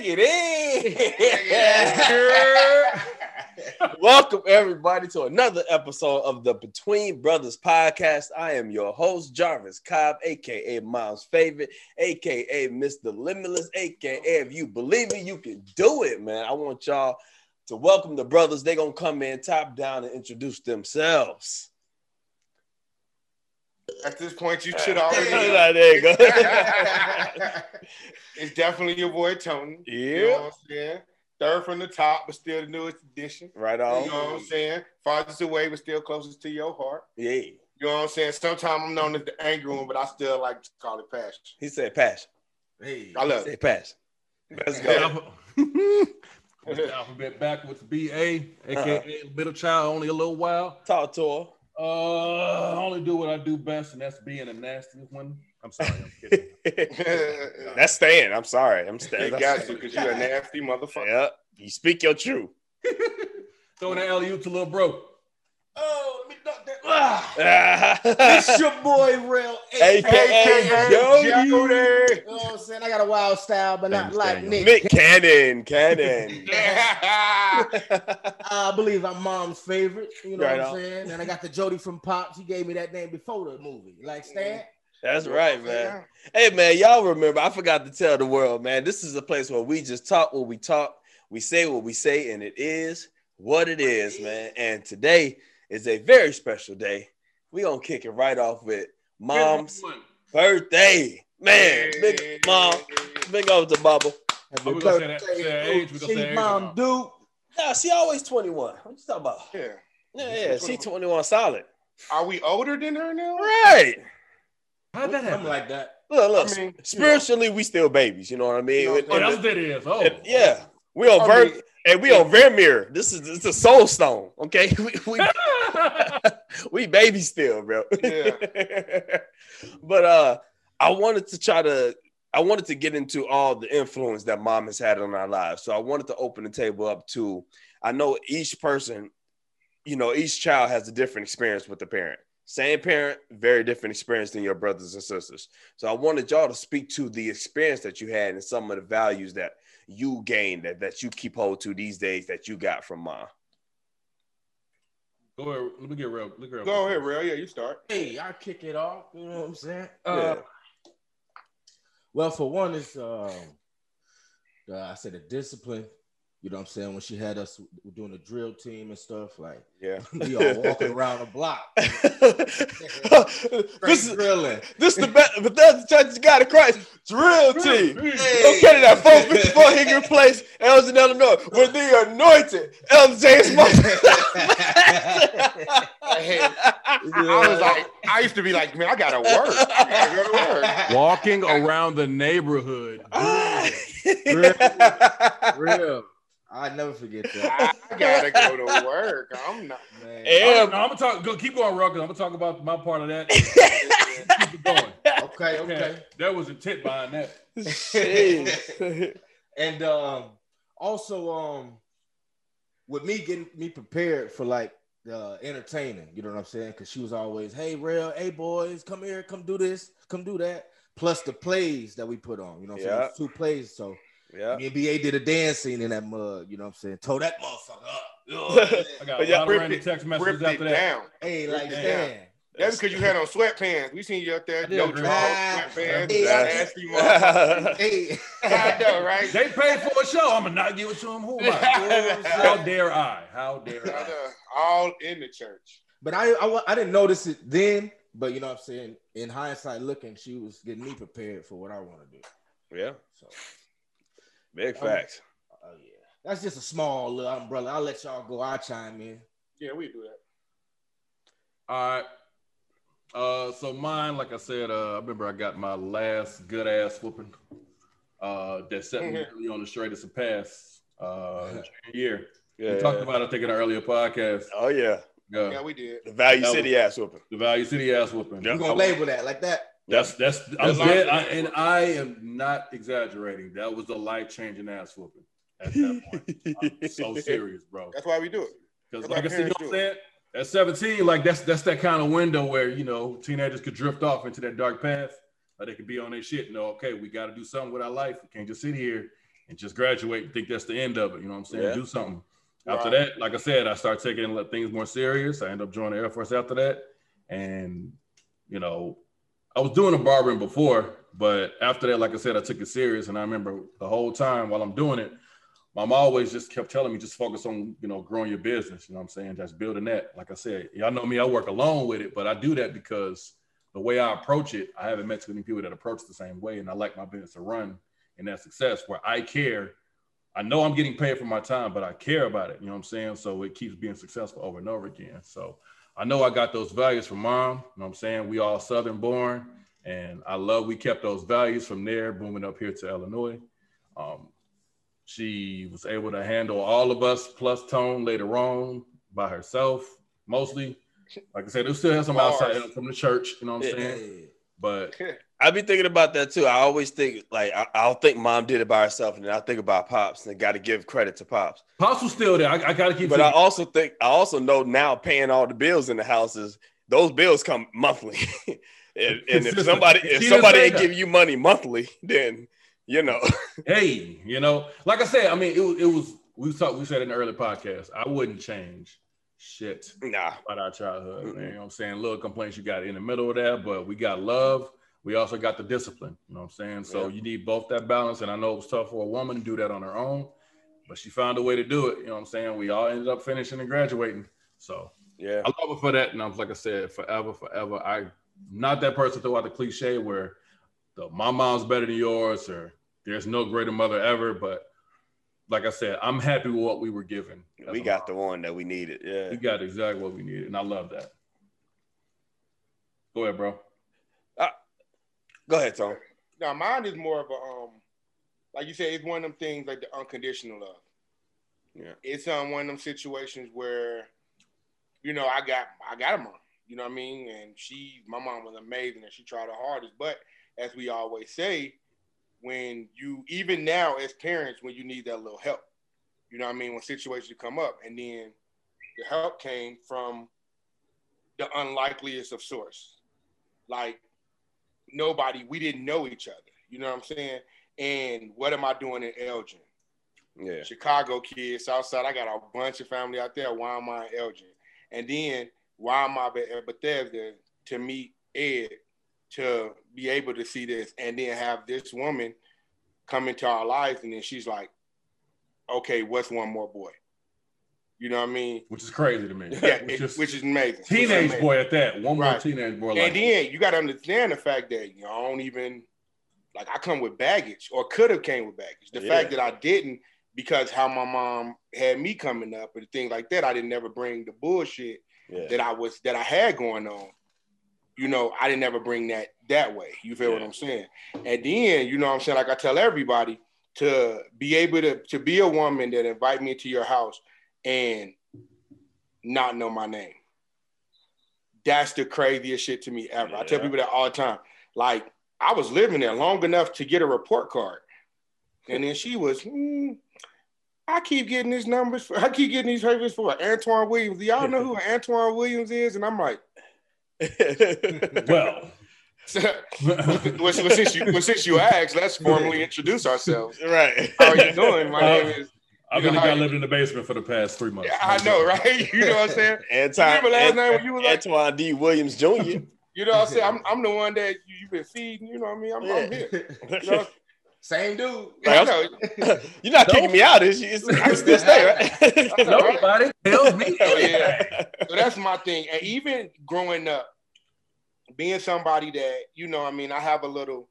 Dig it in. Welcome everybody to another episode of the Between Brothers podcast. I am your host Jarvis Cobb, aka Miles favorite, aka Mr. Limitless, aka if you believe it, you can do it, man. I want y'all to welcome the brothers. They're gonna come in top down and introduce themselves. At this point, you should already. there you go. it's definitely your boy Tony. Yeah. You know what I'm saying? Third from the top, but still the newest edition. right on. You know what I'm saying? Farthest away, but still closest to your heart. Yeah. You know what I'm saying? Sometimes I'm known as the angry one, but I still like to call it passion. He said passion. Hey, I love Say it. passion. Let's The go. alpha- What's the alphabet backwards? B A, aka uh-uh. middle child, only a little while. Talk to her. Uh, I only do what I do best, and that's being a nasty one. I'm sorry, I'm kidding. That's staying. I'm sorry. I'm They staying. got you because you're a nasty motherfucker. Yep. You speak your truth. Throwing the alley oop to little bro. oh, let me duck that. Ah. Ah. It's your boy, Real. AKA Jody. Jody. You know what I'm saying? I got a wild style, but not like Daniel. Nick. Nick Cannon. Cannon. I believe I'm mom's favorite. You know Right what. I'm saying? And I got the Jody from Pops. He gave me that name before the movie. Like mm-hmm. Stan. That's right, man. Hey, man, y'all remember, I forgot to tell the world, man, this is a place where we just talk what we talk, we say what we say, and it is what it is, man. And today is a very special day. we going to kick it right off with mom's birthday. Man, big mom, big up to Bubba. Oh, we gonna say that- say age, we gonna say She age mom or Duke. Nah, she always 21. What you talking about? Yeah. Yeah, yeah, she 21 solid. Are we older than her now? Right. How'd that happen? like that. Look, look, I mean, you spiritually, we still babies. You know what I mean? You know, And- Oh, and- that's what it is. Oh, yeah, we on I Ver, mean- and we on Vermeer. This is it's a soul stone. Okay, we we, we baby still, bro. Yeah. but uh, I wanted to try to. I wanted to get into all the influence that mom has had on our lives. So I wanted to open the table up to. I know each person, you know, each child has a different experience with the parent. Same parent, very different experience than your brothers and sisters. So I wanted y'all to speak to the experience that you had and some of the values that you gained that, that you keep hold to these days that you got from mom. Go ahead. Let me get real. Look real. Go ahead, real. Yeah, you start. Hey, I kick it off. You know what I'm saying? Yeah. Uh, well, for one, it's um, uh, I said the discipline. You know what I'm saying? When she had us doing the drill team and stuff, like Yeah. we all walking around the block, this straight is drilling. this is the best but that's the church of God of Christ drill team. Hey. Okay, that 454 Higgin Place, Elgin, Illinois, with the anointed Elder James I was like, I used to be like, man, I gotta work. I gotta go to work. Walking around the neighborhood. Real. I never forget that. I gotta go to work. I'm not. Man. Yeah. I'm, no, I'm gonna talk. Go, keep going, Rucker. I'm gonna talk about my part of that. keep it going. Okay, okay. Okay, there was intent behind that. Shit. And um, also um, with me getting me prepared for like uh, entertaining, you know what I'm saying? Because she was always, "Hey, real, hey boys, come here, come do this, come do that." Plus the plays that we put on, you know what I'm Yeah. saying? Two plays, so yeah. me and did a dance scene in that mug, you know what I'm saying? Told that motherfucker up. You know what I'm saying? I got But a lot of random text messages after that. down. hey, like Yeah. That's because you had on sweatpants. We seen you up there. No drawers, sweatpants. yeah. Nasty motherfucker. Hey, I know, right? They paid for a show. I'm gonna not give it to them. Who am I? How dare I? How dare I I? All in the church. but I, I I didn't notice it then, but you know what I'm saying? In hindsight, looking, she was getting me prepared for what I want to do. Yeah. So. Big Um, facts. Oh yeah, that's just a small little umbrella. I'll let y'all go. I'll chime in. Yeah, we do that. All right. Uh, so mine, like I said, uh, I remember I got my last good ass whooping. Uh, that set me really on the straightest of paths. Uh, year. Yeah. we talked about it, I think, in an earlier podcast. oh yeah. Uh, Yeah, we did. The Value That City ass whooping. the Value City ass whooping. Yeah. We're gonna label that like that. That's that's I'm That's dead, I, and I am not exaggerating. That was a life changing ass whooping at that point. I'm so serious, bro. That's why we do it. Because like I said, you know what I'm saying? At 17, like that's that's that kind of window where you know teenagers could drift off into that dark path. Or they could be on their shit. You know, okay, we got to do something with our life. We can't just sit here and just graduate and think that's the end of it. You know what I'm saying? Yeah. Do something. After Right. that, like I said, I start taking things more serious. I end up joining the Air Force after that. And, you know, I was doing a barbering before, but after that, like I said, I took it serious. And I remember the whole time while I'm doing it, my mom always just kept telling me just focus on, you know, growing your business. You know what I'm saying? Just building that. Like I said, y'all know me, I work alone with it, but I do that because the way I approach it, I haven't met too many people that approach the same way. And I like my business to run in that success where I care. I know I'm getting paid for my time, but I care about it. You know what I'm saying? So it keeps being successful over and over again. So I know I got those values from mom. You know what I'm saying? We all Southern born. And I love we kept those values from there, booming up here to Illinois. Um, she was able to handle all of us plus Tone later on by herself, mostly. Like I said, it still has some outside help from the church, you know what I'm Yeah. saying? But I be thinking about that too. I always think like I, I'll think mom did it by herself, and then I think about pops, and got to give credit to pops. Pops was still there. I, I gotta keep But I also think I also know now paying all the bills in the houses, those bills come monthly. and, and if somebody if somebody ain't that. give you money monthly, then you know. hey, you know, like I said, I mean, it, was- it was we talked, we said in the early podcast, I wouldn't change shit nah. about our childhood. Mm-mm. Man. You know what I'm saying? Little complaints you got in the middle of that, but we got love. We also got the discipline. You know what I'm saying? So Yeah. you need both that balance. And I know it was tough for a woman to do that on her own, but she found a way to do it. You know what I'm saying? We all ended up finishing and graduating. So Yeah. I love her for that. And I'm like I said, forever, forever. I not that person to throw out the cliche where the my mom's better than yours or there's no greater mother ever. But like I said, I'm happy with what we were given. We got the one that we needed. Yeah. we got exactly what we needed, and I love that. Go ahead, bro. Go ahead, Tom. Now mine is more of a um, like you said, it's one of them things like the unconditional love. Yeah. It's um one of them situations where, you know, I got I got a mom, you know what I mean, and she my mom was amazing and she tried her hardest. But as we always say, when you even now as parents, when you need that little help, you know what I mean, when situations come up, and then the help came from the unlikeliest of source, like nobody, we didn't know each other. You know what I'm saying? And what am I doing in Elgin? Yeah. Chicago kids, Southside. I got a bunch of family out there. Why am I in Elgin? And then why am I at Bethesda to meet Ed to be able to see this and then have this woman come into our lives and then she's like, okay, what's one more boy? You know what I mean? Which is crazy to me. Yeah, Which it- is which is amazing. Teenage amazing. boy at that. One more Right. teenage boy. Like And then you got to understand the fact that you know, I don't even like I come with baggage or could have came with baggage. The Yeah. fact that I didn't because how my mom had me coming up and things like that, I didn't never bring the bullshit Yeah. that I was that I had going on. You know, I didn't ever bring that that way. You feel what I'm saying? And then, you know what I'm saying, like I tell everybody to be able to to be a woman that invite me to your house and not know my name. That's the craziest shit to me ever. I tell people that all the time. Like I was living there long enough to get a report card, and then she was. "Hmm, I keep getting these numbers. For, I keep getting these papers for Antoine Williams. Do y'all know who Antoine Williams is? And I'm like, well, well, since you well, since you asked, let's formally introduce ourselves. right. How are you doing? My Uh, name is. I've been know the guy how- living in the basement for the past three months. Yeah, I know, right? You know what I'm saying? Anton, Remember last Ant- night when you was like, Antoine D. Williams Jr. you know what I'm saying? I'm, I'm the one that you, you've been feeding. You know what I mean? I'm, I'm here. You know, Same dude. Like. You're not kicking me out. Is you? It's- I still stay, right? Nobody tells me. Oh, yeah. So that's my thing. And even growing up, being somebody that, you know, I mean, I have a little,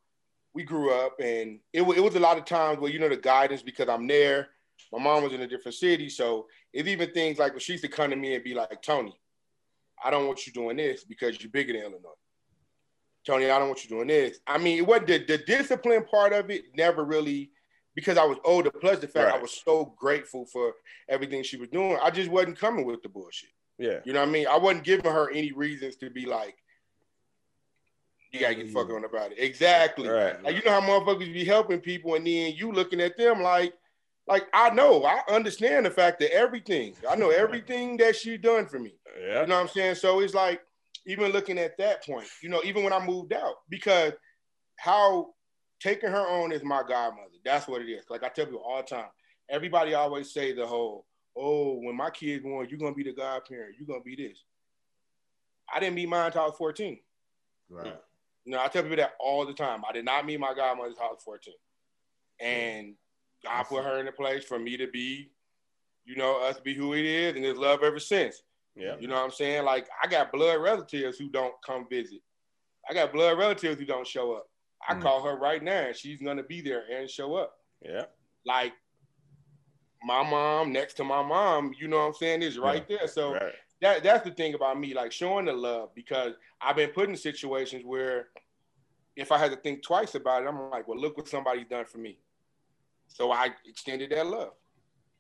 we grew up and it, it was a lot of times where, you know, the guidance because I'm there. My mom was in a different city. So it's even things like when she used to come to me and be like, Tony, I don't want you doing this because you're bigger than Illinois. Tony, I don't want you doing this. I mean, it wasn't the, the discipline part of it never really because I was older, plus the fact I was so grateful for everything she was doing. I just wasn't coming with the bullshit. Yeah. You know what I mean? I wasn't giving her any reasons to be like, you gotta get mm. fucking on about it. Exactly. Right. Like you know how motherfuckers be helping people and then you looking at them like, like I know, I understand the fact that everything, I know everything that she done for me. Yeah. You know what I'm saying? So it's like, even looking at that point, you know, even when I moved out, because how taking her on is my godmother. That's what it is. Like I tell people all the time. Everybody always say the whole, oh, when my kids born, you're gonna be the godparent. You're gonna be this. I didn't meet mine until I was 14. Right. You know, I tell people that all the time. I did not meet my godmother until I was 14. And God put her in a place for me to be, you know, us to be who it is, and it's love ever since. Yeah. You know what I'm saying? Like I got blood relatives who don't come visit. I got blood relatives who don't show up. I Mm. call her right now and she's gonna be there and show up. Yeah. Like my mom next to my mom, you know what I'm saying, is right there. So Right. that that's the thing about me, like showing the love because I've been put in situations where if I had to think twice about it, I'm like, well, look what somebody's done for me. So I extended that love.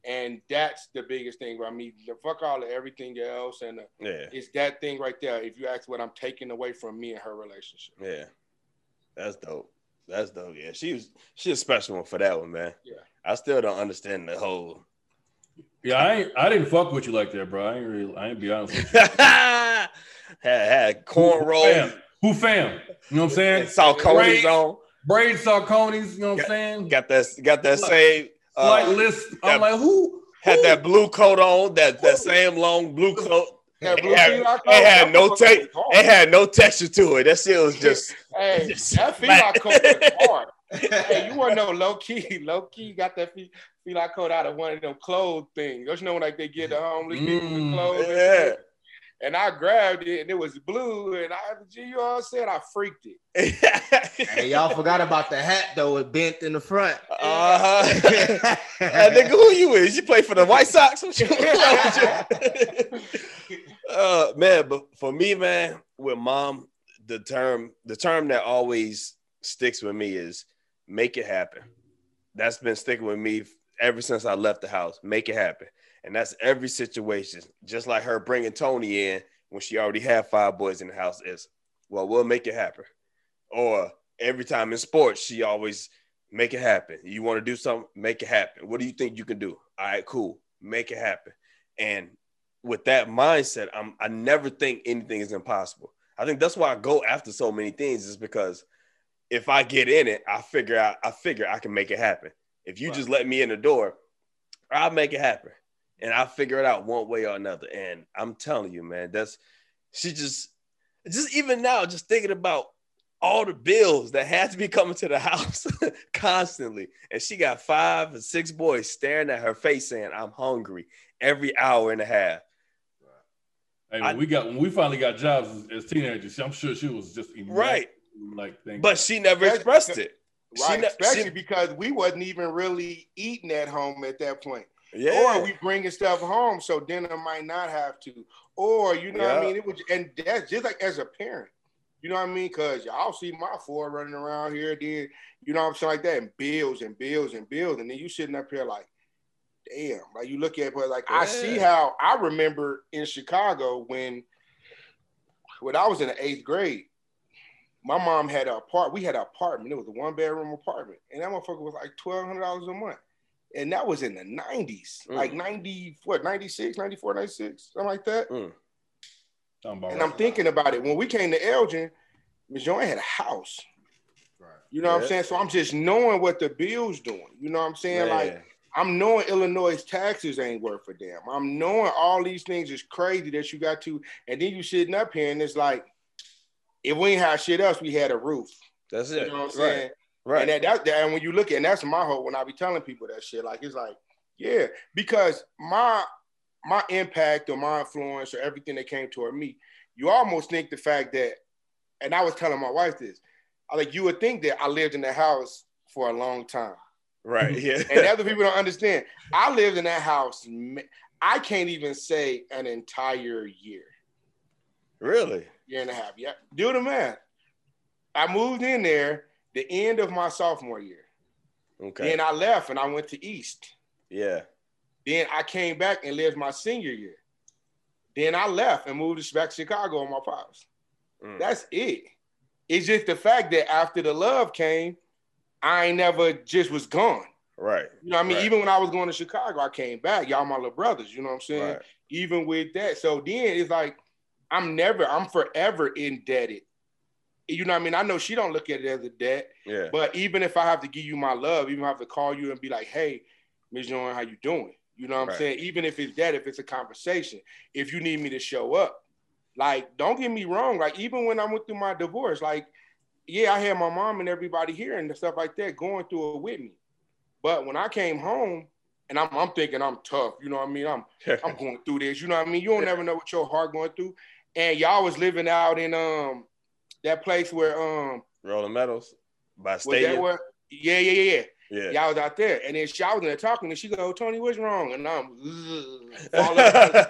And that's the biggest thing I mean, The fuck all of everything else. And uh, Yeah. it's that thing right there. If you ask what I'm taking away from me and her relationship. Yeah. That's dope. That's dope. Yeah. She was she a special one for that one, man. Yeah. I still don't understand the whole Yeah, I ain't, I didn't fuck with you like that, bro. I ain't really. I ain't be honest with you. had had cornrows Fam. Who fam? You know what I'm saying? and Saucony's on. Braid Saucony's, you know what I'm saying? Got that got that Like- same uh, list. I'm like, who? had who? that blue coat on, that that same long blue coat. That It had, it had no tape. It had no texture to it. That shit was just Hey, just that flat. feedlock coat was hard. hey, you want to know low key? Low key got that fe- feedlock coat out of one of them clothes things. Don't you know when like they get the homeless people Mm, clothes? yeah. Shit? And I grabbed it and it was blue and I, you know what I said? I freaked it. Hey, y'all forgot about the hat though. It bent in the front. Uh-huh. Hey, nigga, who you is? You play for the White Sox? Uh, man, but for me, man, with mom, the term the term that always sticks with me is make it happen. That's been sticking with me ever since I left the house. Make it happen, and that's every situation. Just like her bringing Tony in when she already had five boys in the house is, well, we'll make it happen. Or every time in sports, she always make it happen. You want to do something, make it happen. What do you think you can do? All right, cool, make it happen. And with that mindset, I'm I never think anything is impossible. I think that's why I go after so many things, is because if I get in it, I figure out I figure I can make it happen. If you Right. just let me in the door, I'll make it happen. And I'll figure it out one way or another. And I'm telling you, man, that's she just just even now, just thinking about all the bills that had to be coming to the house constantly. And she got five or six boys staring at her face saying, I'm hungry every hour and a half. Hey, I- we got when we finally got jobs as, as teenagers, I'm sure she was just Right. Like, thank But she never expressed it. She Right, ne- especially she- because we wasn't even really eating at home at that point. Yeah. Or we bringing stuff home, so dinner might not have to. Or you know what I mean? It was, and that's just like as a parent. You know what I mean? Because y'all see my four running around here, then you know what I'm saying like that, and bills and bills and bills, and then you sitting up here like, damn. Like you look at, but like I see how I remember in Chicago when when I was in the eighth grade, my mom had a apart. We had an apartment. It was a one bedroom apartment, and that motherfucker was like twelve hundred dollars a month. And that was in the 90s, Mm. like 90, what, 96, 94, 96, something like that. Mm. About And right. I'm thinking about it. When we came to Elgin, Miss Joanne had a house. Right. You know what I'm saying? So I'm just knowing what the bill's doing. You know what I'm saying? Like I'm knowing Illinois taxes ain't worth a damn. I'm knowing all these things is crazy that you got to, and then you sitting up here and it's like, if we ain't had shit else, we had a roof. that's it. You know what I'm right. saying? Right. And that, that, that- and when you look at, and that's my hope when I be telling people that shit, like it's like, yeah, because my my impact or my influence or everything that came toward me, you almost think the fact that, and I was telling my wife this, I like you would think that I lived in the house for a long time, right. Yeah. and other people don't understand. I lived in that house. I can't even say an entire year, really? year and a half. Yeah, do the math. I moved in there the end of my sophomore year. Okay. Then I left and I went to East. yeah. Then I came back and lived my senior year. Then I left and moved back to Chicago on my pops. Mm. That's it. It's just the fact that after the love came, I ain't never just was gone. Right. You know what I mean? Right. Even when I was going to Chicago, I came back. Y'all my little brothers, you know what I'm saying? Right. Even with that. So then it's like I'm never, I'm forever indebted you know what I mean? I know she don't look at it as a debt, Yeah. but even if I have to give you my love, even if I have to call you and be like, hey, Ms. Joan, how you doing? You know what I'm Right. saying? Even if it's that, if it's a conversation, if you need me to show up, like, don't get me wrong. Like, even when I went through my divorce, like, yeah, I had my mom and everybody here and stuff like that going through it with me. But when I came home, and I'm, I'm thinking I'm tough, you know what I mean? I'm I'm going through this, you know what I mean? You don't never know what your heart going through. And y'all was living out in um that place where um Rolling Meadows by Stadium. where yeah, yeah, yeah, yeah. Yeah. Y'all was out there. And then she I was in there talking and she go, Tony, what's wrong? And I'm falling,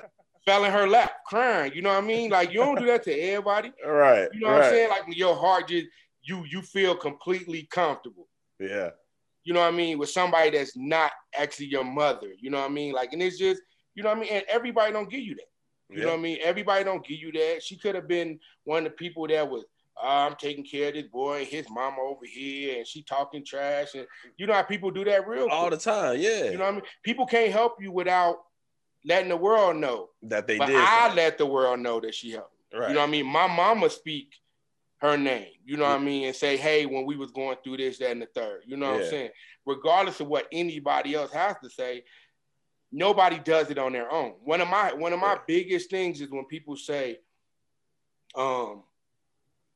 fell in her lap, crying. You know what I mean? Like you don't do that to everybody. All right. You know what right. I'm saying? Like when your heart just you you feel completely comfortable. Yeah. you know what I mean, with somebody that's not actually your mother. You know what I mean? Like, and it's just, you know what I mean? And everybody don't give you that. You know what I mean? Everybody don't give you that. She could have been one of the people that was, "Ah, I'm taking care of this boy, his mama over here, and she talking trash. And you know how people do that real All quick. the time. Yeah. You know what I mean? People can't help you without letting the world know. that they but did. I something. let the world know that she helped. right. You know what I mean? My mama speak her name, you know what I mean, and say, hey, when we was going through this, that, and the third. You know what Yeah. I'm saying? Regardless of what anybody else has to say, nobody does it on their own. One of my one of my Yeah. biggest things is when people say, um,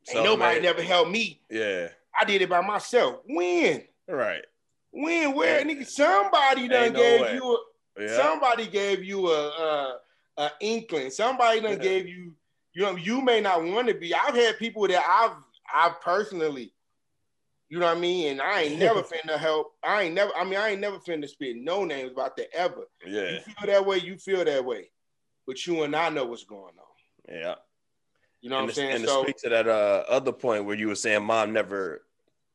ain't Self-made. nobody never helped me. yeah. I did it by myself. When? Right. When? Where? Ain't- Nigga, somebody done ain't gave way. you a Yeah. Somebody gave you a, a, a inkling. Somebody done Yeah. gave you. You know, you may not want to be. I've had people that I've I've personally, you know what I mean, and I ain't never finna help. I ain't never. I mean, I ain't never finna spit no names about that ever. yeah. You feel that way, you feel that way, but you and I know what's going on. Yeah. You know what and I'm saying? and to speak to that uh, other point where you were saying mom never,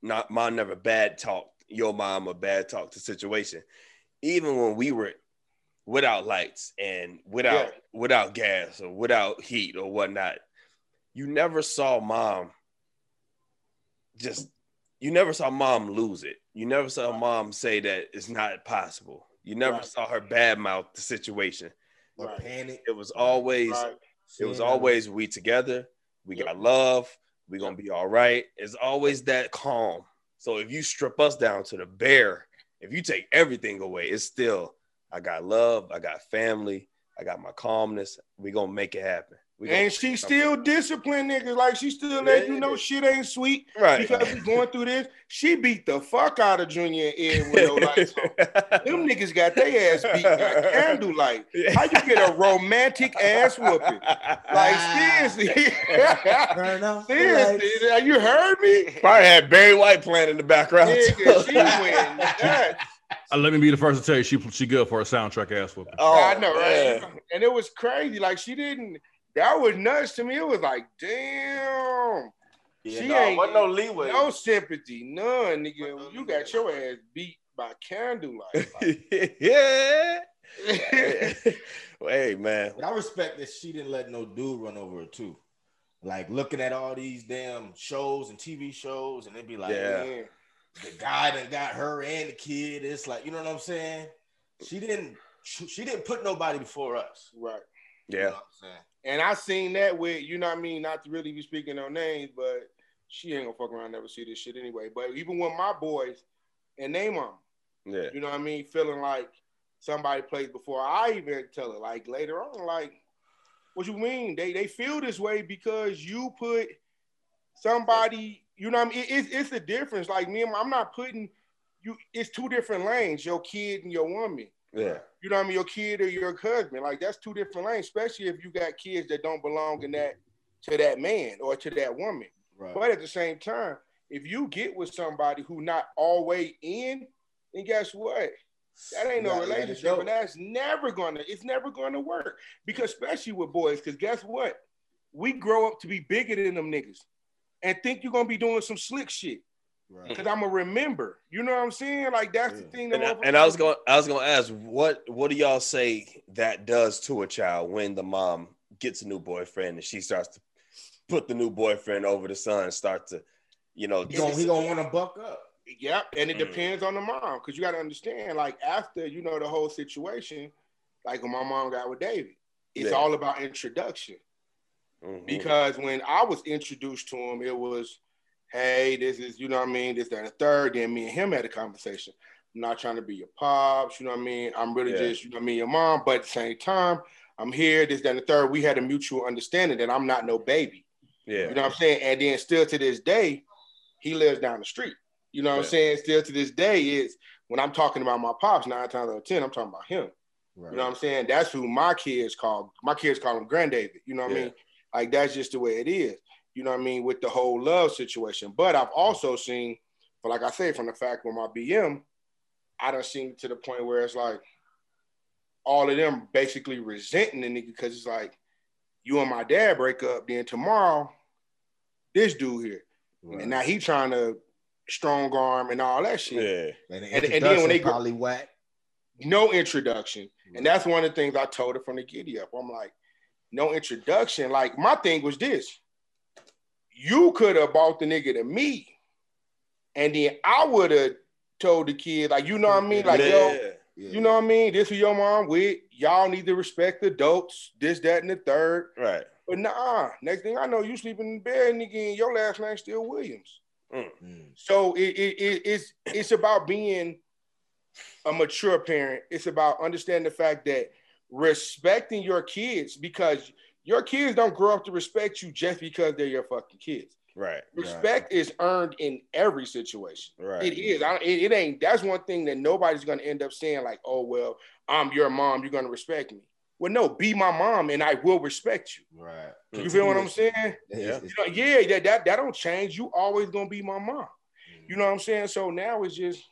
not mom never bad talked your mom or bad talked the situation. Even when we were without lights and without Yeah. without gas or without heat or whatnot, you never saw mom just you never saw mom lose it. You never saw Right. mom say that it's not possible. You never Right. saw her badmouth the situation. Or Right. panic. It was always right, it was always we together. We Yep. got love. We gonna be all right. It's always that calm. So if you strip us down to the bare, if you take everything away, it's still I got love. I got family. I got my calmness. We gonna make it happen. We and she still disciplined niggas. Like she still let you know Yeah. shit ain't sweet right. because we going through this. She beat the fuck out of Junior and Ed with no lights on. Them niggas got their ass beat by candlelight. How you get a romantic ass whooping? Like seriously, Turn off the seriously, you heard me? Probably had Barry White playing in the background. Nigga, she went nuts. Uh, let me be the first to tell you she she good for a soundtrack ass whooping. oh, I know, right? yeah. And it was crazy. Like she didn't. That was nuts to me. It was like, damn. Yeah, She no, ain't- wasn't no leeway. No sympathy, none, nigga. You got your ass beat by candlelight. Like, yeah. hey man. But I respect that she didn't let no dude run over her too. Like looking at all these damn shows and TV shows, and they'd be like, Yeah. man. the guy that got her and the kid. It's like, you know what I'm saying? She didn't she didn't put nobody before us. Right. Yeah. You know Yeah. what I'm saying? And I seen that with, you know what I mean, not to really be speaking no names, but she ain't gonna fuck around, never see this shit anyway. But even with my boys and they mom, Yeah. you know what I mean, feeling like somebody played before I even tell her, like later on, like, what you mean? They they feel this way because you put somebody, you know what I mean? It- it's it's a difference. Like me, and my- I'm not putting you, it's two different lanes, your kid and your woman. Yeah. You know what I mean? Your kid or your husband. Like that's two different lanes, especially if you got kids that don't belong in that to that man or to that woman. Right. But at the same time, if you get with somebody who not always in, then guess what? That ain't no gotta let it relationship, and that's never gonna. It's never gonna work because especially with boys, because guess what? We grow up to be bigger than them niggas, and think you're gonna be doing some slick shit. Right. Because I'm gonna remember. You know what I'm saying? Like that's the Yeah. thing. And, that I, and I was going I was going to ask what what do y'all say that does to a child when the mom gets a new boyfriend and she starts to put the new boyfriend over the son start to you know He gonna, he gonna want to buck up. Yep, and it Mm. depends on the mom because you got to understand. Like after you know the whole situation, like when my mom got with David, it's Yeah. all about introduction. Mhm. because when I was introduced to him, it was, hey, this is, you know what I mean, this, that, and the third. Then me and him had a conversation. I'm not trying to be your pops, you know what I mean? I'm really Yeah. just, you know what I mean, your mom, but at the same time, I'm here, this, that, and the third. We had a mutual understanding that I'm not no baby. yeah, You know what I'm saying? And then still to this day, he lives down the street. You know what Yeah. I'm saying? Still to this day is when I'm talking about my pops, nine times out of ten, I'm talking about him. Right. You know what I'm saying? That's who my kids call. My kids call him Granddavid. You know what I mean? Like that's just the way it is. You know what I mean? With the whole love situation. But I've also seen, but like I say, from the fact with my BM, I done seen to the point where it's like all of them basically resenting the nigga because it's like you and my dad break up, then tomorrow, this dude here. Right. And now he trying to strong arm and all that shit. yeah. And, the and- and then when they introduction go- probably whack. no introduction. And that's one of the things I told her from the giddy up. I'm like, no introduction. Like my thing was this. You could have bought the nigga to me. And then I would have told the kid, like, you know what I mean? Like, yeah. yo, Yeah. you know what I mean? This is your mom with. Y'all need to respect the adults, this, that, and the third. right. But nah, next thing I know, you sleeping in bed, nigga, and your last name still Williams. Mm. So it, it, it it's it's about being a mature parent. It's about understanding the fact that respecting your kids because your kids don't grow up to respect you just because they're your fucking kids. Right. Respect is earned in every situation. Right. It is. I, it, it ain't. That's one thing that nobody's gonna end up saying like, "Oh well, I'm your mom. You're gonna respect me." Well, no, be my mom, and I will respect you. Right. You feel what I'm saying? Yeah. You know, yeah, that, that that don't change. You always gonna be my mom. You know what I'm saying? So now it's just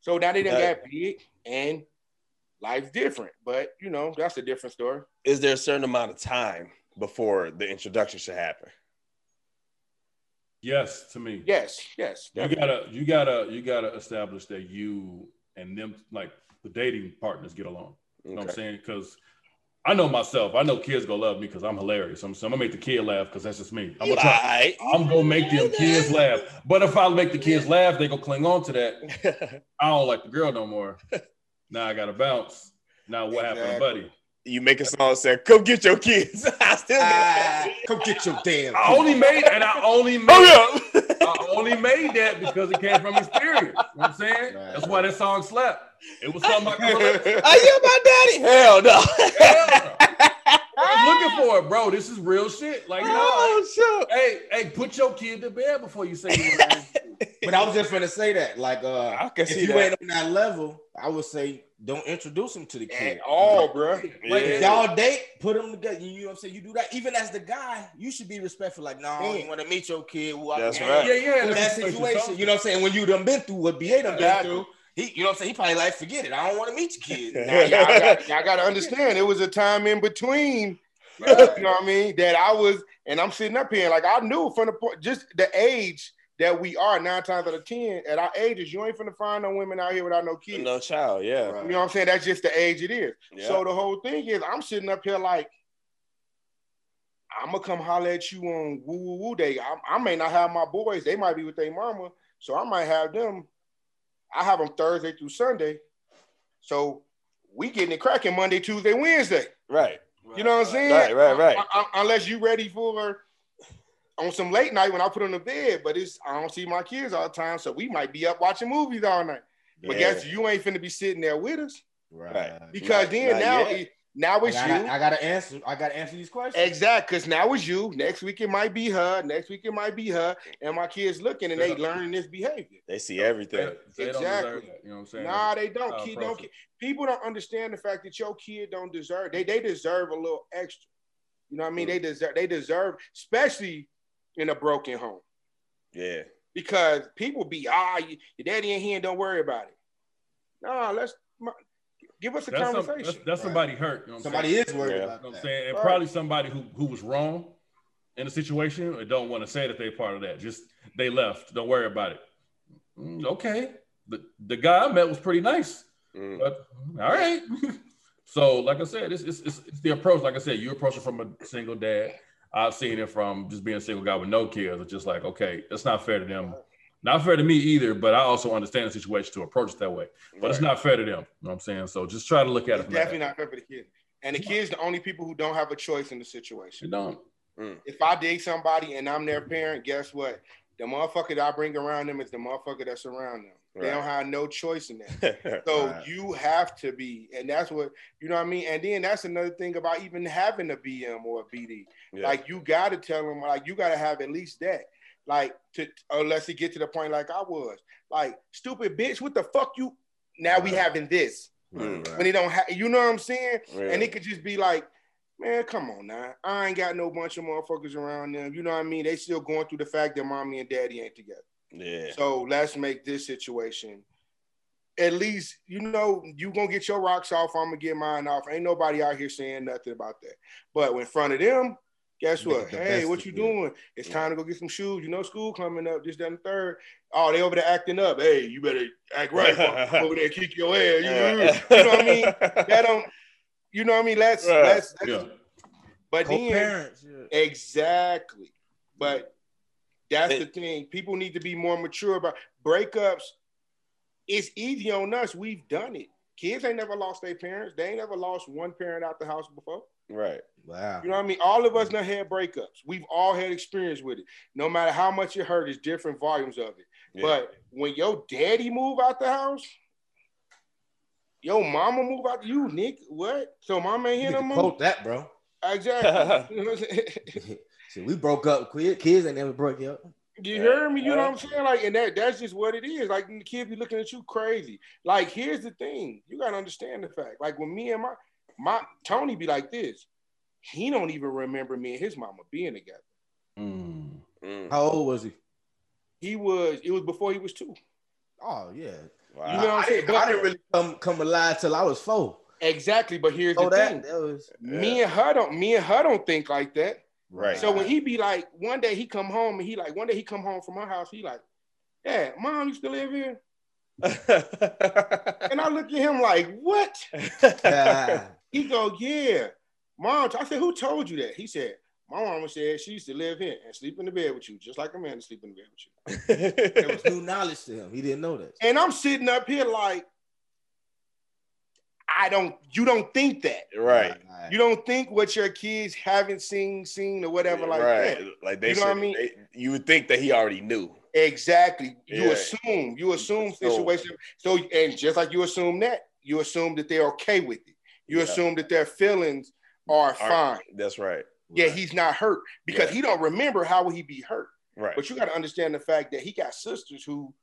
so now they done That- got big and life's different. But you know, that's a different story. Is there a certain amount of time before the introduction should happen? Yes, to me. Yes, yes. You gotta, you gotta, you gotta establish that you and them, like the dating partners, get along. You know what I'm saying? Because I know myself. I know kids gonna love me because I'm hilarious. I'm, so I'm gonna make the kid laugh because that's just me. I'm gonna, try, I'm gonna make them kids laugh. But if I make the kids laugh, they gonna cling on to that. I don't like the girl no more. Now I gotta bounce. Now what happened, buddy? you make a song saying, "Come get your kids." I still get ah, come get your damn. I only made, and I only oh, made, Oh yeah. I only made that because it came from experience. You know what I'm saying? Right. That's why that song slept. It was something I could relate Are you my daddy? Hell no. I was looking for it, bro. This is real shit. Like, you know, oh sure. like, hey, hey, put your kid to bed before you say you But I was just gonna say that, like, uh, I can if see you that. ain't on that level, I would say don't introduce him to the kid At all, bro. Like if Yeah. y'all date, put them together. You know what I'm saying? You do that. Even as the guy, you should be respectful. Like, no, I Mm. want to meet your kid. Who I That's can right. Yeah, yeah. in that situation. You know what I'm saying? When you done been through what BA done been Exactly. through, he, you know what I'm saying? He probably like, forget it. I don't want to meet your kid. Now y'all got, y'all got to understand, it was a time in between. You know what I mean? That I was, and I'm sitting up here, like I knew from the point, just the age that we are nine times out of ten at our ages, you ain't finna find no women out here without no kids. No child. Yeah. Right. You know what I'm saying? That's just the age it is. Yeah. So the whole thing is, I'm sitting up here like, I'm gonna come holler at you on woo woo woo day. I, I may not have my boys; they might be with their mama, so I might have them. I have them Thursday through Sunday, so we getting it cracking Monday, Tuesday, Wednesday. Right. You know what I'm saying? Right, right, right. Un- un- unless you ready for on some late night when I put on the bed, but it's I don't see my kids all the time, so we might be up watching movies all night. But Yeah. guess you ain't finna be sitting there with us Right. because Not- then not now it, now I gotta, you. I gotta answer. I gotta answer these questions. Exact, because now it's you. Next week it might be her. Next week it might be her. And my kids looking and they learning this behavior. They see everything. They don't Exactly. deserve that. You know what I'm saying? Nah, they don't. I'll Kid don't. it. People don't understand the fact that your kid don't deserve. They they deserve a little extra. You know what I mean? They deserve. They deserve, especially in a broken home, Yeah. because people be ah, your daddy ain't here. Don't worry about it. Nah, let's my- give us a That's, some, conversation. that's, that's somebody hurt. You know Somebody saying? is worried Yeah. about You know what I'm saying? And Right. probably somebody who, who was wrong in the situation and don't want to say that they're part of that. Just they left. Don't worry about it. Mm, okay. The, the guy I met was pretty nice. Mm. But all right. so, like I said, it's, it's, it's, it's the approach. Like I said, you approach it from a single dad. I've seen it from just being a single guy with no kids. It's just like, okay, that's not fair to them. Not fair to me either, but I also understand the situation to approach it that way. But it's not fair to them. You know what I'm saying? So just try to look at it It's from definitely not fair for the kids. And the kids, the only people who don't have a choice in the You situation. don't. Mm. If I date somebody and I'm their parent, guess what? The motherfucker that I bring around them is the motherfucker that's around them. They don't have no choice in that. So Right. you have to be, and that's what you know what I mean. And then that's another thing about even having a BM or a BD. Yeah. Like you got to tell them, like you got to have at least that. Like to unless he get to the point like I was, like stupid bitch, what the fuck you? Now we having this Mm. Right, when they don't have, you know what I'm saying? Yeah. And it could just be like, man, come on now, I ain't got no bunch of motherfuckers around them. You know what I mean? They still going through the fact that mommy and daddy ain't together. yeah. So let's make this situation at least you know you gonna get your rocks off. I'm gonna get mine off. Ain't nobody out here saying nothing about that. But in front of them, guess what? Hey, what of you it. doing? It's time to go get some shoes. You know, school coming up. This, that, and the third. Oh, they over there acting up. Hey, you better act right. over there kick your ass. You, you know what I mean? That don't. You know what I mean? Let's Right. let's. let's Yeah. But then Co-parents. Yeah. Exactly. But that's It- the thing. People need to be more mature about breakups. It's easy on us. We've done it. Kids ain't never lost their parents. They ain't never lost one parent out the house before. Right. Wow. You know what I mean? All of us done had breakups. We've all had experience with it. No matter how much it hurt, it's different volumes of it. Yeah. But when your daddy move out the house, your mama move out, you Nick, what? So mama ain't here no more? quote that, bro. Exactly. You know what I'm saying? See, we broke up. Kids kids ain't never broke up. You Yeah. hear me? You know what I'm saying? Like, and that that's just what it is. Like the kids be looking at you crazy. Like, here's the thing. You gotta understand the fact. Like when me and my my Tony be like this, he don't even remember me and his mama being together. Mm. Mm. How old was he? He was, it was before he was two. Oh yeah. Wow. You know what I'm saying? didn't, I didn't really come come alive till I was four. Exactly. But here's Oh, the that thing. that was Me and her don't me and her don't think like that. Right. So when he be like, one day he come home and he like, one day he come home from my house, he like, Yeah, mom used to live here. And I look at him like, what? Ah, He go, yeah. Mom, I said, who told you that? He said, my mama said she used to live here and sleep in the bed with you, just like a man to sleep in the bed with you. it was new knowledge to him. He didn't know that. And I'm sitting up here like, I don't, you don't think that. right. Right. You don't think what your kids haven't seen, seen, or whatever like right. that. Like they You know should, what I mean? they- you would think that he already knew. Exactly. You Yeah. assume, you assume So- situation. So, and just like you assume that, you assume that they're okay with it. You Yeah. assume that their feelings are Are- fine. That's right. Yeah, Right. he's not hurt because Yeah. he don't remember how would he be hurt. Right. But you got to understand the fact that he got sisters who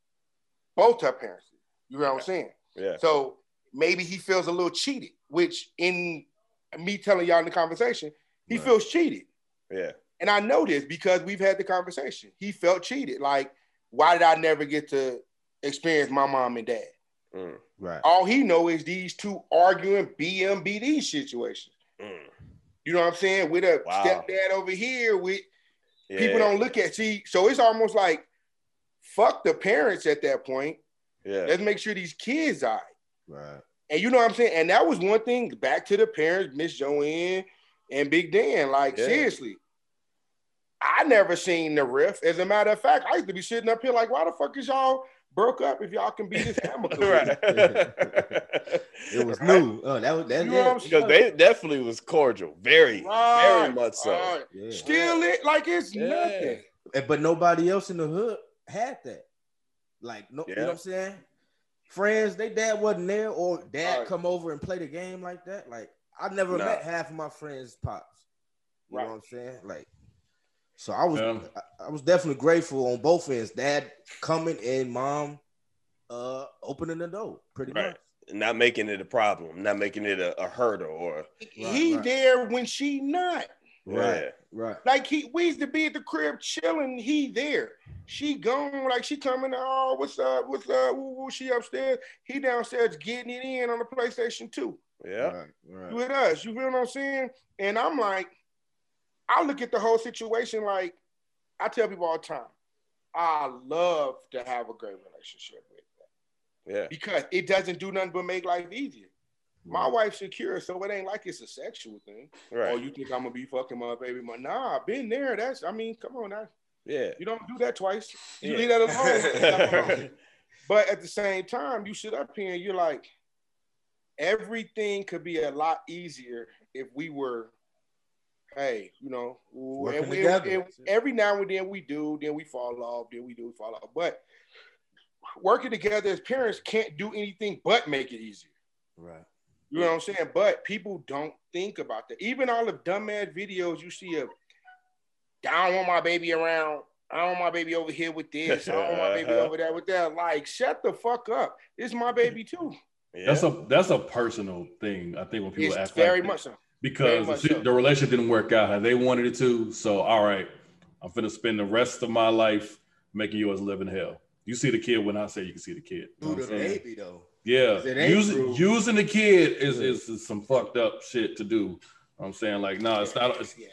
both her parents. You know what I'm saying? yeah. So maybe he feels a little cheated, which in me telling y'all in the conversation, he Right. feels cheated. Yeah. And I know this because we've had the conversation. He felt cheated. Like, why did I never get to experience my mom and dad? Mm. Right. All he know is these two arguing BMBD situations. Mm. You know what I'm saying? With a Wow. stepdad over here, with Yeah. people don't look at see so it's almost like fuck the parents at that point Yeah. let's make sure these kids are Right. and you know what i'm saying and that was one thing back to the parents miss joanne and big dan like Yeah. seriously i never seen the riff as a matter of fact i used to be sitting up here like why the fuck is y'all broke up if y'all can be this amicable right. It was new. Oh, that was that. You know what I'm because they definitely was cordial, very, very much so. right. Yeah. still it like it's Yeah. nothing eh, But nobody else in the hood had that. Like, no, you know what I'm saying? Friends, they dad wasn't there, or dad Right. come over and play the game like that. Like, I never Nah. met half of my friends' pops. You Right. know what I'm saying? Like, so I was, Yeah. I, I was definitely grateful on both ends. Dad coming and mom, uh, opening the door, pretty Right. much. Not making it a problem, not making it a, a hurdle or he right. there when she not Right. Yeah. Right. Like he, we used to be at the crib chilling. He there. She gone. Like she coming. Oh, what's up? What's up? Woo, woo, she upstairs. He downstairs getting it in on the PlayStation 2 Yeah. Right. Right. with us. You feel what I'm saying? And I'm like, I look at the whole situation like I tell people all the time. I love to have a great relationship with them Yeah. because it doesn't do nothing but make life easier. My mm-hmm. wife's secure, so it ain't like it's a sexual thing. Right. Oh, you think I'm gonna be fucking my baby? mom? Nah, I've been there. That's I mean, come on now. Yeah. You don't do that twice. You Yeah. leave that alone. but at the same time, you sit up here and you're like, everything could be a lot easier if we were hey, you know, and we- together. and every now and then we do, then we fall off, then we do, we fall off. But working together as parents can't do anything but make it easier. Right. You know what I'm saying? But people don't think about that. Even all the dumbass videos you see of, I don't want my baby around. I don't want my baby over here with this. I don't want my baby over there with that. Like, shut the fuck up. This is my baby too. Yeah. That's a that's a personal thing. I think when people It's act very like much so. That. very because the, so. the relationship didn't work out how they wanted it to. So all right, I'm gonna spend the rest of my life making yours live in hell. You see the kid when I say you can see the kid. You know the baby though. Yeah, using true. using the kid is, is is some fucked up shit to do. You know I'm saying like, no, it's not. It's, Yeah.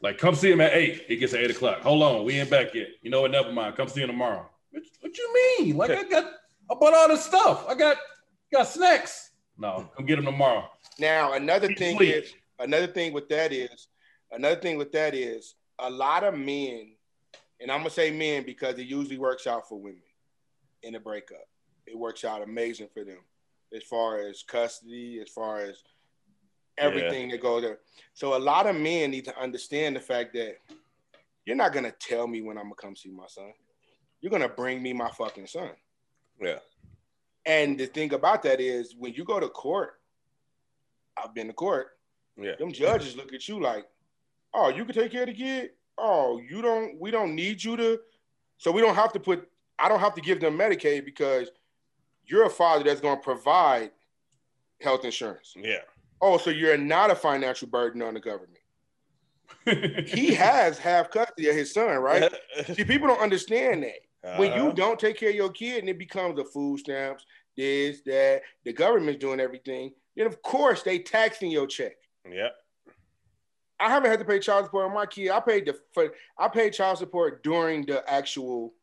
like, come see him at eight. It gets at eight o'clock. Hold on, we ain't back yet. You know what? Never mind. Come see him tomorrow. What, what you mean? Like, I got, I bought all this stuff. I got, got snacks. No, come get him tomorrow. Now another thing sleep. is another thing with that is another thing with that is a lot of men, and I'm gonna say men because it usually works out for women in a breakup. It works out amazing for them as far as custody, as far as everything that goes there. So a lot of men need to understand the fact that you're not gonna tell me when I'm gonna come see my son. You're gonna bring me my fucking son. Yeah. And the thing about that is when you go to court, I've been to court, Yeah. them judges look at you like, oh, you can take care of the kid. Oh, you don't, we don't need you to. So we don't have to put, I don't have to give them Medicaid because you're a father that's going to provide health insurance. Yeah. Oh, so you're not a financial burden on the government. He has half custody of his son, right? See, people don't understand that. When you Uh-huh. don't take care of your kid and it becomes the food stamps, this, that, the government's doing everything, then of course they taxing your check. yeah. I haven't had to pay child support on my kid. I paid the for, I paid child support during the actual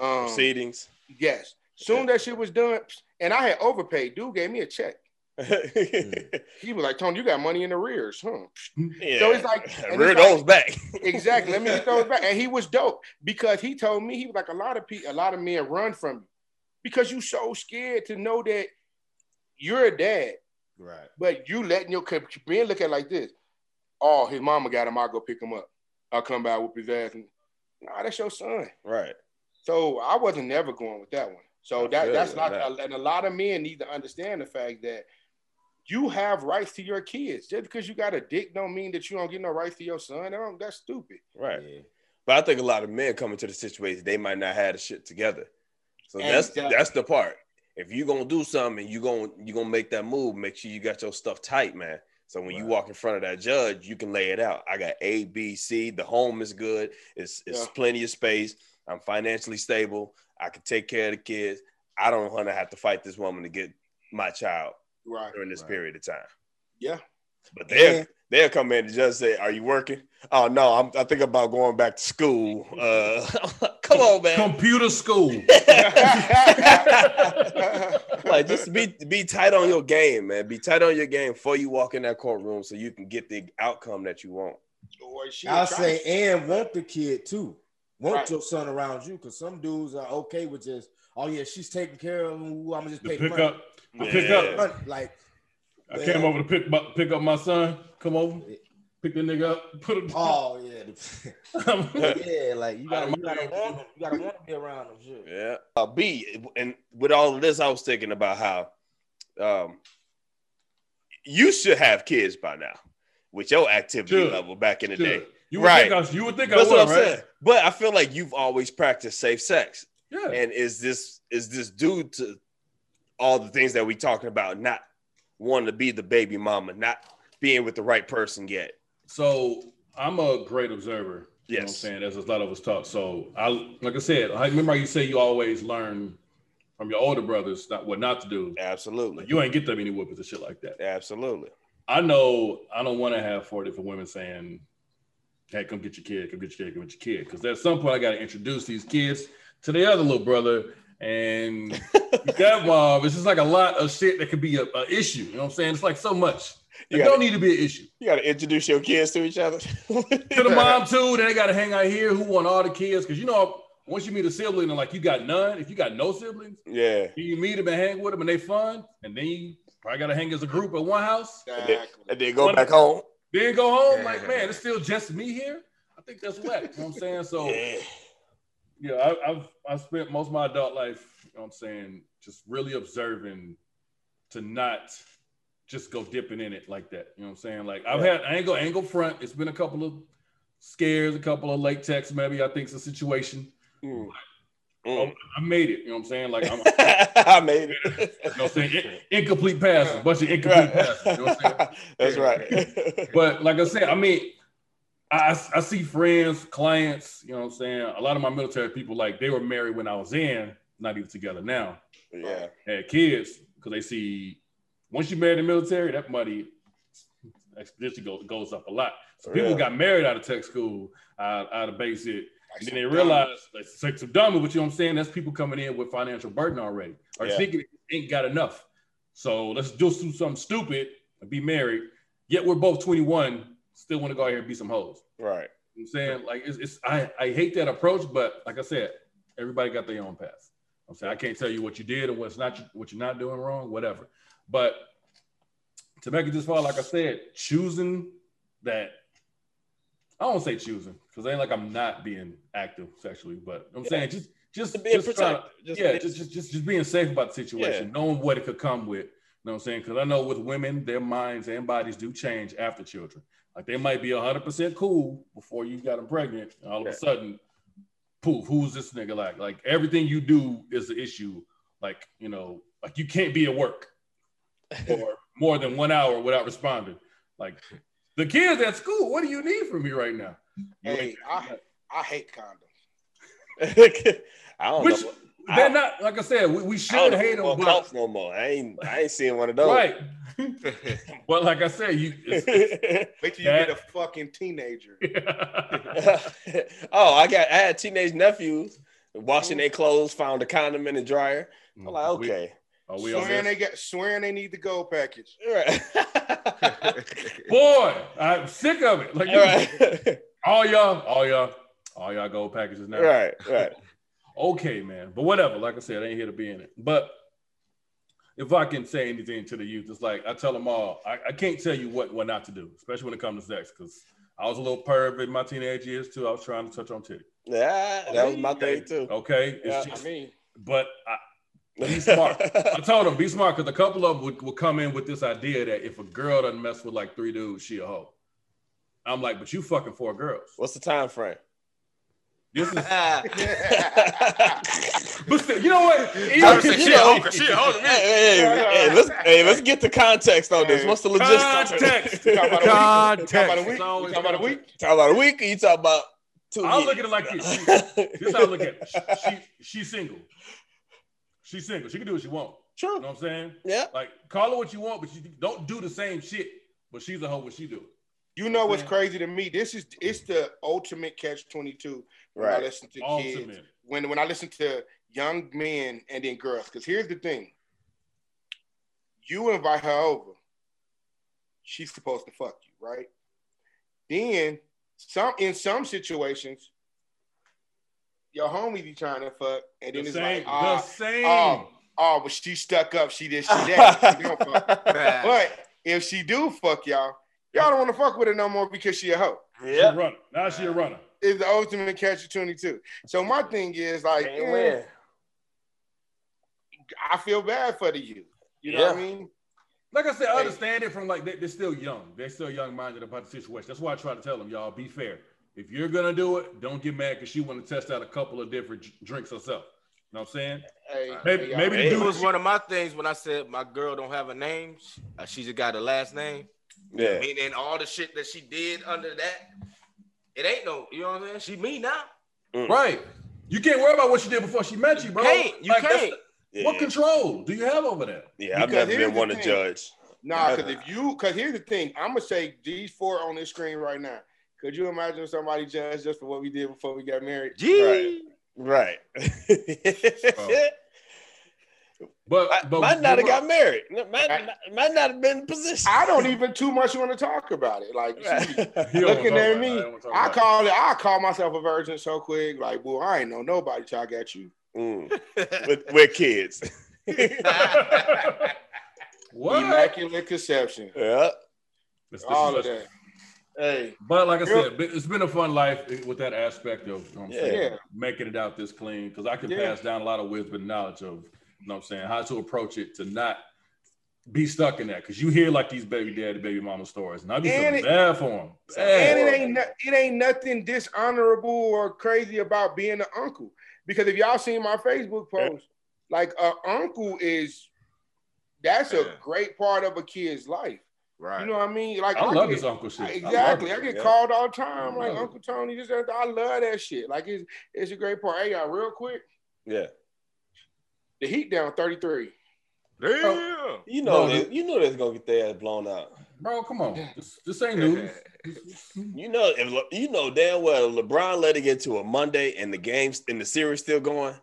um Proceedings. yes. Soon that shit was done, and I had overpaid. Dude gave me a check. Mm. He was like, Tony, you got money in arrears, huh? yeah. So it's like- rear it's like- those back. Exactly. Let me get those back. And he was dope because he told me he was like a lot of people, a lot of men run from you because you so scared to know that you're a dad, Right. but you letting your kid men look at it like this. Oh, his mama got him. I'll go pick him up. I'll come by whoop his ass. And, nah, that's your son. right. So I wasn't never going with that one. So I that that's not, that. and a lot of men need to understand the fact that you have rights to your kids. Just because you got a dick don't mean that you don't get no rights to your son. That don't- That's stupid. Right. Yeah. But I think a lot of men come into the situation, they might not have the shit together. So that's Exactly. that's the part. If you're gonna do something and you gonna you gonna make that move, make sure you got your stuff tight, man. So when you walk in front of that judge, you can lay it out. I got A, B, C. The home is good. It's it's Yeah. plenty of space. I'm financially stable. I can take care of the kids. I don't want to have to fight this woman to get my child Right. during this Right. period of time. Yeah. But they'll And- they'll come in and just say, "Are you working?" Oh no, I'm I think about going back to school. Uh, come on, man. Computer school. like just be be tight on your game, man. Be tight on your game before you walk in that courtroom, so you can get the outcome that you want. I'll try- say, and want the kid too. Want Right. your son around you, because some dudes are okay with just, oh yeah, she's taking care of him. I'm gonna just The pay pick money. up. Yeah. pick up. Like, I came over to pick my, pick up my son. Come over, pick the nigga up, put him. oh yeah, yeah, like you gotta, you gotta want him. You gotta want to be around him. Shit. Yeah. Uh, B, and with all of this, I was thinking about how um, you should have kids by now with your activity Should. level back in the day. You would Right. think I, you would think That's I would, what I'm right? saying. But I feel like you've always practiced safe sex. Yeah. And is this is this due to all the things that we talking about, not wanting to be the baby mama, not being with the right person yet? So I'm a great observer. You know what I'm saying? As a lot of us talk. So I like I said, I remember you say you always learn from your older brothers not what not to do. Absolutely. You ain't get that many whoopings and shit like that. Absolutely. I know I don't want to have four different women saying, Hey, come get your kid, come get your kid, come get your kid. Because at some point I gotta introduce these kids to the other little brother. And that mom, it's just like a lot of shit that could be a, a issue. You know what I'm saying? It's like so much. It You gotta- don't need to be an issue. You gotta introduce your kids to each other. to the mom too. Then they gotta hang out here. Who want all the kids? Because you know, once you meet a sibling and like you got none, if you got no siblings, yeah. you meet them and hang with them and they fun, and then you probably gotta hang as a group at one house. Exactly. And then go back home. then go home like, man, it's still just me here. I think that's whack. You know what I'm saying? So Yeah. Yeah, I, I've I've spent most of my adult life, you know what I'm saying, just really observing to not just go dipping in it like that. You know what I'm saying? Like I've Yeah. had I ain't go I ain't go front. It's been a couple of scares, a couple of late texts, maybe I think it's a situation. Mm. Mm. I made it. You know what I'm saying? Like I'm I made know it. what I'm saying? In- incomplete passes, a bunch of incomplete passes. You know what I'm saying? That's right. But like I said, I mean, I, I see friends, clients, you know what I'm saying? A lot of my military people, like they were married when I was in, not even together now, yeah. had kids because they see once you in the military, that money exponentially go, goes up a lot. So people Yeah. got married out of tech school, out, out of basic, Like and then some they dumb- realize like sex of dummy, but you know what I'm saying? That's people coming in with financial burden already, or Yeah. thinking ain't got enough. So let's just do something stupid and be married. Yet we're both 21, still want to go out here and be some hoes. Right. You know I'm saying like it's, it's I, I hate that approach, but like I said, everybody got their own path. I'm saying I can't tell you what you did and what's not what you're not doing wrong, whatever. But to make it this far, like I said, choosing that I don't say choosing because ain't like I'm not being active sexually, but I'm Yeah. saying just just Just being just to-. Just yeah, being- just, just just just being safe about the situation, Yeah. knowing what it could come with. You know what I'm saying? Because I know with women, their minds and bodies do change after children. Like they might be 100% cool before you got them pregnant. And all of a sudden, poof, who's this nigga like? Like everything you do is an issue. Like, you know, like you can't be at work for more than one hour without responding. Like the kids at school, what do you need from me right now? You Hey, I, I hate condoms. I don't Which know. They're I- not like I said, we, we I should don't hate them, but no more. I ain't. I ain't seeing one of those. right. but like I said, you it's, Wait till you That- get a fucking teenager. oh, I got. I had teenage nephews washing their clothes, found a condom in the dryer. I'm mm, like, okay, Are we on swearing they this? get swearing they need the gold package. right, Boy, I'm sick of it. Like right, all y'all, all y'all, all y'all gold packages now. right, right. Okay, man. But whatever. Like I said, I ain't here to be in it. But if I can say anything to the youth, it's like I tell them all, I, I can't tell you what, what not to do, especially when it comes to sex, because I was a little perv in my teenage years too. I was trying to touch on titty. Yeah, that was my thing too. Okay. It's Yeah, just, I mean, but I, Be smart. I told them be smart because a couple of them would, would come in with this idea that if a girl doesn't mess with like three dudes, she a hoe. I'm like, but you fucking four girls. What's the time frame? This is, but still, you know what? Tyler said she a hoe. She a hoe to. Hey, hey, hey, let's hey, let's get the context on this. What's the logistics? Context. You talking about a week? You about a week? It's always You talking about a week? Talk about a week, you talk about two? I'll years? look at it like this. She- This is how I look at it. She, she's single. She's single. She can do what she wants. You True. know what I'm saying? Yeah. Like, call her what you want, but you don't do the same shit. But she's a hoe what she do. You know what's crazy to me? This is it's the ultimate catch twenty two when I Right. listen to kids. Ultimate. When when I listen to young men and then girls. Because here's the thing: you invite her over, she's supposed to fuck you, right? Then some in some situations, your homie be trying to fuck, and then The it's same. like, the ah, same. oh, oh, but she stuck up. She did, she that. She don't fuck. But if she do fuck y'all, y'all don't want to fuck with her no more because she a hoe. Yeah. runner. Now she a runner. Is the ultimate catch of 22. So my thing is like, Can't eh, win. I feel bad for the youth. You know what I mean? Like I said, I understand it from like they, they're still young. They're still young minded about the situation. That's why I try to tell them, y'all, be fair. If you're gonna do it, don't get mad because she want to test out a couple of different j- drinks herself. You know what I'm saying? Hey, Maybe- hey, maybe the hey, It was one of my things when I said my girl don't have a name. She, uh, she just got a last name. Yeah. Meaning all the shit that she did under that, it ain't no, you know what I'm saying? She me now. Mm. Right. You can't worry about what she did before she met you, bro. Can't. You Like, can't. Yeah. What control do you have over that? Yeah, I've never been one to judge. Nah, because if you, because here's the thing, I'm gonna say these four on this screen right now. Could you imagine if somebody judged us for what we did before we got married? Gee. Right. But I but might not have got married. Might, might not have been in position. I don't even too much want to talk about it. Like, Right. see, looking at about it. me, don't wanna talk I call it. I call myself a virgin so quick. Like, well, I ain't know nobody till I got you. Mm. with, with kids. what? Immaculate conception. yeah. That's All of disrespectful. Hey, But like I Real- said, it's been a fun life with that aspect of you know what I'm saying, Yeah. making it out this clean because I can Yeah. pass down a lot of wisdom and knowledge of you know what I'm saying how to approach it to not be stuck in that because you hear like these baby daddy, baby mama stories, and I be And feeling it- bad for them. and it ain't it ain't nothing dishonorable or crazy about being an uncle. Because if y'all seen my Facebook post, like a uncle is that's a great part of a kid's life. Right. You know what I mean? Like I love get- this uncle shit. Exactly. it. I, get yeah. called all the time, like it. Uncle Tony. This, that, that. I love that shit. Like it's it's a great part. Hey, y'all, real quick, Yeah. The Heat down thirty three. Damn. You know, No, you know they're gonna get their ass blown out. Bro, come on. This, this ain't news. You know, if Le- you know damn well LeBron let it get to a Monday and the games and the series still going,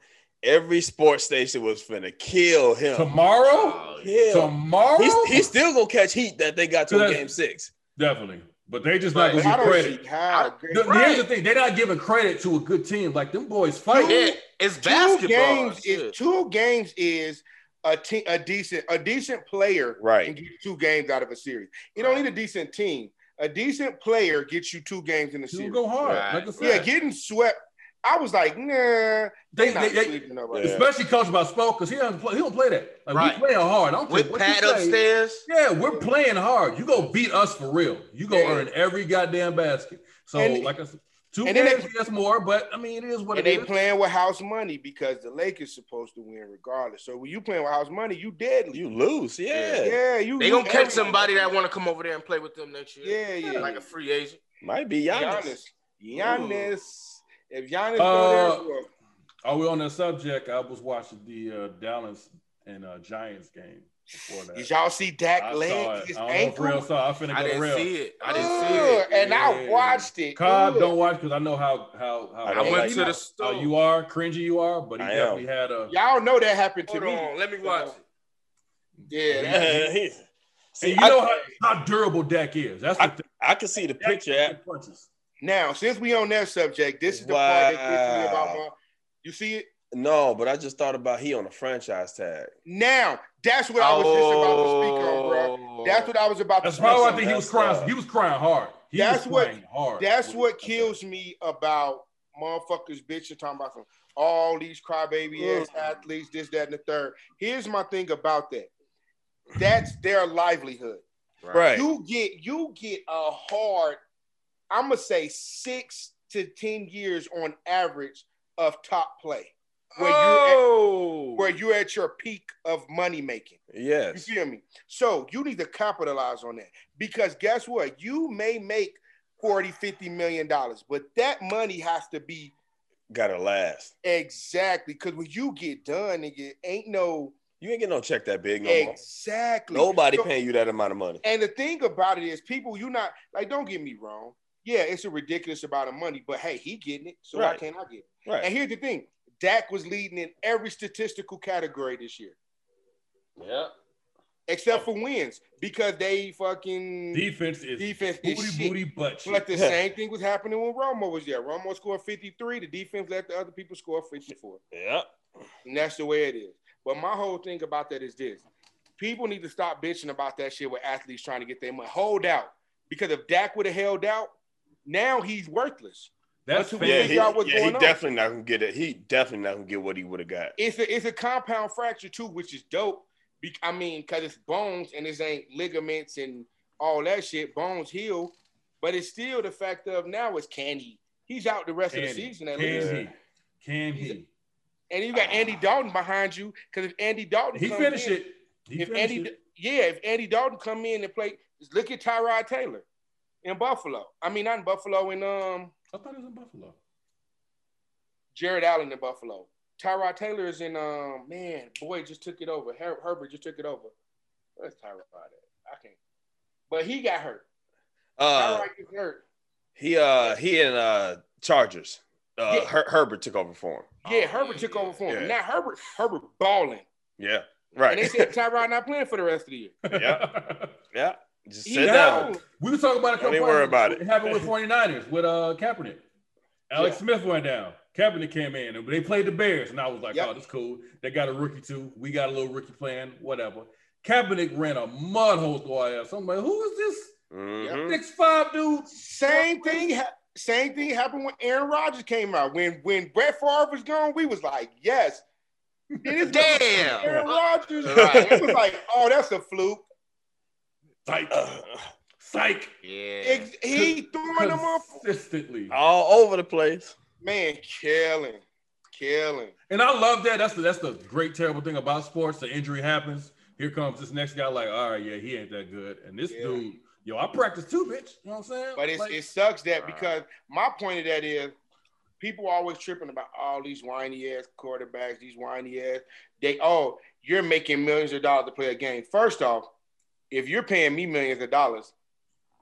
every sports station was finna kill him. Tomorrow? Oh, Kill. Tomorrow? He's, he's still gonna catch heat that they got to That- game six. Definitely. But they just Right. not I gonna don't credit. see how. great- Here's the thing: they're not giving credit to a good team. Like them boys fight. Yeah, it's two basketball. games shit. is two games is a team a decent a decent player Right. can get two games out of a series. You don't need a decent team. A decent player gets you two games in the He'll series. go hard. Right. Like I said. Yeah, getting swept. I was like, nah, They- they, not they- they- sweeping nobody. Yeah. Especially coach about Spoke because he doesn't play. He don't play that. Like Right. we playing hard. I don't care With what Pat upstairs. Yeah, we're playing hard. You go beat us for real. You go Yeah. earn every goddamn basket. So And- like I said, two and then games they- yes more, but I mean it is what And it they is. playing with house money because the Lakers supposed to win regardless. So when you playing with house money, you deadly. You lose, yeah. yeah, you. They gonna catch somebody that want to come over there and play with them next year. Yeah, yeah. Like a free agent. Might be Giannis. Giannis. Giannis. If Giannis Uh, go there, Are we on that subject? I was watching the uh, Dallas and uh, Giants game before that. did y'all see Dak I saw leg his I don't know if Real ankle? saw. I finna I go to didn't Real. see it. I didn't see it. and I watched it. Cobb, Ugh. don't watch because I know how how how I I went like to the store. how you are cringy you are, but he I am. definitely had a. Y'all know that happened to Hold me. on, let me watch it. Yeah, that- He- And you I- know how, how durable Dak is. That's the I, thing. I can see the Dak picture. At, punches. Now, since we on that subject, this is the part that gets me about my. You see it no, but I just thought about he on a franchise tag. now. That's what I was just about to speak on, bro. Oh. That's what I was about to That's speak probably why I on. think he was crying. uh, he was crying hard. He That's was what- hard. That's what kills me about motherfuckers bitching talking about some all these crybaby ass athletes, this, that, and the third. Here's my thing about that. That's their livelihood. Right. You get you get a hard, I'm gonna say six to ten years on average of top play. Where you're oh. at, where you're at your peak of money making. Yes. You feel me? So you need to capitalize on that because guess what? You may make 40, 50 million dollars, but that money has to be Gotta last. exactly because when you get done, nigga, ain't no You ain't get no check that big no more. exactly Nobody So- paying you that amount of money. And the thing about it is, people, you're not like. Don't get me wrong. Yeah, it's a ridiculous amount of money, but hey, he getting it, so why can't I get it? Right. And here's the thing: Dak was leading in every statistical category this year, yeah. except for wins because they fucking. defense is Defense is booty shit. booty butt shit. But the same thing was happening when Romo was there. Romo scored 53. The defense let the other people score 54. Yeah. And that's the way it is. But my whole thing about that is this. People need to stop bitching about that shit with athletes trying to get their money. Hold out. Because if Dak would have held out, now he's worthless. That's But fair. Yeah, he, out what's yeah, he going on. definitely not gonna get it. He definitely not gonna get what he would have got. It's a it's a compound fracture too, which is dope. Be- I mean, because it's bones and it ain't ligaments and all that shit. Bones heal, but it's still the fact of now is can he? He's out the rest Can of the he? season at Can least. he? Can he? And you got Andy Dalton behind you because if Andy Dalton He comes finished in, it. He if finished Andy, it. yeah, if Andy Dalton come in and play, look at Tyrod Taylor in Buffalo. I mean, not in Buffalo, in um I thought it was in Buffalo. Jared Allen in Buffalo. Tyrod Taylor is in um man, boy just took it over. Her- Herbert just took it over. Where's Tyrod at? I can't. But he got hurt. Uh, Tyrod gets hurt. he uh he and uh Chargers. Uh, Yeah. Her- Herbert took over for him. Yeah, Oh, Herbert took over for him. Yeah. Now Herbert, Herbert balling. Yeah. And Right. they said Tyrod not playing for the rest of the year. Yeah. yeah. Just He sit down. down. we were talking about a Don't even worry about it. It happened with 49ers with uh Kaepernick. Alex Yeah. Smith went down. Kaepernick came in and they played the Bears. And I was like, Yep. oh, that's cool. They got a rookie too. We got a little rookie playing, whatever. Kaepernick ran a mud hole through our ass. I'm like, who is this Mhm. six five dude. Same thing. Ha- same thing happened when Aaron Rodgers came out. When when Brett Favre was gone, we was like, yes. It's Damn. Aaron Rodgers. Right. It was like, oh, that's a fluke. Psych. Uh, Psych. Yeah. Ex- he throwing them off. Consistently. all over the place. Man, killing, killing. And I love that. That's the that's the great terrible thing about sports. The injury happens. Here comes this next guy. Like, all right, yeah, he ain't that good. And this Yeah. dude, yo, I practice too, bitch. You know what I'm saying? But it's, Like, it sucks that because my point of that is people always tripping about all these whiny ass quarterbacks, these whiny ass. They oh, you're making millions of dollars to play a game. First off, if you're paying me millions of dollars,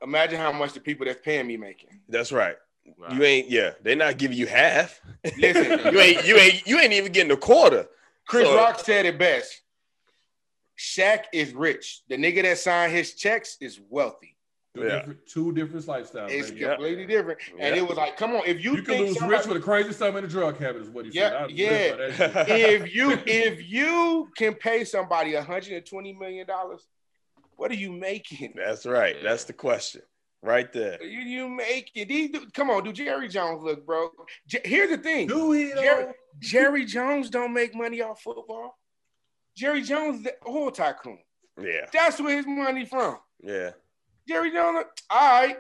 imagine how much the people that's paying me making. That's right. Right. You ain't. Yeah, they're not giving you half. Listen, you ain't. You ain't. You ain't even getting a quarter. Chris So- Rock said it best. Shaq is rich. The nigga that signed his checks is wealthy. two, Yeah. different, two different lifestyles. It's baby. Yeah. completely different. And Yeah. it was like, come on, if you, You can lose somebody- rich with a crazy sum in a drug habit, is what he Yeah, said. I yeah. live by that shit. if you if you can pay somebody 120 million dollars, what are you making? That's right. That's the question, right there. You you make it. These, dude- come on, do Jerry Jones look bro? J- here's the thing: Do he? Jerry, Jerry Jones don't make money off football. Jerry Jones, is the oil tycoon. Yeah. That's where his money from. Yeah. Jerry Jones, all right.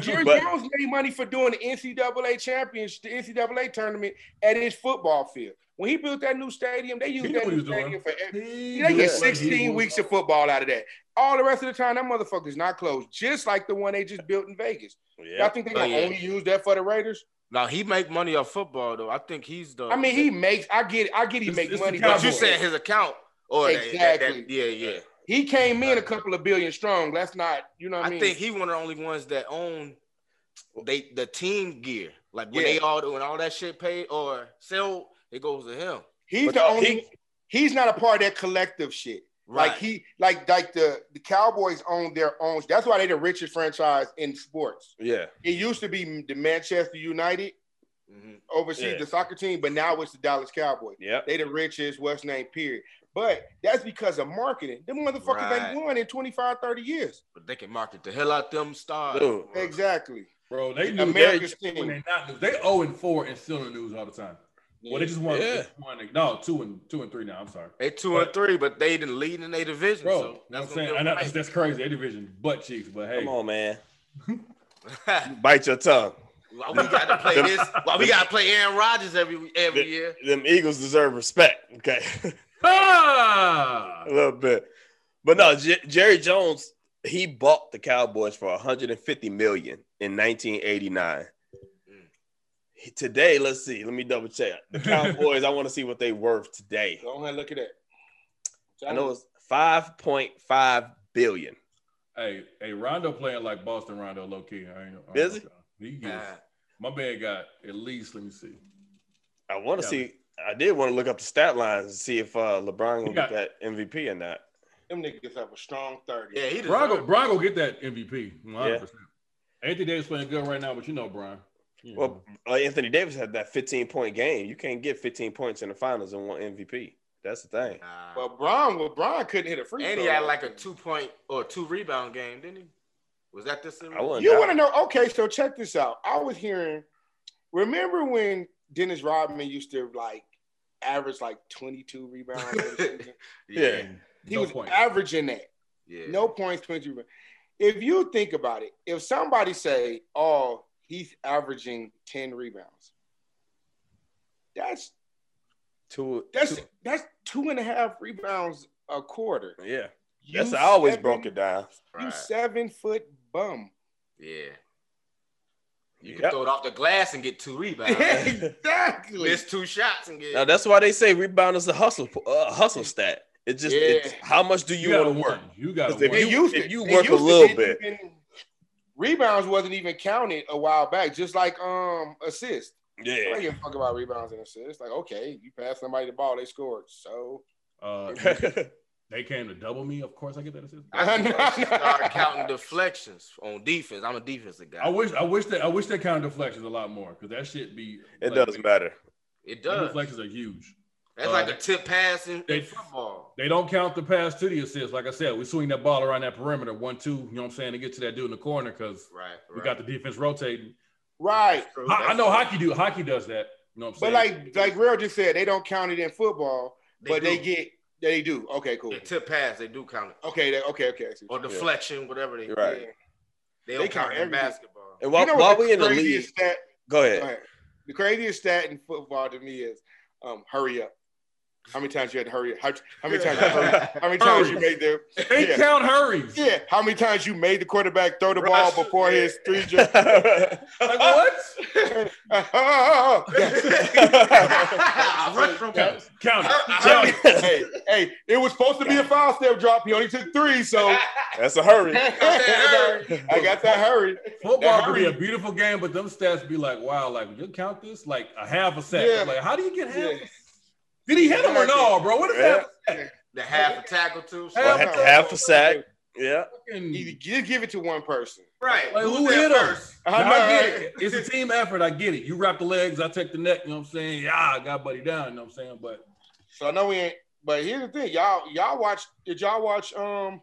Jerry But- Jones made money for doing the NCAA championship, the NCAA tournament at his football field. When he built that new stadium, they used that new he was stadium doing. for every, they get 16 was weeks of football out of that. All the rest of the time, that motherfucker's not closed, just like the one they just built in Vegas. Y'all Yeah. think they're Oh, yeah. only use that for the Raiders? Now he make money off football though. I think he's the. I mean, he makes. I get. It, I get. He It's- makes it's money. But but you Cowboys. saying his account or that- that- that- Exactly. yeah, yeah. He came in a couple of billion strong. That's not. You know what I I mean? think he one of the only ones that own they the team gear. Like when Yeah. they all when all that shit paid or sell, it goes to him. he's But the only. he- he's not a part of that collective shit. Like he, like like the the Cowboys own their own. That's why they're the richest franchise in sports. Yeah. It used to be the Manchester United Mhm. oversees Yeah. the soccer team, but now it's the Dallas Cowboys. Yeah. They the richest, what's name, period. But that's because of marketing. Them motherfuckers Right. ain't won in 25, 30 years. But they can market the hell out them stars. Dude. Exactly. Bro, they knew America's they, when team. they not they 0 and 4 and still in the news all the time. Well, they just won, Yeah. they won no two and two and three now. I'm sorry. They two and three, but they the lead in their division. Bro, so you know what that's I'm saying I know, right. that's, that's crazy. Their division butt cheeks, but hey, Come on, man. Bite your tongue. Why we got to play this? Why we got to play Aaron Rodgers every every year? Them Eagles deserve respect. Okay. Ah! a little bit. But no, J- Jerry Jones, he bought the Cowboys for 150 million in 1989. He- Today, let's see. Let me double check. The Cowboys, I want to see what they worth today. Go ahead, look at that. I know it's 5.5 billion. Hey, hey, Rondo playing like Boston Rondo, low key. I ain't, I Is ain't- he? He Nah. my man got at least. Let me see. I want to Yeah. see. I did want to look up the stat lines and see if uh, LeBron will get that MVP or not. Them niggas have a strong 30. Yeah, he Brian go, deserved. Brian get that MVP. 100%. Anthony Davis playing good right now, but you know Brian. You Well, know. uh, Anthony Davis had that 15 point game. You can't get 15 points in the finals and one MVP. That's the thing. Nah. But Bron, well, Bron couldn't hit a free and throw. he had like a two point or two rebound game, didn't he? Was that this? I wouldn't You want to know? Okay, so check this out. I was hearing. Remember when Dennis Rodman used to like average like 22 rebounds? for the season? Yeah. he No was point. averaging that. yeah. No points, 22 rebounds. If you think about it, if somebody say, "Oh, he's averaging 10 rebounds," that's Two, that's two- that's two and a half rebounds a quarter. yeah. You That's how I always seven- broke it down. You Right. seven foot bum. Yeah. You can Yep. throw it off the glass and get two rebounds. exactly. Miss two shots and get. Now that's why they say rebound is a hustle, uh, hustle stat. It just it's how much do you, gotta want to work? You got to 'Cause if work. you- if you work a little bit. even- rebounds wasn't even counted a while back, just like um assists. I don't Yeah. give a fuck about rebounds and assists. Like, okay, you pass somebody the ball, they scored. So Uh, they came to double me. Of course, I get that assist. I started counting deflections on defense. I'm a defensive guy. I wish, I wish that, I wish they counted deflections a lot more because that shit be. it like, does matter. it does. Deflections are huge. That's Uh, like a tip pass in, they- in football. They don't count the pass to the assist. Like I said, we swing that ball around that perimeter, one, two, you know what I'm saying, to get to that dude in the corner because Right. we got the defense rotating. Right. I, I know true. hockey do hockey does that. You know what I'm saying? But like like Real just said, they don't count it in football, but they get they do. Okay, cool. Yeah, tip pass. They do count it. Okay, they, okay, okay. Or deflection, whatever they. Right. Yeah. They don't They count count it in basketball. And while, you know while we in the league, craziest stat? go Go ahead. ahead. The craziest stat in football to me is um, hurry up. How many times you had to hurry? How, how many times? Hurry? How many times you made the? they yeah. count hurries. Yeah. How many times you made the quarterback throw the Rush, ball before yeah. his three jump? Like what? I rushed from count, count it. Count it. hey, hey, it was supposed to be a five step drop. He only took three, so That's a hurry. I got that hurry. Football That could be a beautiful game, but them stats be like, wow, like you count this like a half a sack. Yeah. Like, how do you get half? Yeah. A- Did he hit him or no, bro? What is Yeah. that? the half a tackle too. so- Half- half, half a sack. Yeah. You just give it to one person. Right. Like, Who's who hit him? first? I know, I get it. It's a team effort. I get it. You wrap the legs, I take the neck. You know what I'm saying? Yeah, I got buddy down. You know what I'm saying? But So I know we ain't. But here's the thing, y'all. Y'all watch? Did y'all watch? Um,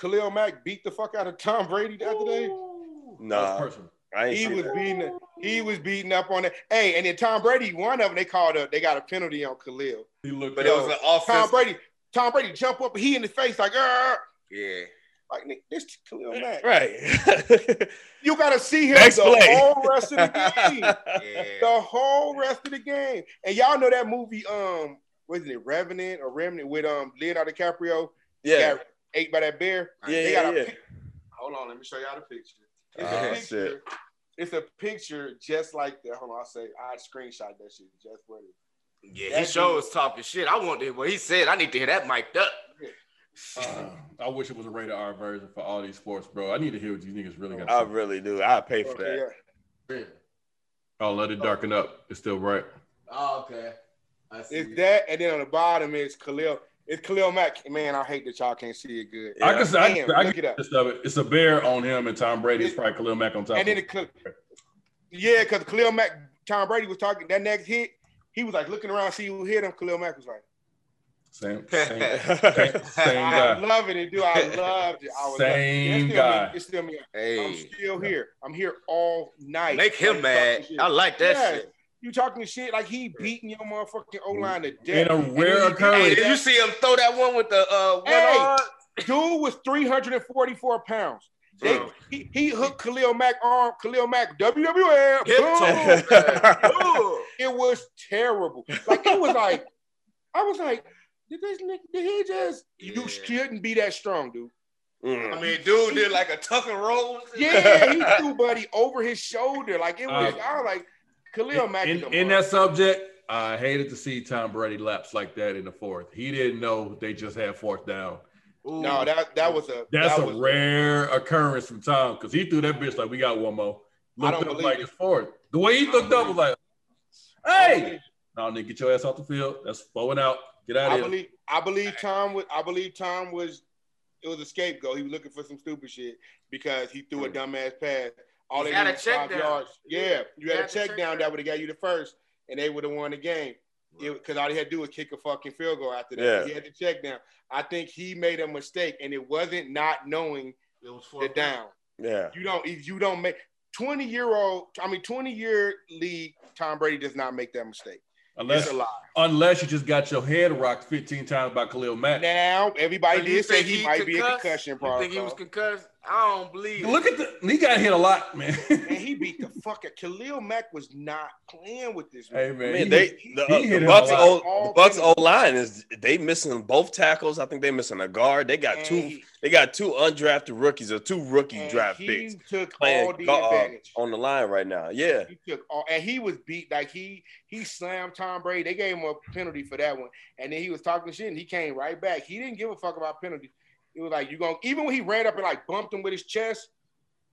Khalil Mack beat the fuck out of Tom Brady the other day. No. That's Nah, personal. I ain't He was that. beating. He was beating up on it. Hey, and then Tom Brady, one of them, they called a. They got a penalty on Khalil. He looked. But it was an offense. Tom offense. Brady. Tom Brady jump up, he in the face like, "Arr!" Yeah. like nigga, this Khalil Mack. Right. You gotta see him Next the play. whole rest of the game. Yeah. the whole rest of the game. And y'all know that movie, um, wasn't it Revenant or Remnant with um Leonardo DiCaprio? yeah. Got ate by that bear. Yeah, They yeah, got yeah. pic- Hold on, let me show y'all the picture. It's Oh, a picture. shit. It's a picture just like that. Hold on, I'll say I screenshot that shit. Just what it Yeah, That he sure was talking shit. I want to what he said. I need to hear that mic'd up. Uh, I wish it was a rated R version for all these sports, bro. I need to hear what these niggas really got. I to say. really do. I pay for Okay, that. yeah. Oh, let it darken up. It's still bright. Oh, okay. I see. It's that, and then on the bottom is Khalil. It's Khalil Mack. Man, I hate that y'all can't see it good. I can say I, Damn, can- I look can it up. just of it. It's a bear on him and Tom Brady. It's probably Khalil Mack on top. And then it, Khal- yeah, because Khalil Mack, Tom Brady was talking that next hit. He was like looking around, see who hit him. Khalil Mack was like, same, same, same, same I'm guy. loving it, dude. I loved it. I was Same it's still guy. Me. It's still me. I'm still here. I'm here all night. make him mad. I like that Yeah. shit. You talking shit like he beating your motherfucking O line to death. In a And rare when he beat occurrence. Hey, did you see him throw that one with the uh one Hey. arm? Dude was 344 pounds. They, he, he hooked Khalil Mack arm, Khalil Mack WWF. Boom. It was terrible. Like it was like, I was like, did this nigga, did he just? You shouldn't be that strong, dude. Mm. I mean, dude did like a tuck and roll. Yeah, he threw Buddy over his shoulder. Like it was. Uh, I was like, Khalil Mack. in, in that subject, I hated to see Tom Brady lapse like that in the fourth. He didn't know they just had fourth down. No, that that was a. That's that a was rare occurrence from Tom because he threw that bitch like we got one more. Looked up like it. it's fourth. The way he looked up was like, "Hey, no, nigga, get your ass off the field. That's blowing out. Get out I of here." believe. I believe Tom was. I believe Tom was. It was a scapegoat. He was looking for some stupid shit because he threw a dumbass pass. All He they had a needed check five down. yards. Yeah, Yeah, you he had a had check check down down. that would have got you the first, and they would have won the game. Because all he had to do was kick a fucking field goal after that. Yeah. He had the check down. I think he made a mistake, and it wasn't not knowing It was for the down. Yeah. You don't. if You don't make twenty year old. I mean, twenty year league. Tom Brady does not make that mistake. Unless, it's a lie. unless you just got your head rocked 15 times by Khalil Mack. Now everybody So did say think he, might be a concussed? concussion You problem. think he was concussed? I don't believe. it. Look at the he got hit a lot, man. and he beat the fuck out. Khalil Mack was not playing with this. Man. hey Man. man, he- they the, he uh, the Bucks a lot. O All the Bucks O penalties. line is they missing both tackles. I think they missing a guard. They got And two. he- They got two undrafted rookies or two rookie and draft he picks took all playing the gu- uh, advantage. on the line right now. Yeah. He took all, and he was beat like he he slammed Tom Brady. They gave him a penalty for that one, and then he was talking shit, and he came right back. He didn't give a fuck about penalties. It was like you gonna?" even when he ran up and like bumped him with his chest,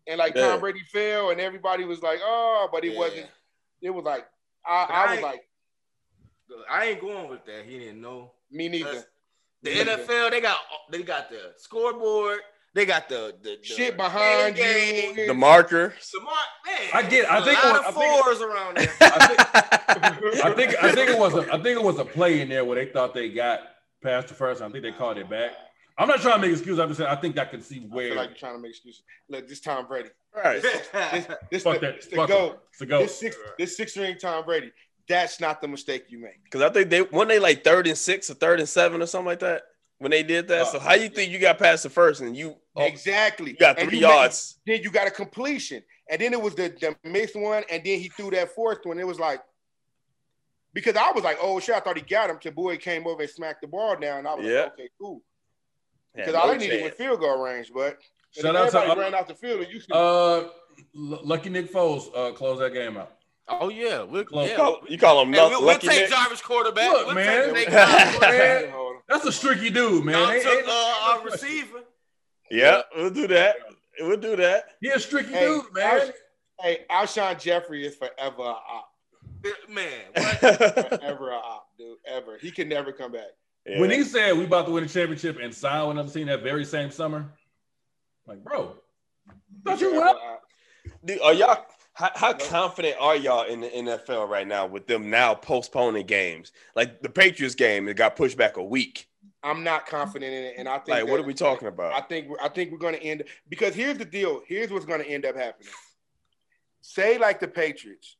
and like Yeah. Tom Brady fell, and everybody was like, oh, but it Yeah. wasn't. It was like I, I I was like I ain't going with that. He didn't know. me neither. The NFL, they got they got the scoreboard, They got the the, the Shit behind game, you. The marker. Smart man. I get- I think a lot of I think- fours around there. I think I think it was a I think it was a play in there where they thought they got past the first. I think they called it back. I'm not trying to make excuses. I'm just saying I think I can see I feel where. like you're trying to make excuses. Look, this Tom Brady. Right. This, this fuck the, that. this the Fuck go. it. It's a go. This six, this six ring Tom Brady. That's not the mistake you make. Because I think they when they like third and six or third and seven or something like that when they did that. so Uh, how you think you got past the first and you oh, exactly. you got three you make- yards? then you got a completion, and then it was the the missed one, and then he threw that fourth one. It was like because I was like, oh shit, I thought he got him. Till boy came over and smacked the ball down. And I was Yeah. like, okay, cool. Had Because no all they needed was chance. field goal range, but Shout out everybody to ran out the field. and You should, uh, Lucky Nick Foles uh, closed that game out. oh yeah, we'll, Close. You yeah. call, you call him Hey, luck, we'll, we'll take Nick? Jarvis quarterback. Look, we'll man. Take, Yeah. take Hold on. That's a streaky dude, man. Dom Ain't- took uh, our receiver. Yeah, we'll do that. We'll do that. He's a streaky Hey, dude, man. Hey, Alshon Jeffery is forever a op. Man, what? Forever a op, dude. Ever. He can never come back. Yeah. When he said we about to win the championship and sign with another team that very same summer, like, bro, thought you Forever well. Dude, are y'all how, how confident are y'all in the NFL right now with them now postponing games? Like the Patriots game, it got pushed back a week. I'm not confident in it, and I think. Like, what are we talking about? I about? think I think we're going to end because here's the deal. Here's what's going to end up happening. Say like the Patriots.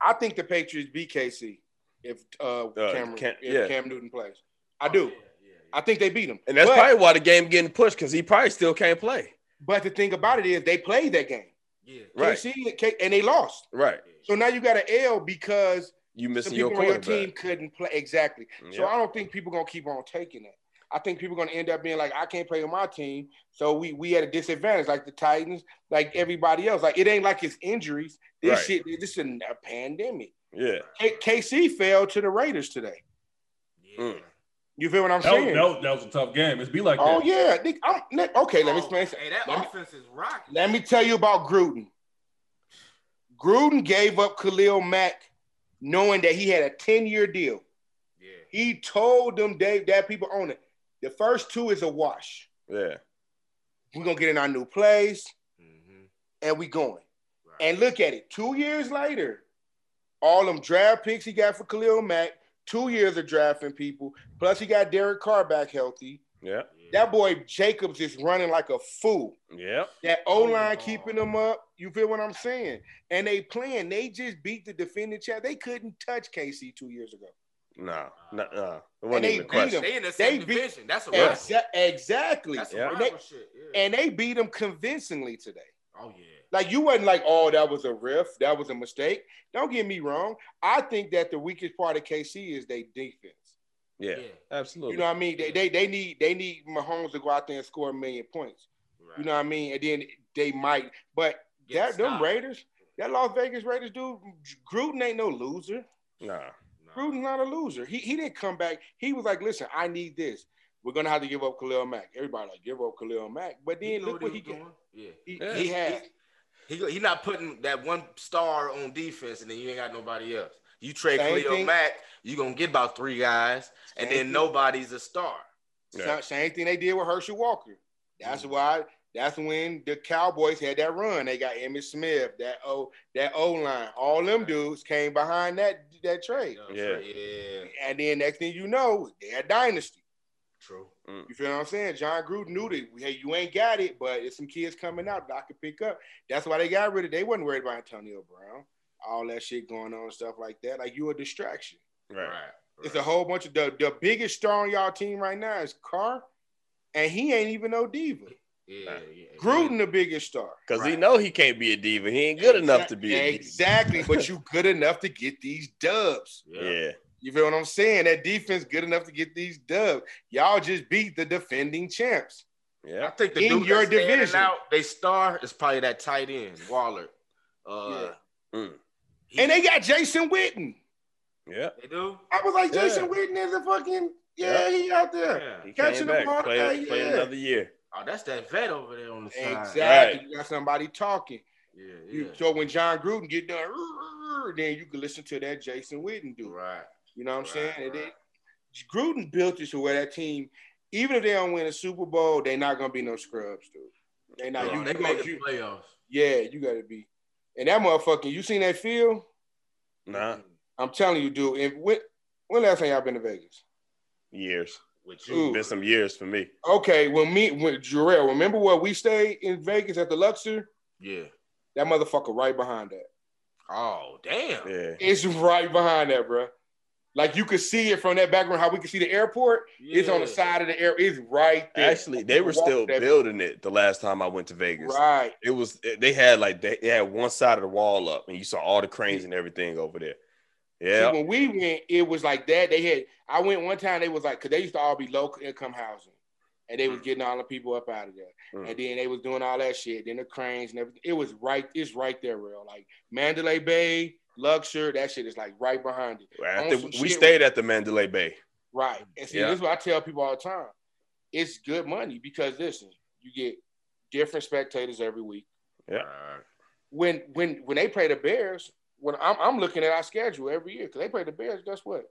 I think the Patriots beat KC if uh, Cam, Cam- if yeah. Cam Newton plays. I do. I think they beat him, And that's but, probably why the game getting pushed because he probably still can't play. But the thing about it is they played that game. Yeah. Right. KC K- and they lost. Right. So now you got an L because You some missing your on your team couldn't play exactly. So I don't think people gonna keep on taking it. I think people are gonna end up being like, I can't play with my team, so we we at a disadvantage, like the Titans, like everybody else. Like it ain't like it's injuries. This Right. shit, this is a, a pandemic. Yeah. K- KC fell to the Raiders today. Yeah. Mm. You feel what I'm That saying? that, was, that was a tough game. It's be like oh that. yeah, Nick, I'm, Nick, okay. Let me Oh, explain. Hey, that Let me- offense is rocking. Let me tell you about Gruden. Gruden gave up Khalil Mack knowing that he had a 10 year deal. Yeah. He told them Dave that people own it. The first two is a wash. Yeah. We're gonna get in our new place Mm-hmm. and we going. Right. And look at it. Two years later, all them draft picks he got for Khalil Mack, two years of drafting people, plus he got Derek Carr back healthy. Yeah. That boy Jacobs is running like a fool. Yeah. That O line keeping them up. You feel what I'm saying? And they playing. They just beat the defending champ. They couldn't touch KC two years ago. No. No. no. It wasn't they even a beat question. them. They in the They same beat- division. That's a. Exa- exactly. That's Yeah. a And, they, shit. Yeah. and they beat them convincingly today. oh yeah. Like you wasn't like, oh, that was a riff, that was a mistake. Don't get me wrong. I think that the weakest part of KC is their defense. Yeah. Yeah. Absolutely. You know what I mean? They, they they need they need Mahomes to go out there and score a million points. Right. You know what I mean? And then they might, but Get that them. Raiders, that Las Vegas Raiders dude, Gruden ain't no loser. nah. No. Gruden's not a loser. He he didn't come back. He was like, listen, I need this. We're gonna have to give up Khalil Mack. Everybody like give up Khalil Mack, but then look what he was get. Yeah. He, Yeah. he had. He he not putting that one star on defense, and then you ain't got nobody else. You trade Same Khalil thing. Mack, you gonna get about three guys, and then thing. nobody's a star. Yeah. Sa- Same thing they did with Herschel Walker. That's Mhm. why. That's when the Cowboys had that run. They got Emmitt Smith, that O, that O line. All them dudes came behind that that trade. Yeah. yeah, And then next thing you know, they're a dynasty. True. Mm. You feel what I'm saying? Jon Gruden knew that hey, you ain't got it, but it's some kids coming out that I could pick up. That's why they got rid of. They wasn't worried about Antonio Brown, all that shit going on and stuff like that. Like you a distraction. Right. Right. It's a whole bunch of the the biggest star on y'all team right now is Carr, and he ain't even no diva. Yeah, yeah. Gruden the biggest star. Because he know he can't be a diva. He ain't good enough to be a diva. exactly, but you good enough to get these dubs. Yeah. Yeah. You feel what I'm saying? That defense good enough to get these dubs. Y'all just beat the defending champs. Yeah, I think the In dude your that's division. out, they star is probably that tight end, Waller. Uh, Mm. he- And they got Jason Witten. Yeah. they do. I was like, Yeah. Jason Witten is a fucking yeah, he out there. Yeah. He Catching came the back. ball, Played, yeah, played another year. Oh, that's that vet over there on the side. Exactly. Right. You got somebody talking. Yeah, You, yeah. so when Jon Gruden get done, then you can listen to that Jason Witten dude. Right. You know what I'm Right, saying? Right. it, Gruden built it to where that team, even if they don't win a Super Bowl, they're not gonna be no scrubs, dude. They not. Bro, you, they you, made gonna- the you- playoffs. yeah, you gotta be. And that motherfucking, you seen that field? Nah, I'm telling you, dude. And when when last time y'all been to Vegas? years. With you. Ooh. Been some years for me. Okay, when me when Jarrell, remember where we stayed in Vegas at the Luxor? Yeah. That motherfucker right behind that. Oh, damn. Yeah. It's right behind that, bro. Like you could see it from that background, how we can see the airport. It's on the side of the air. It's right there. Actually, they were still building it the last time I went to Vegas. Right. It was they had like they, had one side of the wall up, and you saw all the cranes and everything over there. Yeah, when we went, it was like that. They had. I went one time. They was like, cause they used to all be low income housing, and they was getting all the people up out of there. Mm. And then they was doing all that shit. Then the cranes and everything. It was right. It's right there, real. Like Mandalay Bay, Luxor. That shit is like right behind it. I think we shit stayed at the Mandalay Bay. Right. And see, Yeah. this is what I tell people all the time. It's good money because listen, you get different spectators every week. Yeah. When when when they play the Bears, when I'm, I'm looking at our schedule every year because they play the Bears. Guess what?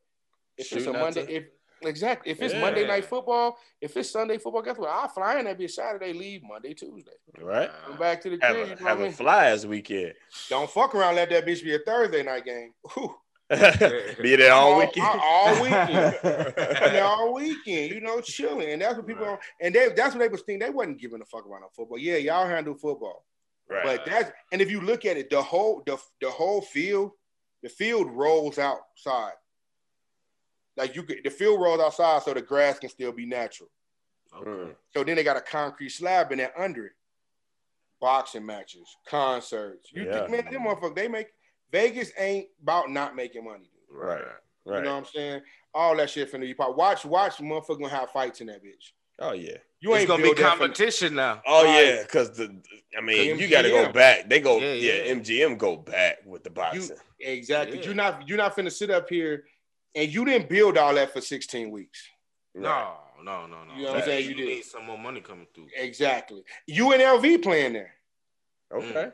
If it's a Monday, to- if exactly, if it's Yeah. Monday night football, if it's Sunday football, guess what? I fly in that be Saturday, leave Monday, Tuesday, Right. come back to the Have crib. a, You know have I a mean? flyers weekend. Don't fuck around. Let that bitch be a Thursday night game. Be there all all, weekend. Uh, all, all weekend. Mean, all weekend, you know, chilling, and that's what people. Right. And they, that's what they was thinking. They wasn't giving a fuck about no football. Yeah, y'all handle football, right. but that's and if you look at it, the whole the the whole field, the field rolls outside. Like you could, the field rolls outside so the grass can still be natural. Okay. Mm. So then they got a concrete slab in there under it. Boxing matches, concerts. You Yeah. think, man, them motherfuckers, they make Vegas ain't about not making money. Dude. Right. You know what I'm saying? All that shit finna be pop. Watch, watch, motherfucker gonna have fights in that bitch. oh yeah. You It's ain't gonna be built that competition now. Oh Right. yeah, because the I mean you got to go back. They go Yeah, yeah, yeah. MGM go back with the boxing. Exactly. Yeah. You're not you're not finna sit up here and you didn't build all that for 16 weeks. Right. No, no, no, no. You know what I'm saying? You You did. need some more money coming through. Exactly. You and LV playing there. Okay.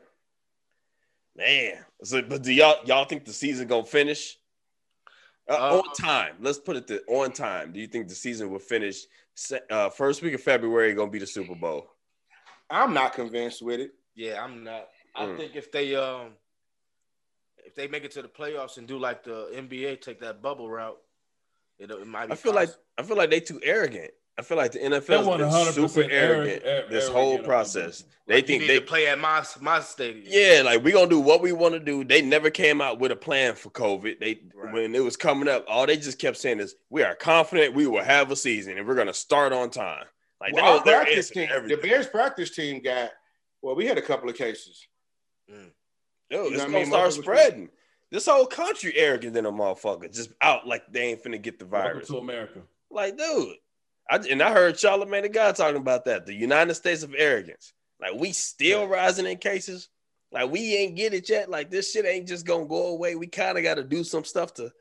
Man, so but do y'all y'all think the season gonna finish uh, Uh, on time? Let's put it to on time. Do you think the season will finish uh, first week of February? Gonna be the Super Bowl? I'm not convinced with it. Yeah, I'm not. I Mm. think if they um if they make it to the playoffs and do like the NBA, take that bubble route, it, it might be. I feel like possible. I feel like they too arrogant. I feel like the NFL want has 100% been super arrogant arrogant- this whole process. the- They Like, think they play at my my stadium. Yeah, like we gonna do what we want to do. They never came out with a plan for COVID. They Right. when it was coming up, all they just kept saying is, "We are confident we will have a season and we're gonna start on time." Like Well, that was their practice team, the. Bears practice team got well, we had a couple of cases. Mm. Yo, You it's know what I gonna mean? start Motherfuckers- spreading. This whole country arrogant than a motherfucker, just out like they ain't finna get the Welcome virus. to America. Like, dude, I, and I heard Charlamagne the God talking about that. The United States of arrogance. Like, we still rising in cases. Like, we ain't get it yet. Like, this shit ain't just gonna go away. We kind of got to do some stuff to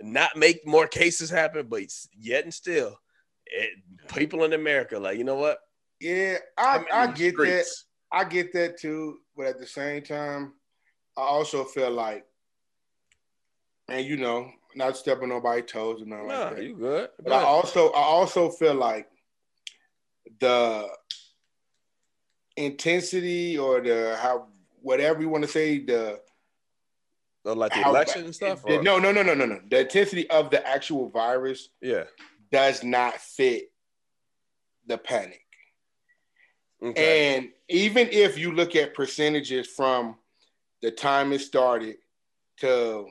not make more cases happen. But yet and still, it, people in America, like, you know what? Yeah, I, I'm in I the get that. I get that too, but at the same time, I also feel like, and you know, not stepping on nobody's toes and nothing Nah, like that. you good? But I also, I also feel like the intensity or the how whatever you want to say the Uh, like the how- election and stuff. the- no, no, no, no, no, no. The intensity of the actual virus Yeah. does not fit the panic. Okay. And even if you look at percentages from the time it started to,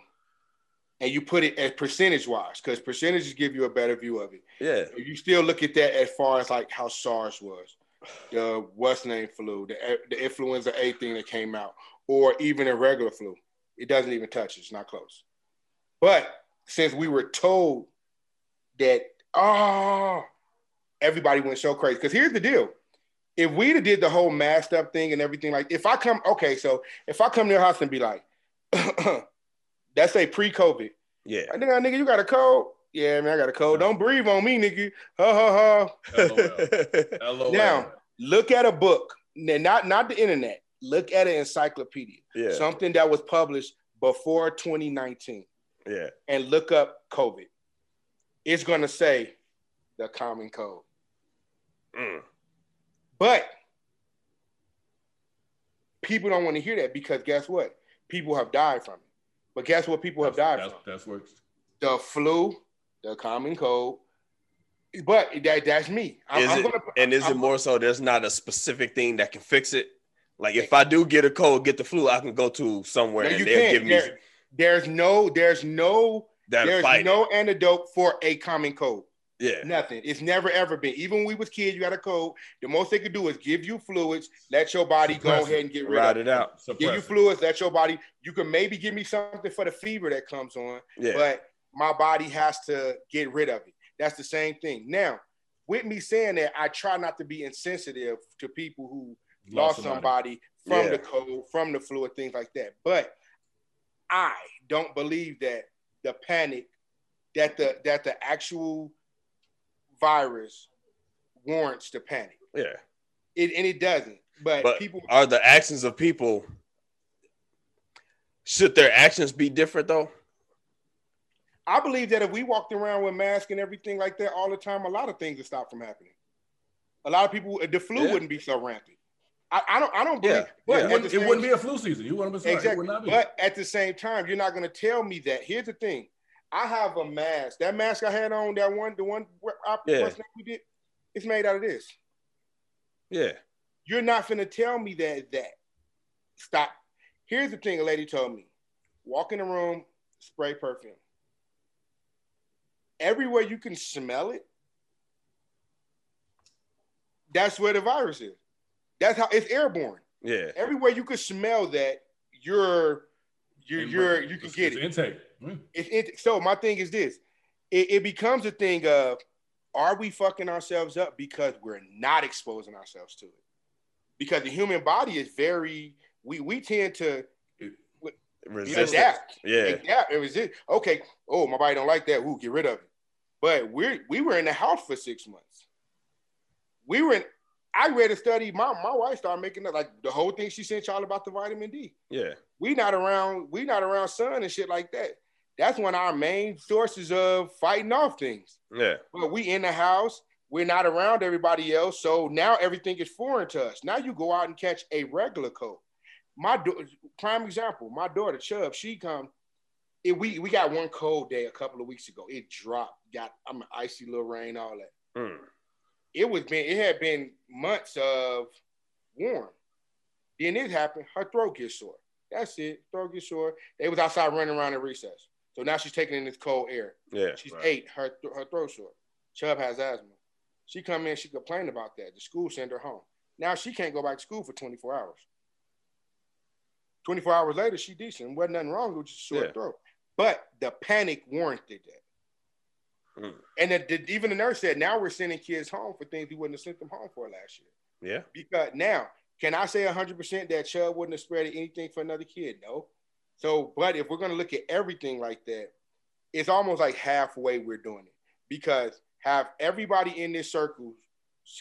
and you put it as percentage wise, because percentages give you a better view of it. yeah. If you still look at that as far as like how SARS was, the what's name flu, the, the influenza A thing that came out, or even a regular flu, it doesn't even touch. It's not close. But since we were told that, oh, everybody went so crazy. Because here's the deal. If we'd have did the whole masked up thing and everything, like if I come, okay, so if I come to your house and be like, that's a pre-COVID, Yeah. I think, nigga, you got a cold? Yeah, man, I got a cold. Don't breathe on me, nigga. Ha ha ha. LOL. LOL. Now, look at a book, not not the internet. Look at an encyclopedia, yeah. something that was published before 2019, yeah. and look up COVID. It's gonna say the common cold. Mm. But people don't want to hear that because guess what? People have died from it. But guess what? People have died That's, from that's works. the flu, the common cold. But that that's me. I'm, Is I'm it, gonna, and is I'm- it more so there's not a specific thing that can fix it? Like if I do get a cold, get the flu, I can go to somewhere No, and they'll can't. give me There- there's no, there's no, that there's fight. no antidote for a common cold. Yeah, Nothing. It's never ever been. Even when we was kids, you got a cold. The most they could do is give you fluids, let your body go Suppress ahead and get rid ride of it. it out. Give you fluids, let your body. You can maybe give me something for the fever that comes on, Yeah, but my body has to get rid of it. That's the same thing. Now, with me saying that, I try not to be insensitive to people who lost somebody from Yeah. the cold, from the flu, and things like that. But I don't believe that the panic, that the that the actual virus warrants the panic. yeah. It and it doesn't. But, But people are the actions of people should their actions be different though? I believe that if we walked around with masks and everything like that all the time, a lot of things would stop from happening. A lot of people, the flu Yeah. wouldn't be so rampant. I, I don't, I don't believe. Yeah, But yeah. It the wouldn't, it wouldn't be a flu season. You want to be It exactly. would not be. But at the same time, you're not going to tell me that. Here's the thing: I have a mask. That mask I had on, that one, the one I, Yeah. what's name we did, it's made out of this. Yeah, You're not going to tell me that. That stop. Here's the thing: a lady told me: walk in the room, spray perfume. Everywhere you can smell it, that's where the virus is. That's how it's airborne. yeah, Everywhere you can smell that, you're you're you're you can It's- get it's it. intake. Mm. It's it. So my thing is this: it, it becomes a thing of, are we fucking ourselves up because we're not exposing ourselves to it? Because the human body is very we we tend to resist adapt. Yeah, Adapt. It was it. Okay. Oh, my body don't like that. Ooh, get rid of it. But we we were in the house for six months. We were in. I read a study. My my wife started making it like the whole thing she sent y'all about the vitamin D. yeah, we not around we not around sun and shit like that. That's one of our main sources of fighting off things. yeah, But we in the house, we're not around everybody else, so now everything is foreign to us. Now you go out and catch a regular cold. My do- prime example, my daughter Chubb, she come. It, we we got one cold day a couple of weeks ago. It dropped, got I'm an icy little rain, all that Mm. it was been it had been months of warm. Then it happened. Her throat gets sore. That's it. Throat gets sore. They was outside running around in recess. So now she's taking in this cold air. yeah. She's Right. eight. Her th- her throat sore. Chubb has asthma. She come in. She complained about that. The school sent her home. Now she can't go back to school for 24 hours. 24 hours later, she decent. Wasn't nothing wrong with just a sore Yeah. throat. But the panic warranted that. Mm. And the, the, even the nurse said, now we're sending kids home for things we wouldn't have sent them home for last year. Yeah, Because now, can I say 100% that Chubb wouldn't have spread anything for another kid? No. So, but if we're going to look at everything like that, it's almost like halfway we're doing it. Because have everybody in this circle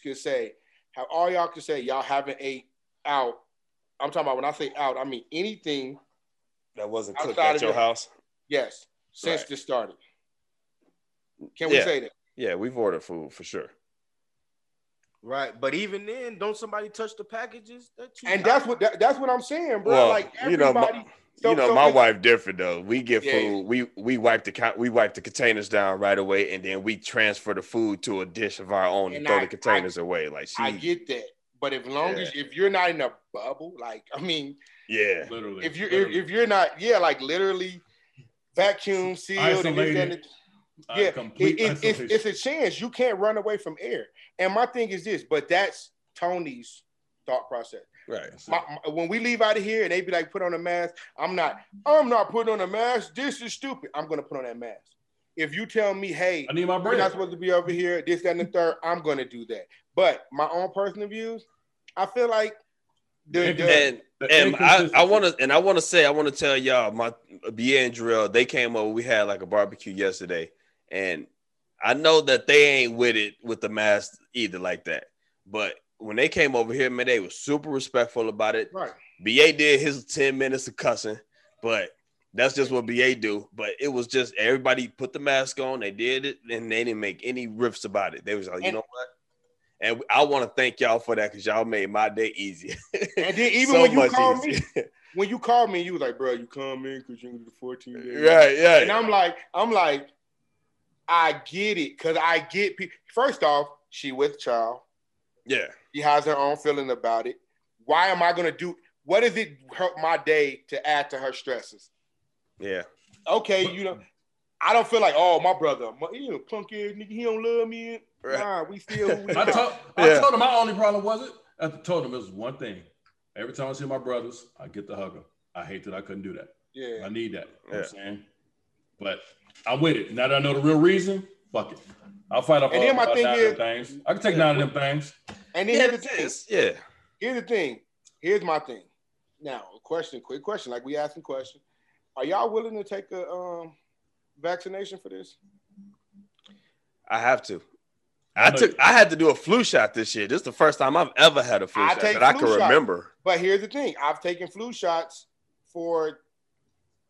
could say, have all y'all could say, y'all haven't ate out. I'm talking about when I say out, I mean anything, that wasn't cooked at your your- house. yes, since Right. this started. Can we Yeah. say that? Yeah, we've ordered food for sure. Right, but even then, don't somebody touch the packages? That And that's what that, that's what I'm saying, bro. Well, like you know, everybody. my- so- you know, so my if- wife different though. We get Yeah. food, we we wipe the we wipe the containers down right away, and then we transfer the food to a dish of our own and And throw I- the containers away. Like she, I get that, but if long as if you're not in a bubble, like I mean, yeah, Literally. if you're if, if you're not, yeah, like literally vacuum sealed and and Isolated. the- Uh, yeah, complete it, it, it's, it's a chance you can't run away from air. And my thing is this, but that's Tony's thought process. Right. My, my- when we leave out of here and they be like, put on a mask, I'm not, I'm not putting on a mask. This is stupid. I'm gonna put on that mask. If you tell me, hey, I need my we're not supposed to be over here, this, that, and the third, I'm gonna do that. But my own personal views, I feel like the, the And The and I, I want to and I want to say I want to tell y'all my BA and Drill they came over we had like a barbecue yesterday and I know that they ain't with it with the mask either like that but when they came over here man they were super respectful about it right. BA did his 10 minutes of cussing but that's just what BA do but it was just everybody put the mask on they did it and they didn't make any riffs about it they was like you know what And I want to thank y'all for that because y'all made my day easier. And then even So when you called me, when you called me, you was like, bro, you come in because you the 14 days. right, yeah. And. I'm like, I'm like, I get it. Cause I get people. First off, she with child. Yeah. She has her own feeling about it. Why am I gonna do what does it hurt my day to add to her stresses? Yeah. Okay, you know, I don't feel like, oh, my brother, my, you know, punk ass nigga, he don't love me. Right. Nah, we still we I are. told, I Yeah. told him my only problem was it. I told him it was one thing. Every time I see my brothers, I get to hug them. I hate that I couldn't do that. Yeah. I need that. You know what I'm saying? But I'm with it. Now that I know the real reason, fuck it. I'll fight off And all, then my thing nine is- of them things. I can take nine of them things. And then Yeah, here's the it thing. is. Yeah. Here's the thing. Here's my thing. Now, a question, quick question, like we asking question. Are y'all willing to take a um vaccination for this? I have to. I I took I had to do a flu shot this year. This is the first time I've ever had a flu I shot take that I can shot. remember. But here's the thing. I've taken flu shots for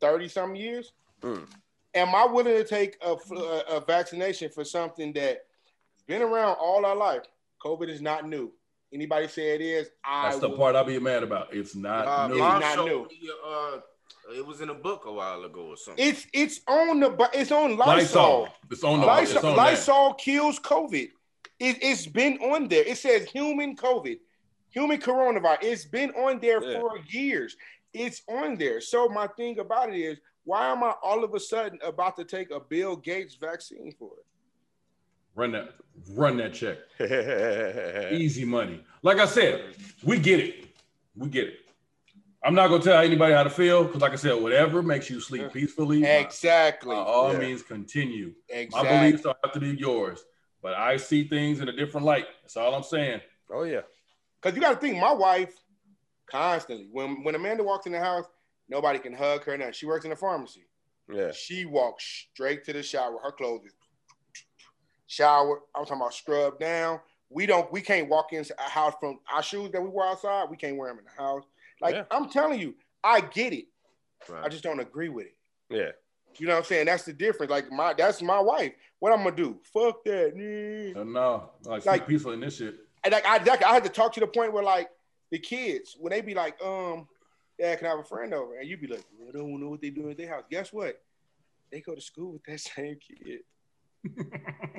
30 some years. Mm. Am I willing to take a, a, a vaccination for something that's been around all our life? COVID is not new. Anybody say it is? I That's the will- part I'll be mad about. It's not Uh, new. Mom- Mom not new. me, uh, it was in a book a while ago or something. It's it's on the but it's on Lysol. Lysol. It's on the Lysol, it's on Lysol kills COVID. It, has been on there. It says human COVID, human coronavirus. It's been on there Yeah. for years. It's on there. So my thing about it is, why am I all of a sudden about to take a Bill Gates vaccine for it? That. Run that run that check. Easy money. Like I said, we get it. We get it. I'm not gonna tell anybody how to feel because, like I said, whatever makes you sleep peacefully, Exactly. by all Yeah. means, continue. My exactly. beliefs don't have to be yours, but I see things in a different light. That's all I'm saying. Oh yeah. Because you got to think, my wife constantly when when Amanda walks in the house, nobody can hug her. Now she works in a pharmacy. Yeah. She walks straight to the shower. Her clothes is shower. I'm talking about scrub down. We don't. We can't walk into a house from our shoes that we wear outside. We can't wear them in the house. Like Yeah. I'm telling you, I get it. Right. I just don't agree with it. Yeah. You know what I'm saying? That's the difference. Like my, that's my wife. What I'm gonna do? Fuck that. nah. Uh, no, like, Like- peaceful in this shit. And like I, like, I had to talk to the point where like the kids when they be like, um, yeah, can I have a friend over? And you be like, I don't know what they do at their house. Guess what? They go to school with that same kid.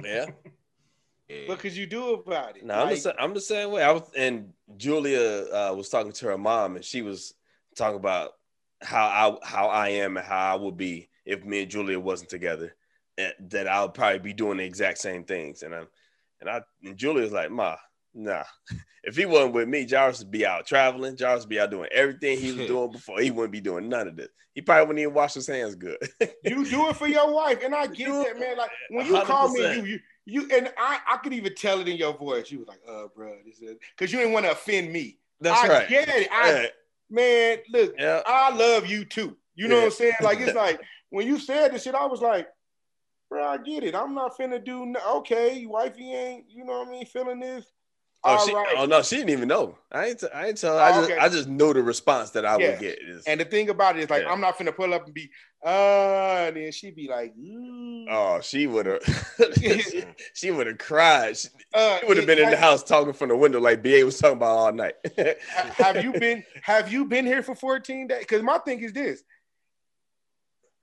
Yeah. Yeah. What could you do about it? No, I'm, the, I'm the same way. I was, and Julia uh, was talking to her mom, and she was talking about how I how I am and how I would be if me and Julia wasn't together. and That I would probably be doing the exact same things. And I'm, and I and Julia's like, "Ma, nah. If he wasn't with me, Jarvis would be out traveling. Jarvis would be out doing everything he was doing before. He wouldn't be doing none of this. He probably wouldn't even wash his hands good. you do it for your wife, and I get Do that, man. Like when you call me, you you you, and I I could even tell it in your voice. You was like, "Uh, bro, this is," because you didn't want to offend me. That's I right. get it. I Yeah. man, look, yeah. I love you too. You know Yeah. what I'm saying? Like it's like when you said this shit, I was like, bro, I get it. I'm not finna do no- okay. Wifey ain't, you know what I mean, feeling this. Oh, All she, right. oh no, she didn't even know. I ain't. T- I ain't tell. her. I Oh, just. okay. I just know the response that I Yeah. would get. Is, And the thing about it is like Yeah. I'm not finna pull up and be, uh, and then she be like, mm. oh, she would have. she she would have cried. She, uh, would have been in the house talking from the window like Ba was talking about all night. have you been have you been here for 14 days? Because my thing is this.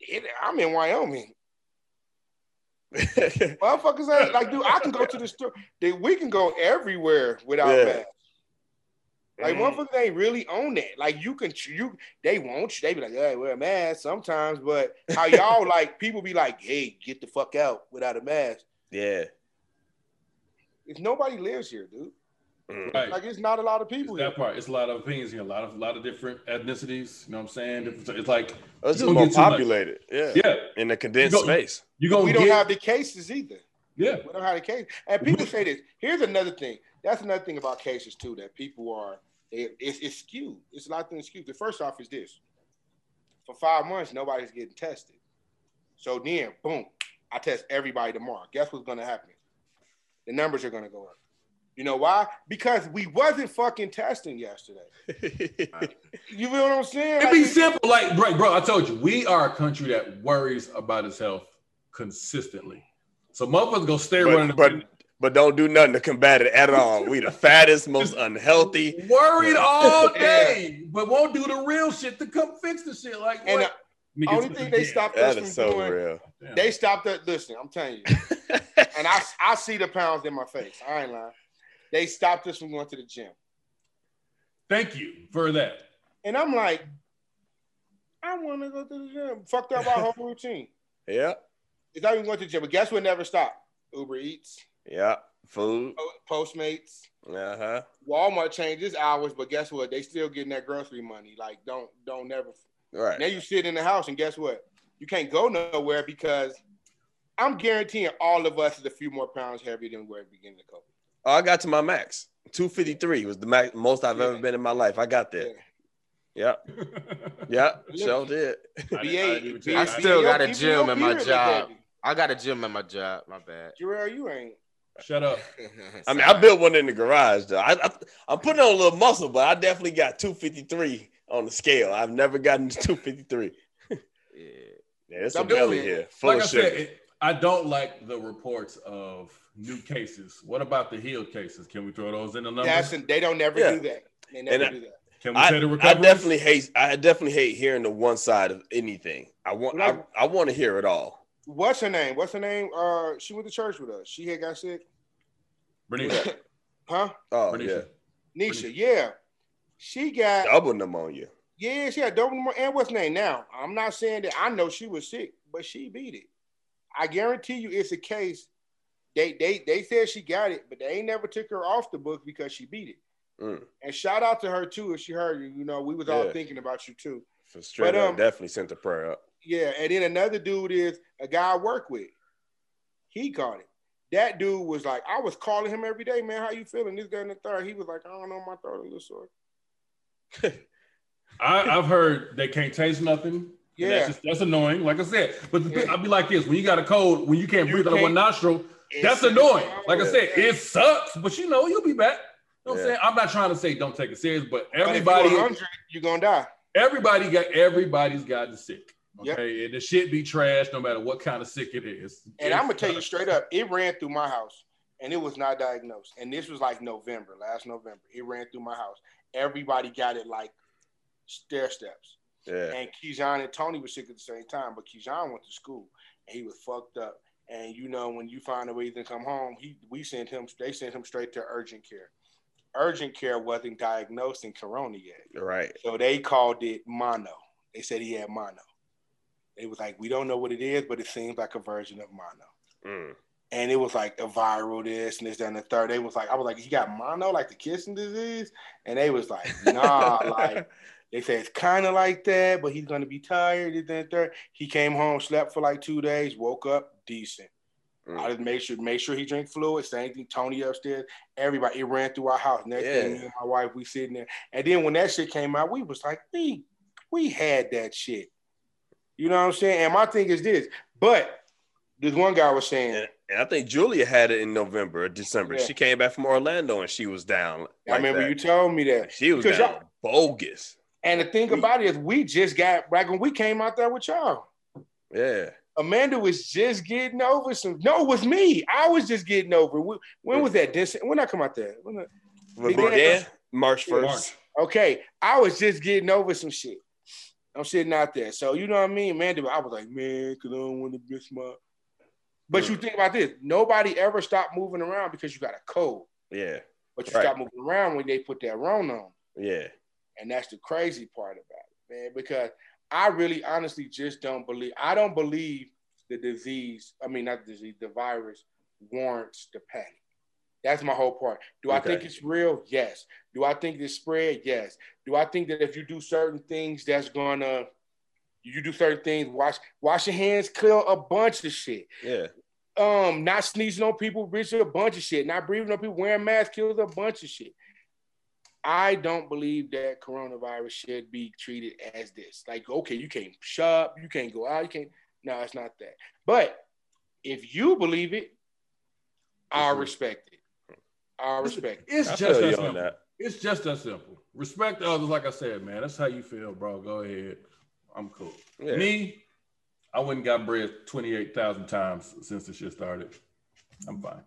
It, I'm in Wyoming. Motherfuckers ain't like, dude, I can go to the store. They, we can go everywhere without Yeah. masks. Like Mm. motherfuckers ain't really on that. Like you can you they won't they be like, hey, wear a mask sometimes, but how y'all like people be like, hey, get the fuck out without a mask. yeah. If nobody lives here, dude. Mm. Right. Like it's not a lot of It's people here. that part. It's a lot of opinions here, a lot of a lot of different ethnicities. You know what I'm saying? It's like It's just more populated. Yeah. yeah, In the condensed You go- space. you gonna We don't get, have the cases either. yeah. We don't have the case. And people say this. Here's another thing. That's another thing about cases too that people are. They, it's, it's skewed. It's a lot of things skewed. The first off is this: for five months, nobody's getting tested. So then, boom, I test everybody tomorrow. Guess what's going to happen? The numbers are going to go up. You know why? Because we wasn't fucking testing yesterday. You feel what I'm saying? It Like, be it's- simple, like bro, bro. I told you, we are a country that worries about its health consistently. So motherfuckers gonna stay running. but, the- but but don't do nothing to combat it at all. We the fattest, most unhealthy. Worried all day, but won't do the real shit to come fix the shit. Like And what? Uh, the me only thing they gym. stopped us That from so doing, real. They stopped us. Listen, I'm telling you, and I I see the pounds in my face. I ain't lying. They stopped us from going to the gym, Thank you for that. and I'm like, I want to go to the gym. Fucked up our whole routine. yeah, It's not even going to the gym, but guess what? Never stopped. Uber Eats, yeah. Food. Postmates, Uh huh. Walmart changes hours, but guess what? They still getting that grocery money. Like, don't don't never. Right. Now you sit in the house, and guess what? You can't go nowhere because I'm guaranteeing all of us is a few more pounds heavier than we were at the beginning of COVID. I got to my max. 253 was the max, most I've ever been in my life. I got there. Yeah. Yep. Yep. Sure did. I- I BA, do too. BA I still got a gym your in my job. I got a gym at my job. My bad. Jarrell, you ain't. Shut up. I mean, I built one in the garage though. I, I I'm putting on a little muscle, but I definitely got 253 on the scale. I've never gotten to 253. Yeah. Yeah, it's a I'm belly here, full like of I sugar. said, it- I don't like the reports of new cases. What about the healed cases? Can we throw those in the numbers? That's they don't never Yeah. do that. They never And do that. Can we I, say the recovery? I definitely hate. I definitely hate hearing the one side of anything. I want. I, Like- I want to hear it all. What's her name? What's her name? Uh, she went to church with us. She had got sick, Bernice. huh? Oh Bernice. yeah, Nisha, yeah. She got double pneumonia. yeah, she had double pneumonia. And what's her name? Now, I'm not saying that I know she was sick, but she beat it. I guarantee you, it's a case. They they they said she got it, but they ain't never took her off the book because she beat it. Mm, And shout out to her too if she heard you. You know, we was all thinking about you too. for straight But, up, um, definitely sent the prayer up. Yeah, and then another dude is a guy I work with. He caught it. That dude was like, I was calling him every day, man. How you feeling? This guy in the third. He was like, I don't know, my throat a little sore. I, I've heard they can't taste nothing. Yeah. That's, just, that's annoying. Like I said, but the, thing- I'll be like this: when you got a cold, when you can't You breathe out of one nostril, that's annoying. Like I said, it sucks, but you know you'll be back. You know what I'm saying? I'm not trying to say don't take it serious, but But everybody, you're you're gonna die. everybody got everybody's gotten sick. Yep. Okay, and the shit be trash no matter what kind of sick it is. And It I'm gonna tell you straight up, it ran through my house, and it was not diagnosed. And this was like November, last November. It ran through my house. Everybody got it like stair steps. Yeah, And Keyshawn and Tony were sick at the same time, but Keyshawn went to school and he was fucked up. And you know, when you find a way to come home, he we sent him they sent him straight to urgent care. Urgent care wasn't diagnosed in corona yet. right. So they called it mono. They said he had mono. It was like, we don't know what it is, but it seems like a version of mono. Mm. And it was like a viral this and this, that, and the third. They was like, I was like, he got mono, like the kissing disease? And they was like, nah, like they say it's kind of like that, but he's gonna be tired. This, that, and the third. He came home, slept for like two days, woke up decent. Mm. I just made sure make sure he drank fluid. Same thing, Tony upstairs. Everybody, it ran through our house. Next thing, Yeah. me and my wife, we sitting there. And then when that shit came out, we was like, we we had that shit. You know what I'm saying? And my thing is this, but this one guy was saying, And, and I think Julia had it in November or December. Yeah. She came back from Orlando and she was down. I remember that. you told me that. She was down bogus. And the thing about it is, we just got back when we came out there with y'all. Yeah. Amanda was just getting over some. No, it was me. I was just getting over. When, when was that? This when I come out there? When the- With Big Big Dan? Dan, March Yeah, 1st. March. Okay, I was just getting over some shit. I'm sitting out there, so you know what I mean, man. I was like, man, cause I don't want to miss my. But you think about this: nobody ever stopped moving around because you got a cold, Yeah. but you Right. stop moving around when they put that Rona on, Yeah. And that's the crazy part about it, man. Because I really, honestly, just don't believe. I don't believe the disease. I mean, not the disease. The virus warrants the panic. That's my whole part. Do I think it's real? Yes. Do I think it's spread? Yes. Do I think that if you do certain things, that's gonna you do certain things, wash wash your hands, clear a bunch of shit. Yeah. Um, not sneezing on people, rich a bunch of shit. Not breathing on people, wearing masks kills a bunch of shit. I don't believe that coronavirus should be treated as this. Like, okay, you can't shop, you can't go out, you can't. No, it's not that. But if you believe it, I respect it. I respect it. It's just that simple. that. It's just that simple. Respect others, like I said, man. That's how you feel, bro. Go ahead. I'm cool. Yeah. Me, I wouldn't got bread 28,000 times since the shit started. I'm fine.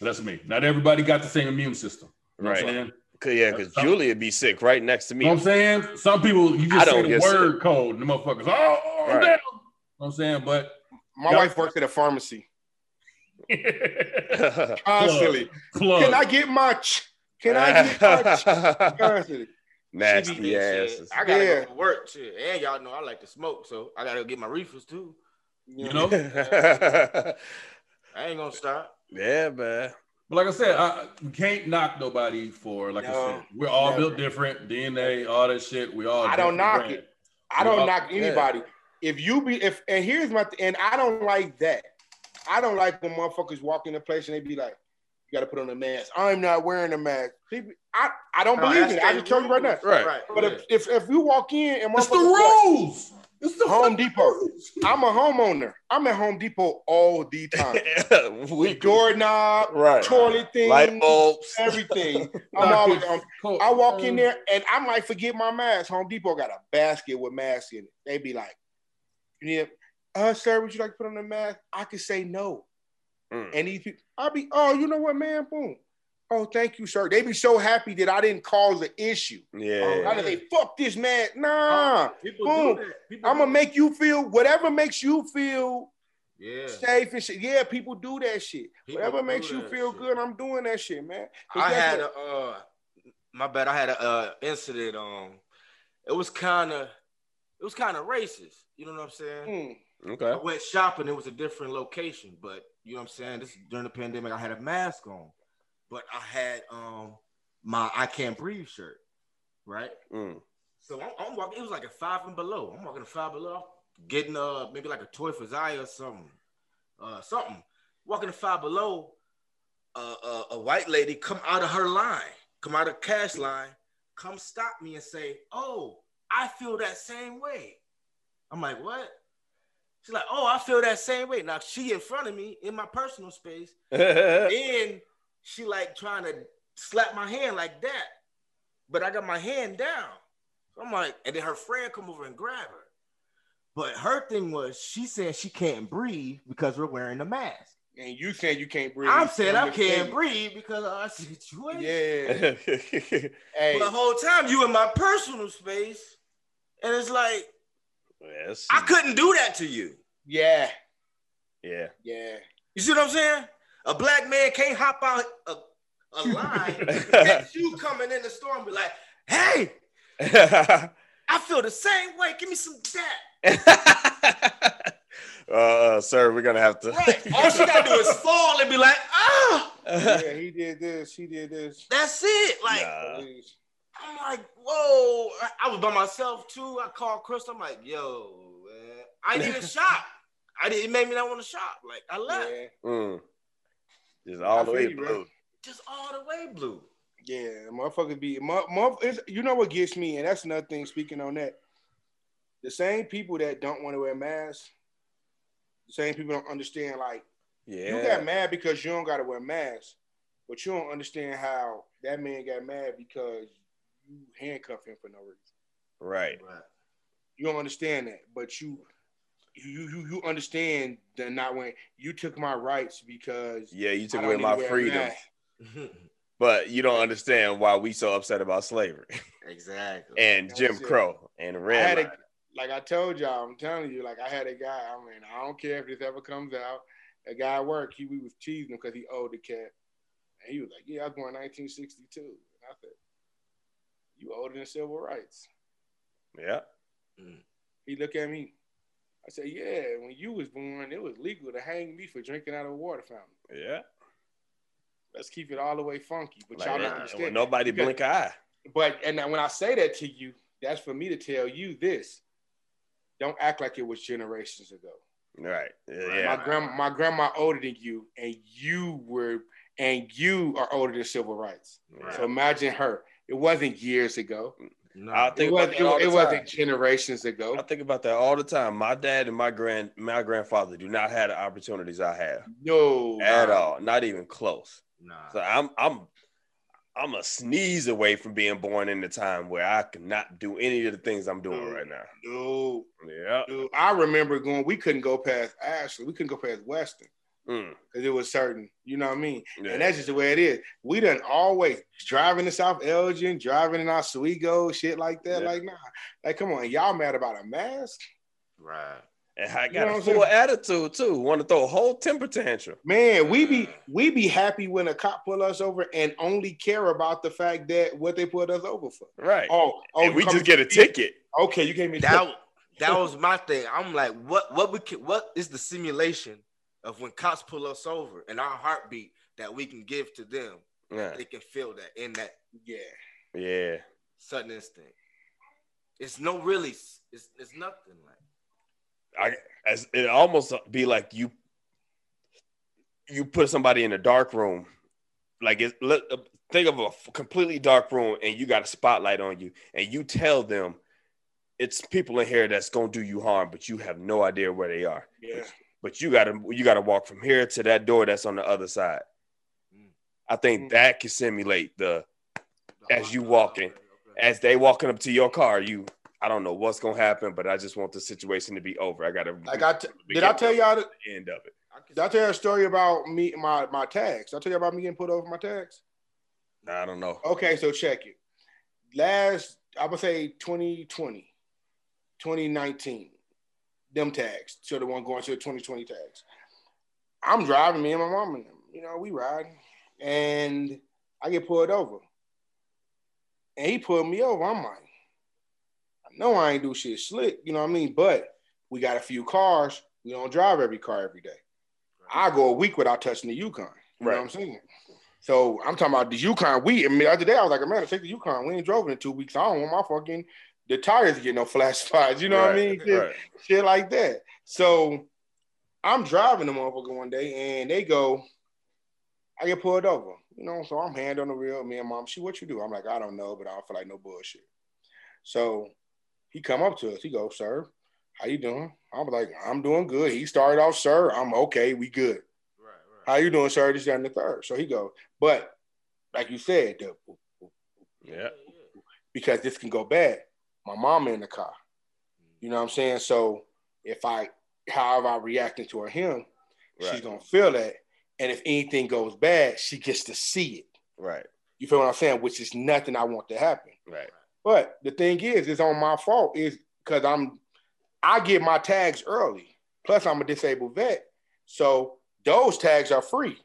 That's me. Not everybody got the same immune system. You know what I'm Right. Saying? Cause, yeah, because Julia be sick right next to me. You know what I'm saying? Some people, you just say don't the get word code, and the motherfuckers, oh, oh Right. damn. You know what I'm saying? But My wife works at a pharmacy constantly. plug. Can I get my? ch- Can I get my? ch- Constantly. Nasty Shit, asses. I gotta Yeah. go to work, shit. And y'all know I like to smoke, so I gotta get my reefers too. you know? I ain't gonna stop. yeah, man. But like I said, I, we can't knock nobody for, like I said, we're all never. built different. DNA, all that shit. We all. I don't knock brand. it. I don't Yeah. knock anybody. If you be if and here's my th- and I don't like that. I don't like when motherfuckers walk in a place and they be like, "You got to put on a mask." I'm not wearing a mask. People, I I don't No, believe it. I the just told you right now. Right. Right. But if, if if you walk in and It's the motherfuckers like, rules. It's the Home Depot. I'm a homeowner. I'm at Home Depot all the time. we Doorknob, right. toilet thing, Light bulbs. everything. I'm always um, I walk in Um, there and I might forget my mask. Home Depot got a basket with masks in it. They be like, "Yeah, uh, sir, would you like to put on a mask?" I could say no, Mm. and these people, I'll be, "Oh, you know what, man? Boom. Oh, thank you, sir." They be so happy that I didn't cause the issue. Yeah. didn't say, "Fuck this man." Nah, People boom. do that. People I'm gonna make you feel whatever makes you feel Yeah. safe and shit. Yeah, people do that shit. People Whatever makes you feel shit. good, I'm doing that shit, man. I had what? a uh my bad, I had a uh incident um it was kind of it was kind of racist. You know what I'm saying? Mm. I went shopping, it was a different location, but you know what I'm saying? This is during the pandemic, I had a mask on. But I had um my I can't breathe shirt, right? Mm. So I'm, I'm walking. It was like a five and below. I'm walking a five below, getting uh maybe like a toy for Zaya or something, uh something. Walking a five below, uh, uh, a white lady come out of her line, come out of cash line, come stop me and say, "Oh, I feel that same way." I'm like, "What?" She's like, "Oh, I feel that same way." Now she in front of me in my personal space, then she like trying to slap my hand like that, but I got my hand down. So I'm like, and then her friend come over and grab her. But her thing was she said she can't breathe because we're wearing a mask. And you saying you can't breathe. I'm saying I can't statement. breathe because of our situation. Yeah. Hey, But the whole time you in my personal space, and it's like yes. I couldn't do that to you. yeah, Yeah. yeah. You see what I'm saying? A black man can't hop out a, a line, catch you coming in the store and be like, "Hey, I feel the same way. Give me some of that." uh, sir, we're gonna have to. Right. All she gotta do is fall and be like, "Ah, yeah, he did this. He did this. that's it." Like Nah. I'm like, "Whoa!" I- I was by myself too. I called Chris. I'm like, "Yo, man, I didn't even shop. I didn't. It made me not want to shop. Like I left, Yeah, Mm. Just all I the way you, bro. blue. just all the way blue." yeah. motherfucker be. Mo, mo, it's, you know what gets me, and that's another thing. Speaking on that, the same people that don't want to wear masks, the same people don't understand. Like Yeah. you got mad because you don't got to wear masks, but you don't understand how that man got mad because you handcuffed him for no reason. right. Right. You don't understand that, but you you you you understand that not when you took my rights because Yeah, you took away my to wear a freedom, but you don't understand why we so upset about slavery exactly. and Jim it. Crow and I red. had a, like I told y'all, I'm telling you, like I had a guy. I mean, I don't care if this ever comes out. A guy at work, he we was teasing him because he owed the cat, and he was like, "Yeah, I was born 1962." And I said, "You older than civil rights." Yeah. Mm. He looked at me. I said, "Yeah, when you was born, it was legal to hang me for drinking out of a water fountain. Yeah. Let's keep it all the way funky." But Like y'all don't understand. nobody Because- blink an eye. But and when I say that to you, that's for me to tell you this: don't act like it was generations ago. Right. Yeah. Right. yeah. My grandma, my grandma older than you, and you were, and you are older than civil rights. Right. So imagine her. It wasn't years ago. Mm. No. I It, think was, about that it, it wasn't generations I think about that all the time. My dad and my grand my grandfather do not have the opportunities I have No, at all. Not even close. nah. So I'm I'm I'm a sneeze away from being born in the time where I cannot do any of the things I'm doing right now. no, Yeah. I remember going. We couldn't go past Ashley. We couldn't go past Weston. Mm, because it was certain. You know what I mean? yeah. And that's just the way it is. We done always driving to South Elgin, driving in Oswego, shit like that. Yeah. Like, nah, like, come on, y'all mad about a mask? Right. and I You got know a what full attitude too. Want to throw a whole temper tantrum. Man, we be we be happy when a cop pull us over and only care about the fact that what they put us over for. Right. Oh, oh, and we just get a to- ticket. Okay, you gave me That ticket. that was my thing. I'm like, what what we can, what is the simulation of when cops pull us over and our heartbeat that we can give to them? Yeah. They can feel that in that Yeah. Yeah. sudden instinct. It's no really. It's it's nothing like. I as it almost be like you you put somebody in a dark room, like it. Let, uh, think of a completely dark room, and you got a spotlight on you, and you tell them it's people in here that's gonna do you harm, but you have no idea where they are. Yeah. But you gotta you gotta walk from here to that door that's on the other side. Mm. I think Mm. that can simulate the As you walking, as they walking up to your car, you I don't know what's gonna happen, but I just want the situation to be over. I gotta I t- did I tell y'all that, the end of it. I did I tell you a story about me my my tags? Did I tell you about me getting put over my tags? I don't know. Okay, so check it. Last, I would say 2020, 2019, them tags. So the one going to the 2020 tags. I'm driving, me and my mom and them. You know, we ride, And I get pulled over. And he pulled me over. I'm like, I know I ain't do shit slick, you know what I mean? But we got a few cars. We don't drive every car every day. I go a week without touching the Yukon. You know Right. what I'm saying? So I'm talking about the Yukon. We, I mean, the other day I was like, man, I take the Yukon. We ain't drove in two weeks. I don't want my fucking the tires get no flash spots. You know what I mean? Shit, right. shit like that. So I'm driving the motherfucker one day, and they go, I get pulled over. You know, so I'm hand on the wheel. Me and mom, she, what you do? I'm like, I don't know, but I don't feel like no bullshit. So he come up to us. He goes, sir, how you doing? I'm like, I'm doing good. He started off, sir. I'm okay. We good. Right, right. How you doing, sir? This and the third. So he go, but like you said, the, Yeah. because this can go bad. My mom in the car. You know what I'm saying? So if I, however I reacting to her him, she's gonna feel that. And if anything goes bad, she gets to see it. Right. You feel what I'm saying? Which is nothing I want to happen. Right. But the thing is, it's on my fault. Is because I'm I get my tags early. Plus, I'm a disabled vet. So those tags are free.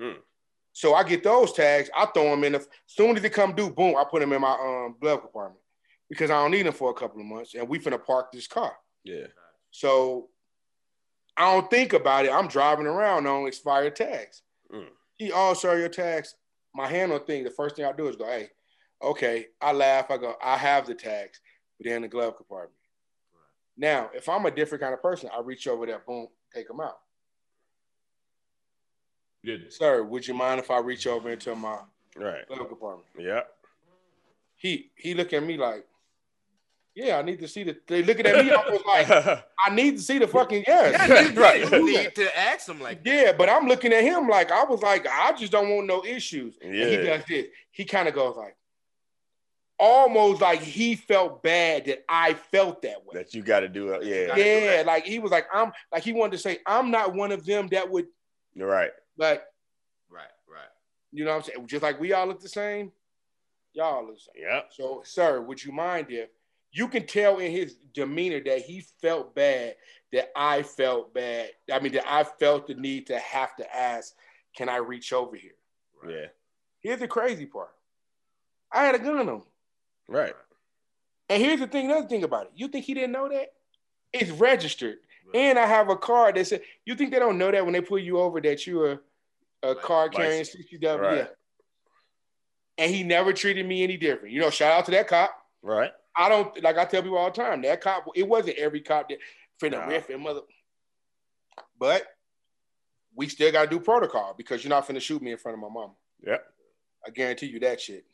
Mm. So I get those tags, I throw them in the soon as they come due, boom, I put them in my um glove compartment because I don't need them for a couple of months. And we finna park this car. Yeah. So I don't think about it. I'm driving around on expired tags. Mm. He, oh, sir, your tags. My handle thing, the first thing I do is go, hey, okay. I laugh. I go, I have the tags, but they're in the glove compartment. Now, if I'm a different kind of person, I reach over there, boom, take them out. Did. Sir, would you mind if I reach over into my Right. glove compartment? Yeah. He he look at me like, yeah, I need to see the. They looking at me, I was like, I need to see the fucking yes. Yeah, you, Right. you need to ask him like that. Yeah, but I'm looking at him like I was like, I just don't want no issues. And he does this. He kind of goes like, almost like he felt bad that I felt that way. that you got to do it. Yeah. Yeah, like he was like, I'm like he wanted to say, I'm not one of them that would You're right. like, Right, right. you know what I'm saying? Just like we all look the same, y'all look the same. Yeah. So, sir, would you mind if you can tell in his demeanor that he felt bad, that I felt bad. I mean, that I felt the need to have to ask, can I reach over here? right. Yeah. Here's the crazy part. I had a gun on him. Right. And here's the thing, another thing about it. You think he didn't know that? It's registered. Right. And I have a card that said, you think they don't know that when they pull you over that you're a Like card carrying. CCW? Right. Yeah. And he never treated me any different. You know, shout out to that cop. Right. I don't like I tell people all the time, that cop, it wasn't every cop that finna Nah. riff and mother. But we still gotta do protocol because you're not finna shoot me in front of my mom. Yep. I guarantee you that shit.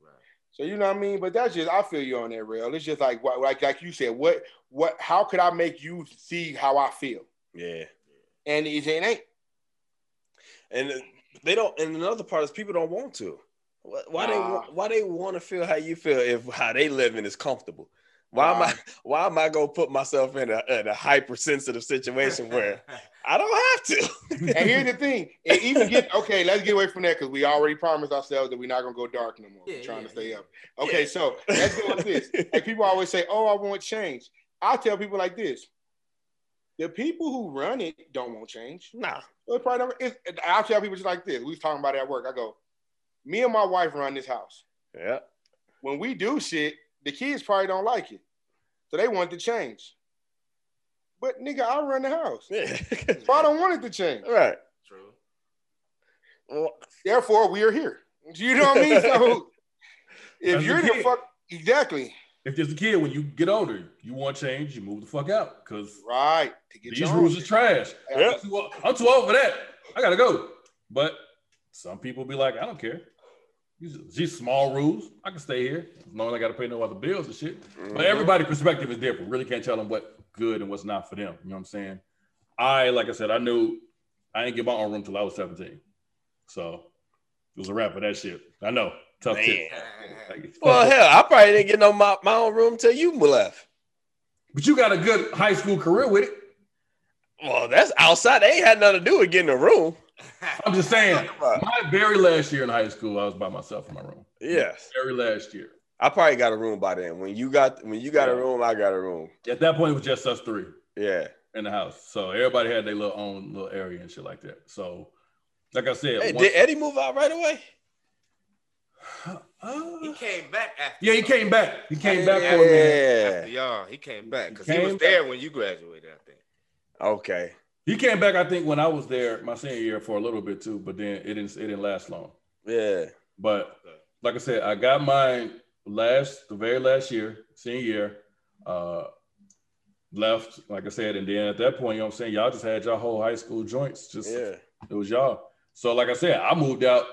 Right. So you know what I mean? But that's just I feel you on that rail. It's just like what like like you said, what what how could I make you see how I feel? Yeah. And it ain't. And uh, they don't. And another part is people don't want to. Why why they Nah. why they want to feel how you feel if how they living is comfortable? Why am I why am I gonna put myself in a, in a hypersensitive situation where I don't have to? And here's the thing, and even get okay. Let's get away from that because we already promised ourselves that we're not gonna go dark no more. Yeah, trying yeah, to stay yeah. up. Okay, so let's go with this. Like people always say, "Oh, I want change." I tell people like this: the people who run it don't want change. nah. Well, it probably don't, it's, I'll tell people just like this. We was talking about it at work. I go, me and my wife run this house. Yeah. When we do shit, the kids probably don't like it, so they want to change. But nigga, I run the house, Yeah. so I don't want it to change. right. True. Well, Therefore, we are here. You know what I mean? So if you're the kid. fuck exactly If there's a kid, when you get older, you want change, you move the fuck out because right to get these your own rules are shit. trash. Yeah. I'm, too, old- I'm too old for that. I gotta go. But some people be like, I don't care. These these small rules. I can stay here as long as I gotta pay no other bills and shit. But mhm. everybody's perspective is different. Really can't tell them what good and what's not for them. You know what I'm saying? I, like I said, I knew I didn't get my own room till I was 17. So it was a wrap for that shit. I know. Tough Man. shit. Well, hell, I probably didn't get no my, my own room till you left. but you got a good high school career with it. Well, that's outside. They ain't had nothing to do with getting a room. I'm just saying, my very last year in high school, I was by myself in my room. Yes. Very last year. I probably got a room by then. When you got when you got a room, I got a room. At that point, it was just us three Yeah. in the house. So everybody had their little own little area and shit like that. So, like I said, Hey, once- did Eddie move out right away? Uh, He came back after. yeah, he came back. He came back yeah. for a minute. After y'all, he came back because He he, was came there when you graduated. I think. Okay. He came back, I think, when I was there my senior year for a little bit too, but then it didn't it didn't last long. Yeah. But like I said, I got mine last the very last year, senior year. Uh left, like I said, and then at that point, you know what I'm saying, y'all just had your whole high school joints. Just Yeah. it was y'all. So like I said, I moved out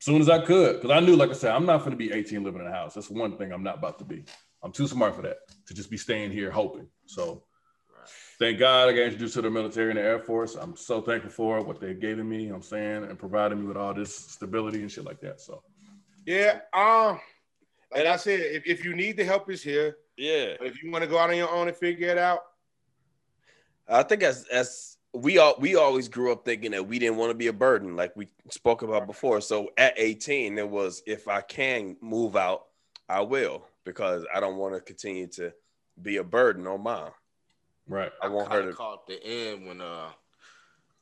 soon as I could because I knew, like I said, I'm not going to be 18 living in a house. That's one thing I'm not about to be. I'm too smart for that to just be staying here hoping. So thank God I got introduced to the military and the Air Force. I'm so thankful for what they've given me, you know I'm saying, and providing me with all this stability and shit like that. So Yeah. Um. Like I said, if, if you need the help, is here. Yeah. But if you want to go out on your own and figure it out, I think as as we all we always grew up thinking that we didn't want to be a burden, like we spoke about before. So at 18, it was if I can move out, I will because I don't want to continue to be a burden on mom. Right, I want her kinda to. caught the end when uh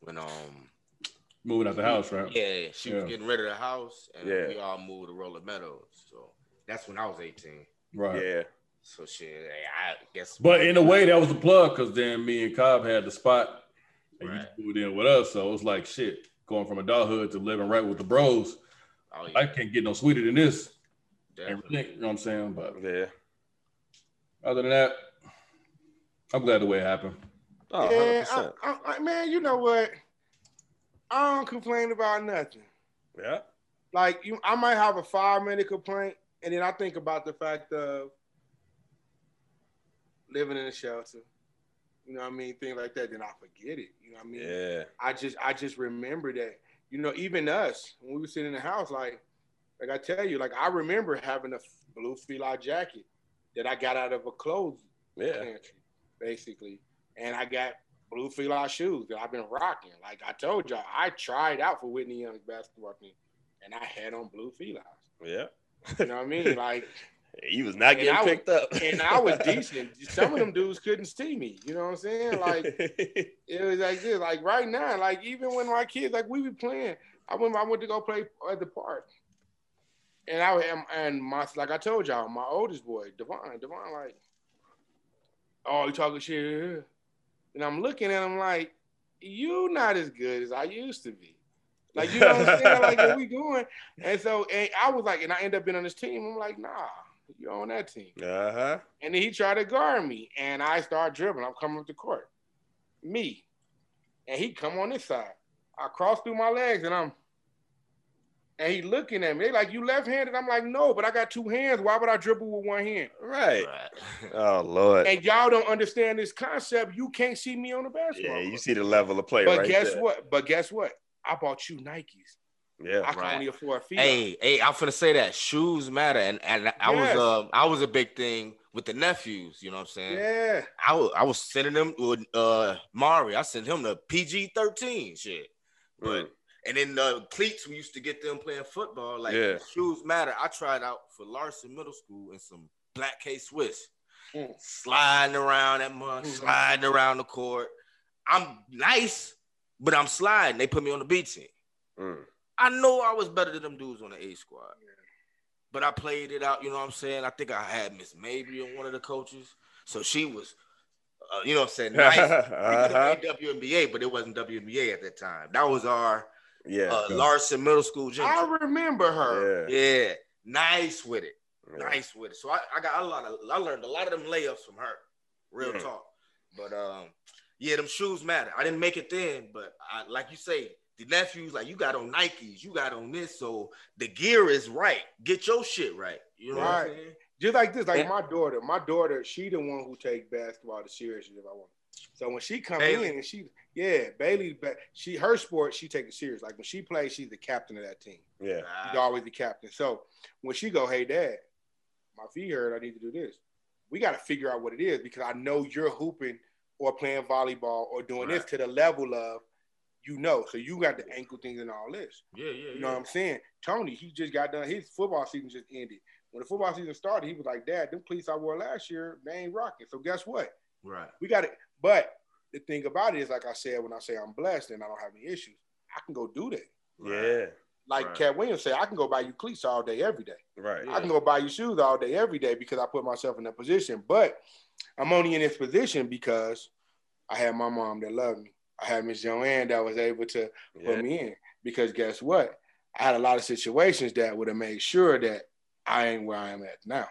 when um moving out the house, right? yeah she was getting rid of the house and Yeah. we all moved to Rolling Meadows. So that's when I was 18. Right. Yeah. So shit, hey, I guess. But in a way, that was a plug because then me and Cobb had the spot, and Right. you just moved in with us. So it was like shit, going from adulthood to living right with the bros. oh, yeah, I can't get no sweeter than this. definitely. Everything, you know what I'm saying? But Yeah. other than that, I'm glad the way it happened. Oh, yeah, 100%. I, I, I, man, you know what? I don't complain about nothing. yeah. Like you, I might have a five minute complaint, and then I think about the fact of living in a shelter. You know what I mean? Things like that. Then I forget it. You know what I mean? Yeah. I just I just remember that. You know, even us when we were sitting in the house, like like I tell you, like I remember having a blue fila jacket that I got out of a clothes Yeah. pantry, basically, and I got blue fila shoes that I've been rocking. Like I told y'all, I tried out for Whitney Young's basketball team, and I had on blue filas. Yeah. You know what I mean? Like, He was not getting I was- picked up. and I was decent. Some of them dudes couldn't see me. You know what I'm saying? Like. it was like this. Like right now, like even when my kids, like we be playing, I went, I went to go play at the park, and I and my, like I told y'all, my oldest boy, Devon, Devon, like, oh, you talking shit, and I'm looking at him like, you not as good as I used to be. Like you know what I'm saying? Like what we doing? And so, and I was like, and I end up being on this team. I'm like, nah, you're on that team. uh huh. And then he tried to guard me, and I start dribbling. I'm coming up the court, me, and he come on this side. I cross through my legs, and I'm, and he looking at me. They like, you left-handed? I'm like, no, but I got two hands. Why would I dribble with one hand? Right. Right. Oh Lord. And y'all don't understand this concept. You can't see me on the basketball. Yeah, you see the level of play But right guess there. what? But guess what? I bought you Nikes. Yeah. I can Right. only afford feet. Hey, hey, I'm finna say that shoes matter, and and I Yes. was uh I was a big thing with the nephews. You know what I'm saying? Yeah. I was I was sending them with uh Mari. I sent him the PG thirteen shit. But Mm. And then the cleats we used to get them playing football. Like Yeah. shoes matter. I tried out for Larson Middle School in some black K Swiss, Mm. sliding around that mug, Mhm. sliding around the court. I'm nice, but I'm sliding. They put me on the B team. Mm. I know I was better than them dudes on the A squad. But I played it out, you know what I'm saying? I think I had Miss Mabry on one of the coaches. So she was, uh, you know what I'm saying? Nice. We could Uh-huh. WNBA, but it wasn't WNBA at that time. That was our Yeah. uh, Larson Middle School gym. I remember her. yeah. Yeah, nice with it. Yeah. Nice with it. So I, I got a lot of I learned a lot of them layups from her. Real Yeah. talk. But um, yeah, them shoes matter. I didn't make it then, but I, like you say, the nephews like you got on Nikes, you got on this, so the gear is right. Get your shit right. You know what I'm saying? Just like this, like And- my daughter. My daughter, she the one who take basketball the seriously if I want. So when she come Bailey. in and she, yeah, Bailey, ba- she her sport, she take it serious. Like when she plays, she's the captain of that team. Yeah. She's always the captain. So when she go, hey dad, my feet hurt. I need to do this. We got to figure out what it is because I know you're hooping or playing volleyball or doing this to the level of, you know. So you got the ankle things and all this. Yeah, yeah, You know what I'm saying? Tony, he just got done. His football season just ended. When the football season started, he was like, Dad, them cleats I wore last year, they ain't rocking. So guess what? Right. We got it. But the thing about it is, like I said, when I say I'm blessed and I don't have any issues, I can go do that. Yeah. Like Right. Katt Williams said, I can go buy you cleats all day, every day. Right. I can go buy you shoes all day, every day because I put myself in that position. But I'm only in this position because I had my mom that loved me. I had Miss Joanne that was able to Yeah. put me in. Because guess what? I had a lot of situations that would have made sure that I ain't where I am at now.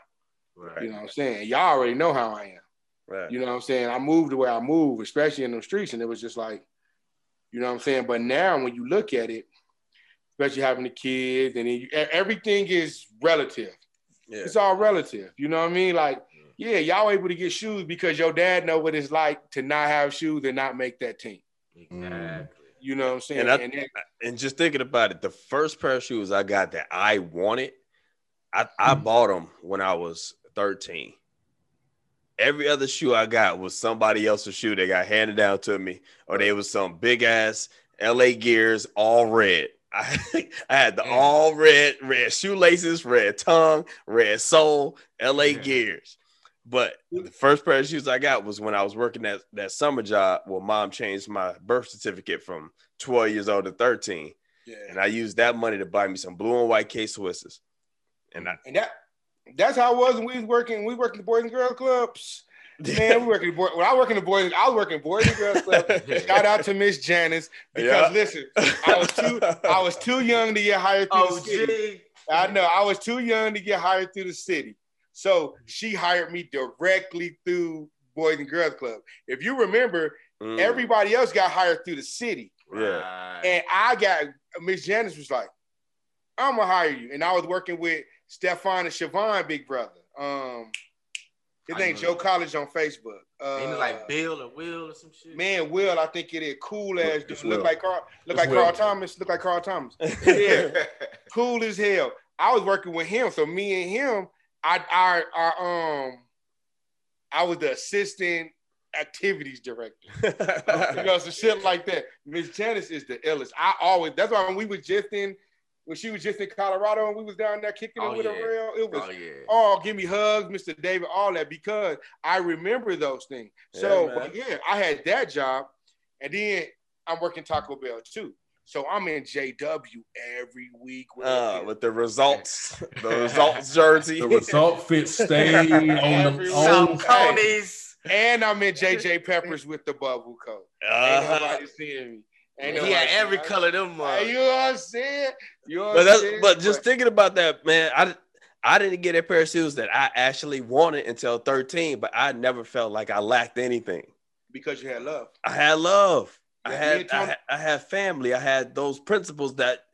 Right. You know what I'm saying? Y'all already know how I am. Right. You know what I'm saying? I moved the way I move, especially in the streets, and it was just like, you know what I'm saying? But now when you look at it, especially having the kids, and you, everything is relative. Yeah. It's all relative. You know what I mean? Like, mm. yeah, y'all able to get shoes because your dad know what it's like to not have shoes and not make that team. Exactly. Mm. You know what I'm saying? And I- And then- And just thinking about it, the first pair of shoes I got that I wanted, I, I mm. bought them when I was 13. Every other shoe I got was somebody else's shoe that got handed down to me, or they was some big ass LA Gears, all red. I, I had the Mm. all red, red shoelaces, red tongue, red sole, LA. Gears. But the first pair of shoes I got was when I was working at that summer job where mom changed my birth certificate from 12 years old to 13. yeah. And I used that money to buy me some blue and white K Swisses. And I, And that that's how it was when we was working. We worked in the Boys and Girls Clubs. Man, we working the boy, when I work in the boys, I was working Boys and Girls Club. Shout out to Miss Janice because Yeah. listen, I was too I was too young to get hired through Oh, the city. gee. I know I was too young to get hired through the city. So she hired me directly through Boys and Girls Club. If you remember, Mm, everybody else got hired through the city. Yeah. And I got Miss Janice was like, I'm gonna hire you. And I was working with Stefan and Siobhan, big brother. Um his I name Joe. College on Facebook. Uh, Ain't it like Bill or Will or some shit? Man, Will, I think it is cool as It's look Will. like Carl, look It's like Will. Carl Thomas, look like Carl Thomas. Yeah, cool as hell. I was working with him, so me and him, I, I, I um, I was the assistant activities director. You know, some shit like that. Miss Janice is the illest. I always. That's why when we were just in, when she was just in Colorado and we was down there kicking Oh, it with yeah. a rail, it was oh yeah. oh, give me hugs, Mr. David, all that because I remember those things. So Yeah, but yeah, I had that job, and then I'm working Taco Bell too. So I'm in JW every week. with uh, with the results, the results jersey. The result fit stay on the Everyone. on Some ponies. and I'm in JJ Peppers with the bubble coat. Ain't Uh-huh. nobody seeing me. Ain't he had every seeing me. color of them. Uh, Hey, you know what I'm saying? You know what But I'm saying? but just thinking about that, man, I I didn't get a pair of shoes that I actually wanted until 13, but I never felt like I lacked anything. because you had love. I had love. I Yeah, had, I had I had family. I had those principles that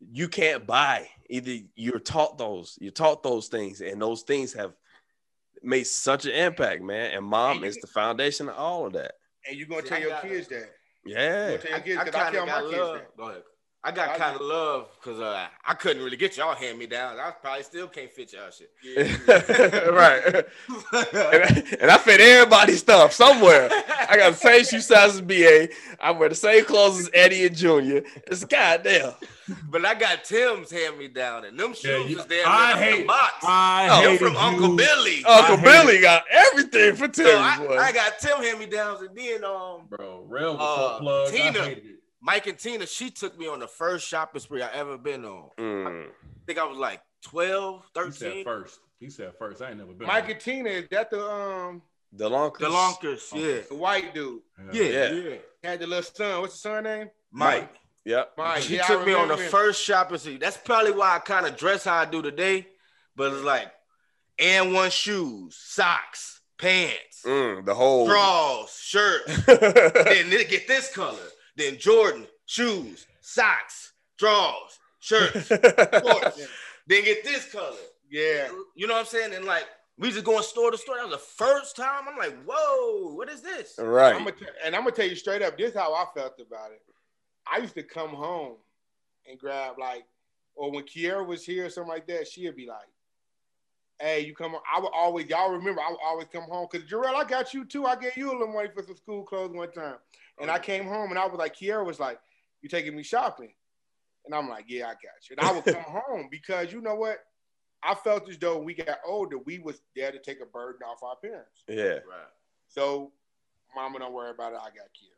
you can't buy. Either you're taught those, you're taught those things, and those things have made such an impact, man. And mom And you- is the foundation of all of that. And you're gonna See, tell I your got- kids that. Yeah. You're gonna tell I, your kids I I, kind tell of my got kids love. Go ahead. I I got kind of love because uh, I couldn't really get y'all hand me down. I probably still can't fit y'all shit. right. And, and I fit everybody's stuff somewhere. I got the same shoe size as BA. I wear the same clothes as Eddie and Junior. It's goddamn. but I got Tim's hand me down, and them shoes Yeah, you- is there I in the hate- box. I Oh, Them hated from Uncle. Billy. Uncle I hate Billy got everything for Tim. so I. I got Tim hand me downs, and then um Bro, Rail was Uh, so plugged. Tina. I hated it. Mike and Tina, she took me on the first shopping spree I ever been on. Mm. I think I was like 12, He said 13. first. He said first. I ain't never been. Mike on and Tina, is that the um The long The Lonkers, yeah. the white dude it. Yeah, Yeah. yeah. had the little son? What's the son name? Mike. Yep. Mike. She Yeah, took me on the him. first shopping spree. That's probably why I kind of dress how I do today. But it's like, and one shoes, socks, pants, Mm, the whole. drawers, shirts. then they get this color. Then Jordan, shoes, socks, drawers, shirts, shorts. then get this color. Yeah. You know what I'm saying? And like, we just going store to store. That was the first time. I'm like, whoa, what is this? right. I'm t- and I'm gonna tell you straight up, this is how I felt about it. I used to come home and grab like, or when Kiera was here or something like that, she'd be like, "Hey, you come?" on. I would always, y'all remember, I would always come home because Jarrell, I got you too. I gave you a little money for some school clothes one time, and I came home and I was like, Kiera was like, "You taking me shopping?" And I'm like, "Yeah, I got you." And I would come home because you know what? I felt as though when we got older, we was there to take a burden off our parents. yeah. Right. So, mama, don't worry about it. I got Kiera.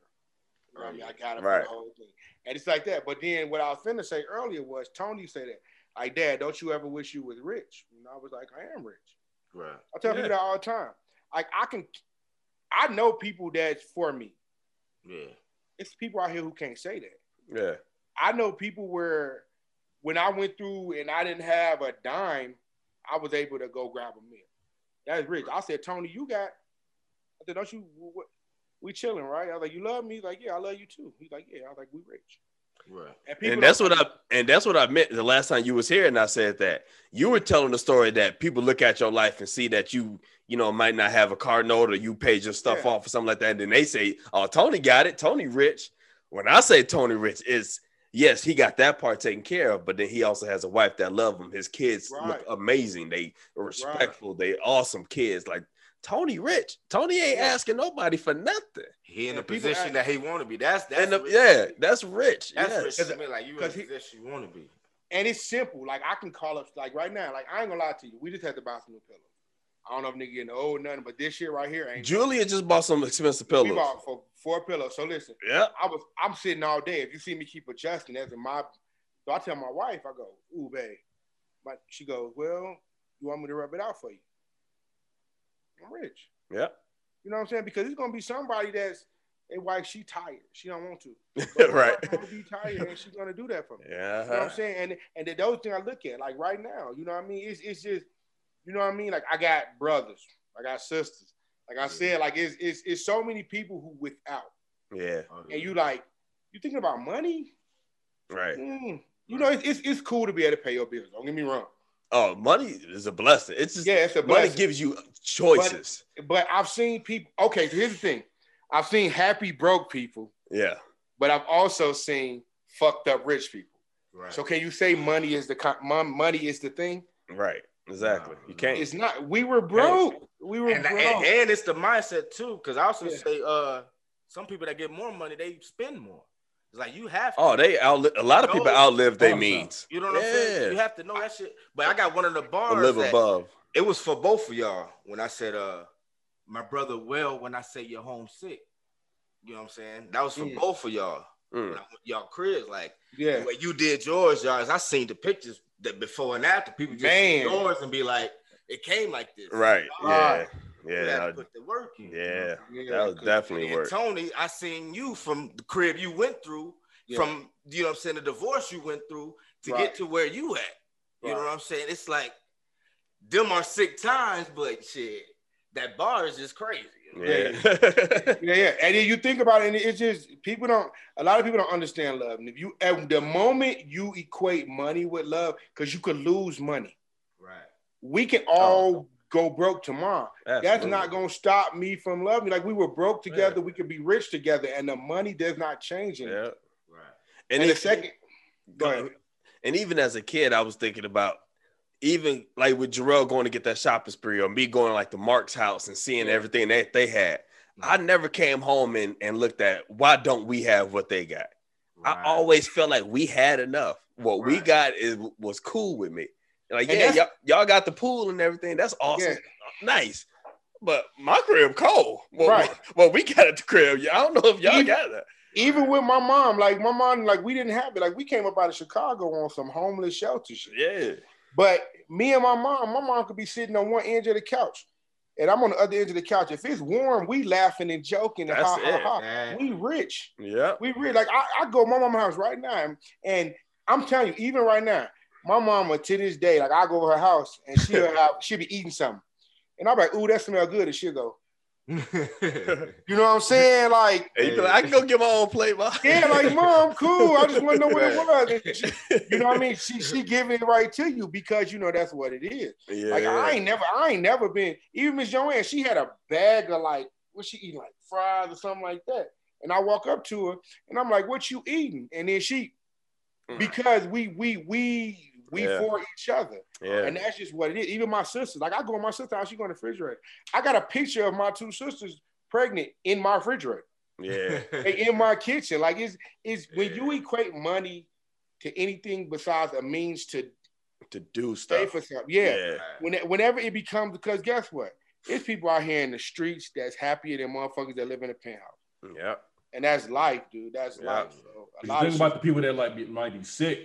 You know I mean? I got it Right. the whole thing. And it's like that. But then what I was finna say earlier was Tony said that, like, Dad, don't you ever wish you was rich? And I was like, I am rich. Right. I tell Yeah. people that all the time. Like, I can, I know people that's for me. Yeah. It's people out here who can't say that. Yeah. I know people where when I went through and I didn't have a dime, I was able to go grab a meal. That's rich. I said, Tony, you got. I said, don't you? What, we chilling, right? I was like, you love me? He's like, yeah, I love you too. He's like, yeah. I was like, we rich. Right. people And that's what I and that's what I meant the last time you was here and I said that. You were telling the story that people look at your life and see that you you know might not have a car note or you paid your stuff Yeah. off or something like that. And then they say oh Tony got it. Tony rich. When I say Tony rich is yes he got that part taken care of but then he also has a wife that love him. His kids look amazing. They are respectful. They awesome kids. Like Tony rich Tony ain't Yeah. asking nobody for nothing He in Yeah, the position act- that he want to be. That's that's and the- yeah that's rich That's yes. rich to me. Like you in the 'Cause he- position you want to be. and it's simple. Like I can call up, like right now. Like I ain't gonna lie to you. We just had to buy some new pillows. I don't know if nigga getting old or nothing, but this shit right here ain't. Julia just bought some expensive We pillows bought for four pillows. So listen, yeah I was I'm sitting all day. If you see me keep adjusting, that's in my. So I tell my wife, I go, "Ooh, babe," but she goes, "Well, you want me to rub it out for you?" I'm rich. yeah You know what I'm saying? Because it's gonna be somebody that's, a wife, she tired. She don't want to. Right. Gonna be tired, and she's gonna do that for me. Yeah. You know what I'm saying? And and the, those things I look at, like right now, you know what I mean? It's it's just, you know what I mean? Like I got brothers, I got sisters. Like I said, like it's it's, it's so many people who without, Yeah. and you like, you thinking about money? Right. Mm. You know, it's, it's it's cool to be able to pay your bills. Don't get me wrong. Oh, money is a blessing. It's just Yeah, it's a money gives you choices. But I've seen people. Okay, so here's the thing. I've seen happy broke people, yeah. but I've also seen fucked up rich people. Right. So can you say money is the con- money is the thing? Right. Exactly. You can't. It's not. We were broke. We were and, broke. and, and it's the mindset too, because I also Yeah. say uh some people that get more money, they spend more. It's like you have to. oh, they outlive. A lot of people outlive their means. You know what I'm saying? You have to know that shit. But I got one of the bars live that above. It was for both of y'all when I said uh my brother well when I say you're homesick. You know what I'm saying? That was for Mm. both of y'all. Mm. When I went to y'all cribs, like yeah. when you did yours, y'all. I seen the pictures that before and after. People just Man. see yours and be like, it came like this. Right. Y'all Yeah. Yeah. that- put the work in. Yeah. Yeah, That was definitely work. Tony, I seen you from the crib you went through, Yeah. from you know what I'm saying, the divorce you went through to Right. get to where you at. You know what I'm saying? It's like them are sick times, but shit, that bar is just crazy. Yeah. Yeah, yeah. And then you think about it, and it's just people don't. A lot of people don't understand love. And if you, at the moment you equate money with love, because you could lose money, Right. we can all oh. go broke tomorrow. That's not gonna stop me from loving. Like we were broke together, we could be rich together, and the money does not change it. Yeah. Right. And, And, the second, Go ahead. And even as a kid, I was thinking about even like with Jarrell going to get that shopping spree or me going like the Mark's house and seeing everything that they had. I never came home and, and looked at why don't we have what they got. I always felt like we had enough. What we got is was cool with me. Like, And yeah, y'all, y'all got the pool and everything. That's awesome. Yeah. Nice. But my crib cold. Well, Right. well, we got at the crib. I don't know if y'all Even- got that. Even with my mom, like my mom, like we didn't have it. Like we came up out of Chicago on some homeless shelter shit. Yeah. But me and my mom, my mom could be sitting on one end of the couch, and I'm on the other end of the couch. If it's warm, we laughing and joking and That's ha ha it. ha. Yeah. We rich. Yeah. We rich. Like I, I go to my mom's house right now, and I'm telling you, even right now, my mama to this day, like I go to her house and she'll have she'll be eating something, and I'm like, ooh, that smell good, and she'll go, you know what I'm saying? Like, be like, I can go get my own plate, ma. yeah, like mom, cool. I just want to know what it was. And she, you know what I mean? She she giving it right to you because you know that's what it is. Yeah. Like I ain't never, I ain't never been. Even Miss Joanne, she had a bag of like, what she eating, like fries or something like that. And I walk up to her and I'm like, "What you eating?" And then she, Mm. because we we we we Yeah. for each other, yeah. and that's just what it is. Even my sisters, like I go in my sister's house, she go in the refrigerator. I got a picture of my two sisters pregnant in my refrigerator, yeah. In my kitchen. Like it's it's when you equate money to anything besides a means to To do pay stuff. for something, yeah when whenever it becomes because guess what? It's people out here in the streets that's happier than motherfuckers that live in a penthouse. Yeah. And that's life, dude. That's Yeah. life. So a If you lot think of about shit- the people that like be, might be sick,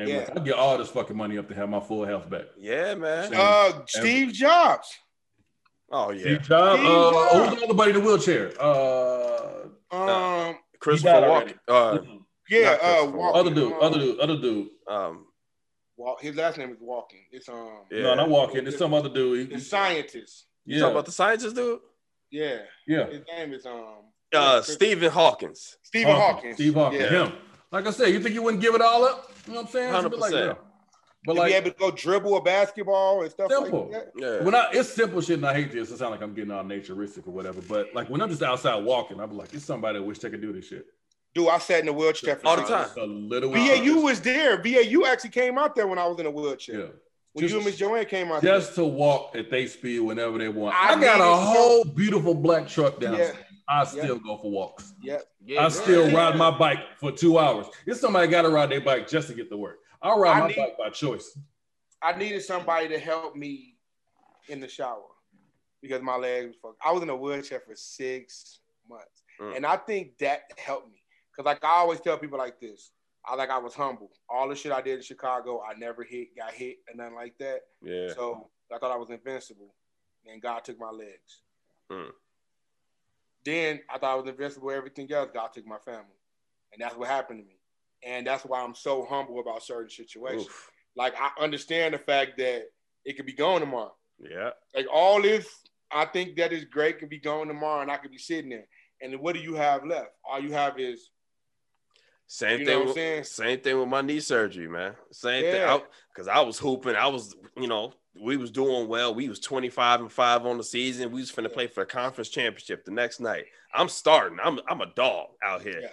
and they Yeah. like, I get all this fucking money up to have my full health back. Yeah, man. uh Steve Jobs. Oh yeah. Steve Jobs, Steve uh, Jobs. who's the other buddy in the wheelchair? Uh, Um Christopher died Walken. Uh, yeah, Not uh Christopher Walken, other dude, um, other dude, other dude. um, Wal- his last name is Walking. It's um Yeah. No, not walking. It's some other dude. the He- scientist. you talking yeah, about the scientist dude? Yeah. yeah. His name is um Uh, Chris- Stephen Hawkins. Stephen Hawkins. Hawkins. Steve Hawkins. Yeah. Him. Like I said, you think you wouldn't give it all up? You know what I'm saying? It's a bit like 100%. But to like, be able to go dribble a basketball and stuff Simple. like that. Yeah. when I it's simple shit, and I hate this. It sounds like I'm getting all naturistic or whatever. But like when I'm just outside walking, I'm like, it's somebody that wish they could do this shit. Dude, I sat in a wheelchair for All the time. Just a little BA was there. BA actually came out there when I was in a wheelchair. Yeah. When Just- you and Miss Joanne came out Just to walk at they speed whenever they want. I I, got a to- whole beautiful black truck down. Yeah. I still go for walks. there. Yeah, I still yeah. ride my bike for two hours. If somebody got to ride their bike just to get to work, I'll ride I my need- bike by choice. I needed somebody to help me in the shower because my legs was fucked. I was in a wheelchair for six months. Mm. And I think that helped me. Cause like I always tell people like this. I like I was humble. All the shit I did in Chicago, I never hit, got hit, and nothing like that. Yeah. So I thought I was invincible. And God took my legs. Mm. Then I thought I was invincible, everything else, God took my family. And that's what happened to me. And that's why I'm so humble about certain situations. Oof. Like I understand the fact that it could be gone tomorrow. Yeah. Like all this, I think that is great could be gone tomorrow, and I could be sitting there. And what do you have left? All you have is Same You thing. With, same thing with my knee surgery, man. Same Yeah. thing. Because I, was hooping. I was, you know, we was doing well. We was twenty five and five on the season. We was finna play for a conference championship the next night. I'm starting. I'm I'm a dog out here. Yeah.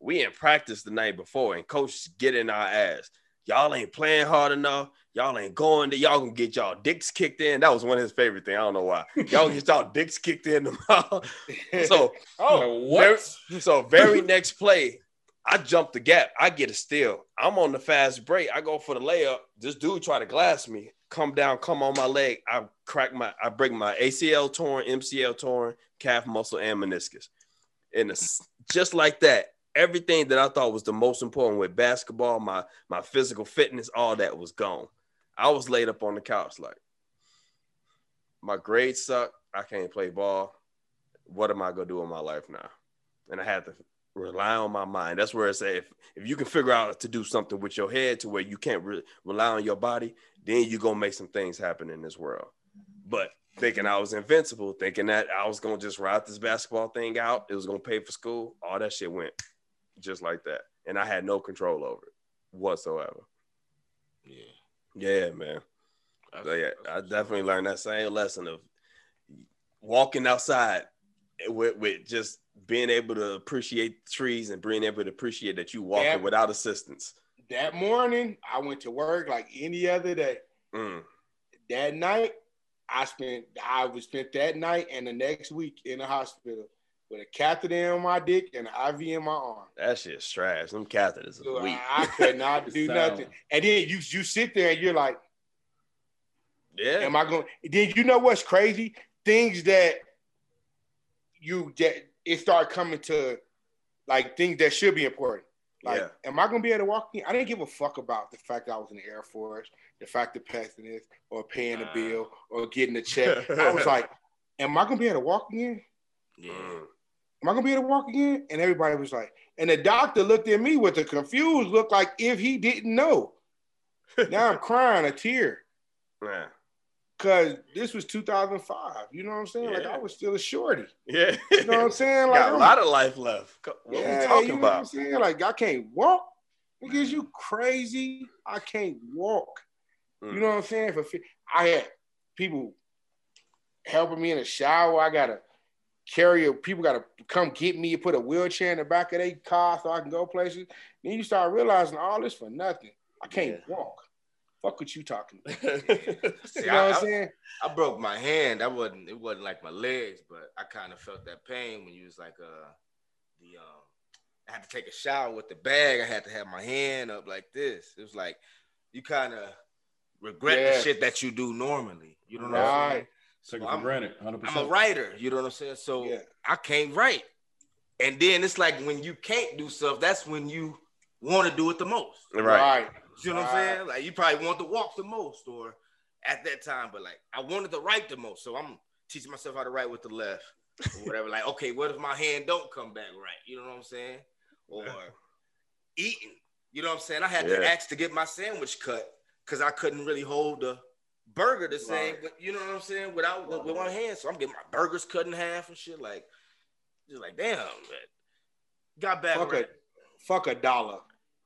We in practice the night before, and coach get in our ass. Y'all ain't playing hard enough. Y'all ain't going. To, y'all gonna get y'all dicks kicked in. That was one of his favorite things. I don't know why. Y'all get y'all dicks kicked in the mouth. So oh, what? so very next play, I jump the gap. I get a steal. I'm on the fast break. I go for the layup. This dude try to glass me. Come down, come on my leg. I crack my, I break my ACL torn, MCL torn, calf muscle, and meniscus. And just like that, everything that I thought was the most important with basketball, my my physical fitness, all that was gone. I was laid up on the couch like, my grades suck. I can't play ball. What am I gonna do in my life now? And I had to rely on my mind. That's where I say if, if you can figure out to do something with your head to where you can't re- rely on your body, then you're gonna make some things happen in this world. But thinking I was invincible, thinking that I was gonna just ride this basketball thing out, it was gonna pay for school, all that shit went just like that. And I had no control over it whatsoever. yeah. Yeah, man. So, yeah, I definitely learned that same lesson of walking outside with, with just being able to appreciate the trees and being able to appreciate that you walking without assistance. that morning, I went to work like any other day. Mm. That night, I spent I was spent that night and the next week in the hospital with a catheter in my dick and an IV in my arm. That shit's trash. Them catheters So are weak. I, I could not do nothing. And then you you sit there and you're like, yeah. Am I going? Then you know what's crazy? Things that you that it started coming to like things that should be important. Like, Yeah. am I gonna be able to walk in? I didn't give a fuck about the fact that I was in the Air Force, the fact of passing this, or paying a bill, or getting a check. I was like, am I gonna be able to walk again? Yeah. Mm. Am I gonna be able to walk again? And everybody was like, and the doctor looked at me with a confused look, like if he didn't know. Now I'm crying a tear. Yeah. Cause this was 2005. You know what I'm saying? Like I was still a shorty. Yeah. You know what I'm saying? Like Got a lot of life left. What yeah, we talking you know what I'm about? saying? Like I can't walk. Nigga, is you crazy? I can't walk. Mm. You know what I'm saying? For I had people helping me in the shower. I gotta carry a people gotta come get me, and put a wheelchair in the back of their car so I can go places. Then you start realizing all this for nothing. I can't walk. Fuck what you talking about. See, You know I, what I'm saying? I broke my hand. I wasn't it wasn't like my legs, but I kind of felt that pain when you was like uh the um I had to take a shower with the bag. I had to have my hand up like this. It was like you kind of regret Yeah. the shit that you do normally. You know what I'm saying? Right. Take it for I'm- granted, 100%. I'm a writer. You know what I'm saying? So Yeah. I can't write. And then it's like when you can't do stuff, that's when you want to do it the most. right. You know what I'm saying? Like you probably want to walk the most, or at that time, but like I wanted to write the most. So I'm teaching myself how to write with the left or whatever. like, okay, what if my hand don't come back right? You know what I'm saying? Or eating. You know what I'm saying? I had to ask to get my sandwich cut because I couldn't really hold the burger the same, Right. but you know what I'm saying? Without with, with one hand. So I'm getting my burgers cut in half and shit. Like, just like, damn, man. Got back Fuck a fuck a dollar.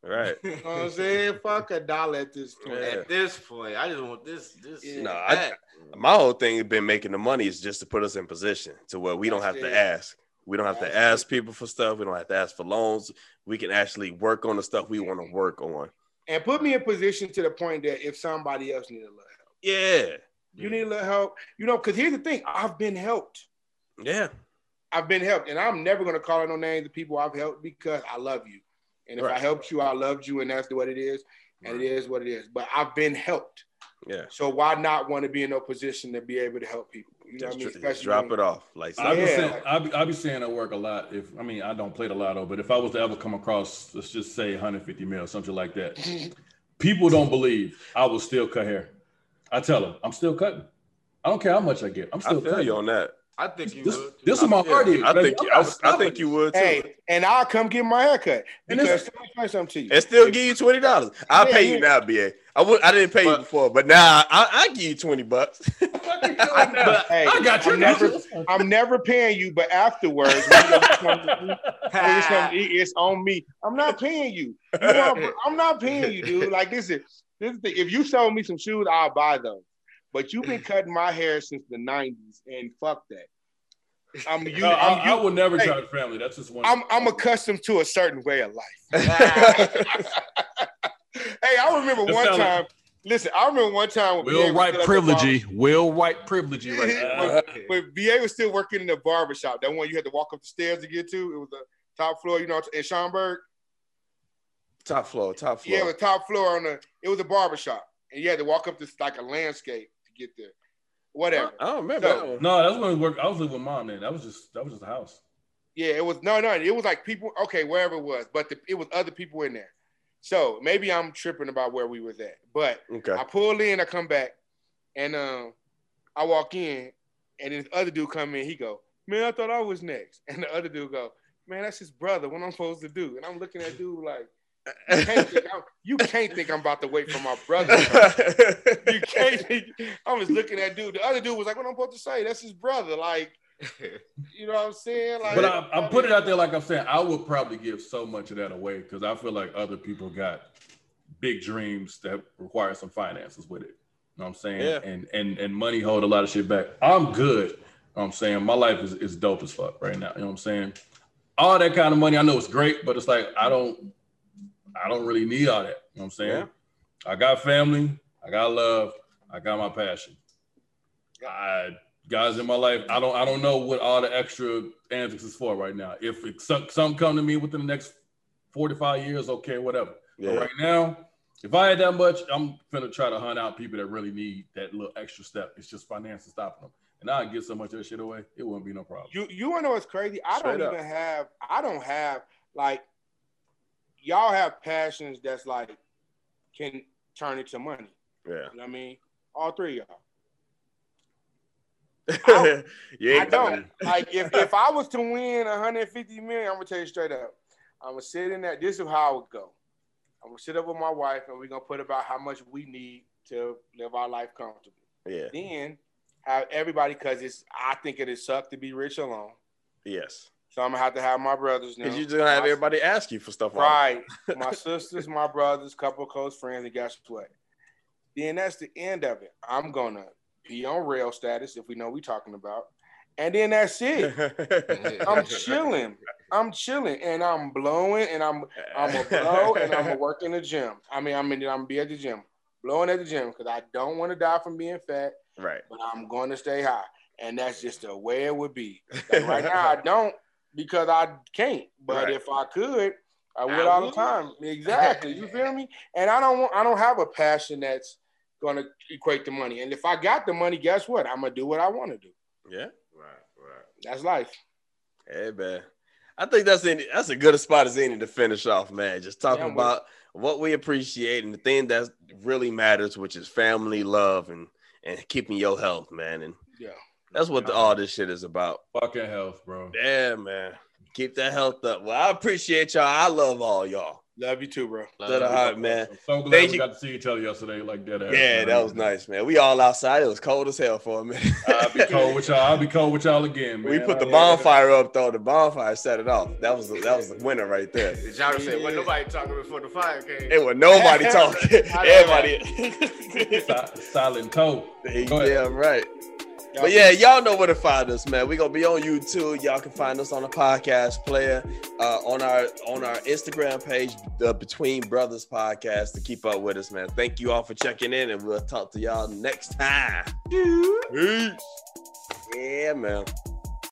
Right. You know what I'm saying? Fuck a dollar at this point. Yeah. At this point, I just want this, this, Yeah. No, that. I- My whole thing has been making the money is just to put us in position to where we don't have That's to ask. We don't have to That's ask people for stuff. We don't have to ask for loans. We can actually work on the stuff we want to work on. And put me in position to the point that if somebody else needed a little help, Yeah. you need a little help. You know, because here's the thing: I've been helped. Yeah. I've been helped, and I'm never gonna call out no names of people I've helped because I love you. And if I helped you, I loved you, and that's what it is. And it is what it is. But I've been helped. Yeah. So why not want to be in a position to be able to help people? You know Just, what I mean? dr- just drop when- it off. Like I be Yeah. saying, I be, I be saying at work a lot. If I mean, I don't play the lotto, but if I was to ever come across, let's just say 150 mil, something like that, people don't believe I will still cut hair. I tell them I'm still cutting. I don't care how much I get. I'm I still feel cutting. you on that. I think you This, would. this is my Yeah, heart is. I think I'm I, not I think you would too. Hey, and I'll come get my haircut And because this- let me explain something to you. And still give you twenty dollars. I'll Yeah, pay you yeah. now, BA. I would I didn't pay you before, but now I I give you twenty bucks. Hey, I got you. I'm never, I'm never paying you, but afterwards, when you come to eat, when you come to eat, it's on me. I'm not paying you. You want- I'm not paying you, dude. Like this is this is the, if you sell me some shoes, I'll buy them. But you've been cutting my hair since the '90s, and fuck that. I'm you. No, I, I'm, I will never Hey. charge family. That's just one. I'm, I'm accustomed to a certain way of life. hey, I remember That one sound like- time. Listen, I remember one time when Will BA was White still at the barber- privilegey. Will White privilegey right there. when, when BA was still working in the barbershop. that one you had to walk up the stairs to get to. It was the top floor, you know, in Schaumburg. top floor, top floor. Yeah, the top floor on the. It was a barbershop, and you had to walk up this like a landscape to get there. Whatever. I don't remember. So- that one. no, that's when we work. I was living with mom then. That was just that was just a house. Yeah, it was no, no. It was like people. Okay, wherever it was, but the, it was other people in there. So maybe I'm tripping about where we was at, but Okay. I pull in, I come back, and um, I walk in, and this other dude come in. He go, man, I thought I was next, and the other dude go, man, that's his brother. What I'm supposed to do? And I'm looking at dude like, you can't think I'm, you can't think I'm about to wait for my brother. you can't. Think, I was looking at dude. The other dude was like, what I'm supposed to say? That's his brother. Like, you know what I'm saying? Like, But I, I put it out there like I'm saying. I would probably give so much of that away because I feel like other people got big dreams that require some finances with it. You know what I'm saying? Yeah. And and and money hold a lot of shit back. I'm good. You know what I'm saying my life is, is dope as fuck right now. You know what I'm saying? All that kind of money, I know it's great, but it's like I don't I don't really need all that. You know what I'm saying? I got family, I got love, I got my passion. I guys in my life, I don't I don't know what all the extra antics is for right now. If it, some, some come to me within the next 45 years, okay, whatever. Yeah. But right now, if I had that much, I'm gonna try to hunt out people that really need that little extra step. It's just finances stopping them. And I get so much of that shit away, it wouldn't be no problem. You you wanna know what's crazy? I Straight don't up. even have I don't have like y'all have passions that's like can turn into money. Yeah. You know what I mean? All three of y'all. you I don't. Like if, if I was to win 150 million, I'm gonna tell you straight up. I'm gonna sit in that. This is how it would go. I'm gonna sit up with my wife and we're gonna put about how much we need to live our life comfortably. Yeah. Then have everybody because it's I think it is suck to be rich alone. Yes. So I'm gonna have to have my brothers now. Because you just gonna have My- everybody ask you for stuff. Right. My sisters, my brothers, couple of close friends, and guess what? Then that's the end of it. I'm gonna be on rail status if we know we're talking about. And then that's it. I'm chilling. I'm chilling and I'm blowing and I'm I'm gonna blow and I'm gonna work in the gym. I mean, I mean, I'm gonna be at the gym, blowing at the gym because I don't want to die from being fat, Right. but I'm to stay high, and that's just the way it would be. Like right now, I don't because I can't. But Right. if I could, I would I all the time. Exactly. You feel me? And I don't want. I don't have a passion that's gonna equate to money. And if I got the money, guess what? I'm gonna do what I want to do. Yeah. Right, right. That's life. Hey man. I think that's any, that's a good spot as any to finish off, man. Just talking Yeah, about what we appreciate and the thing that really matters, which is family, love, and and keeping your health, man. And Yeah. That's what the, all this shit is about. Fucking health, bro. Damn, man. Keep that health up. Well, I appreciate y'all. I love all y'all. Love you too, bro. To the heart, man. I'm so glad Thank we you. got to see each other yesterday like that. ass, Yeah, man. that was nice, man. We all outside. It was cold as hell for a minute. I'll be cold with y'all. I'll be cold with y'all again, man. we put the bonfire up though. The bonfire set it off. That was the, that was the winner right there. John said, "Well, nobody talking before the fire came." It was nobody talking. Everybody. Si- silent toe. Go ahead. yeah, right. But yeah, y'all know where to find us, man. We gonna be on YouTube. Y'all can find us on the podcast player, uh, on our on our Instagram page, the Between Brothers Podcast, to keep up with us, man. Thank you all for checking in, and we'll talk to y'all next time. Peace. Yeah, man.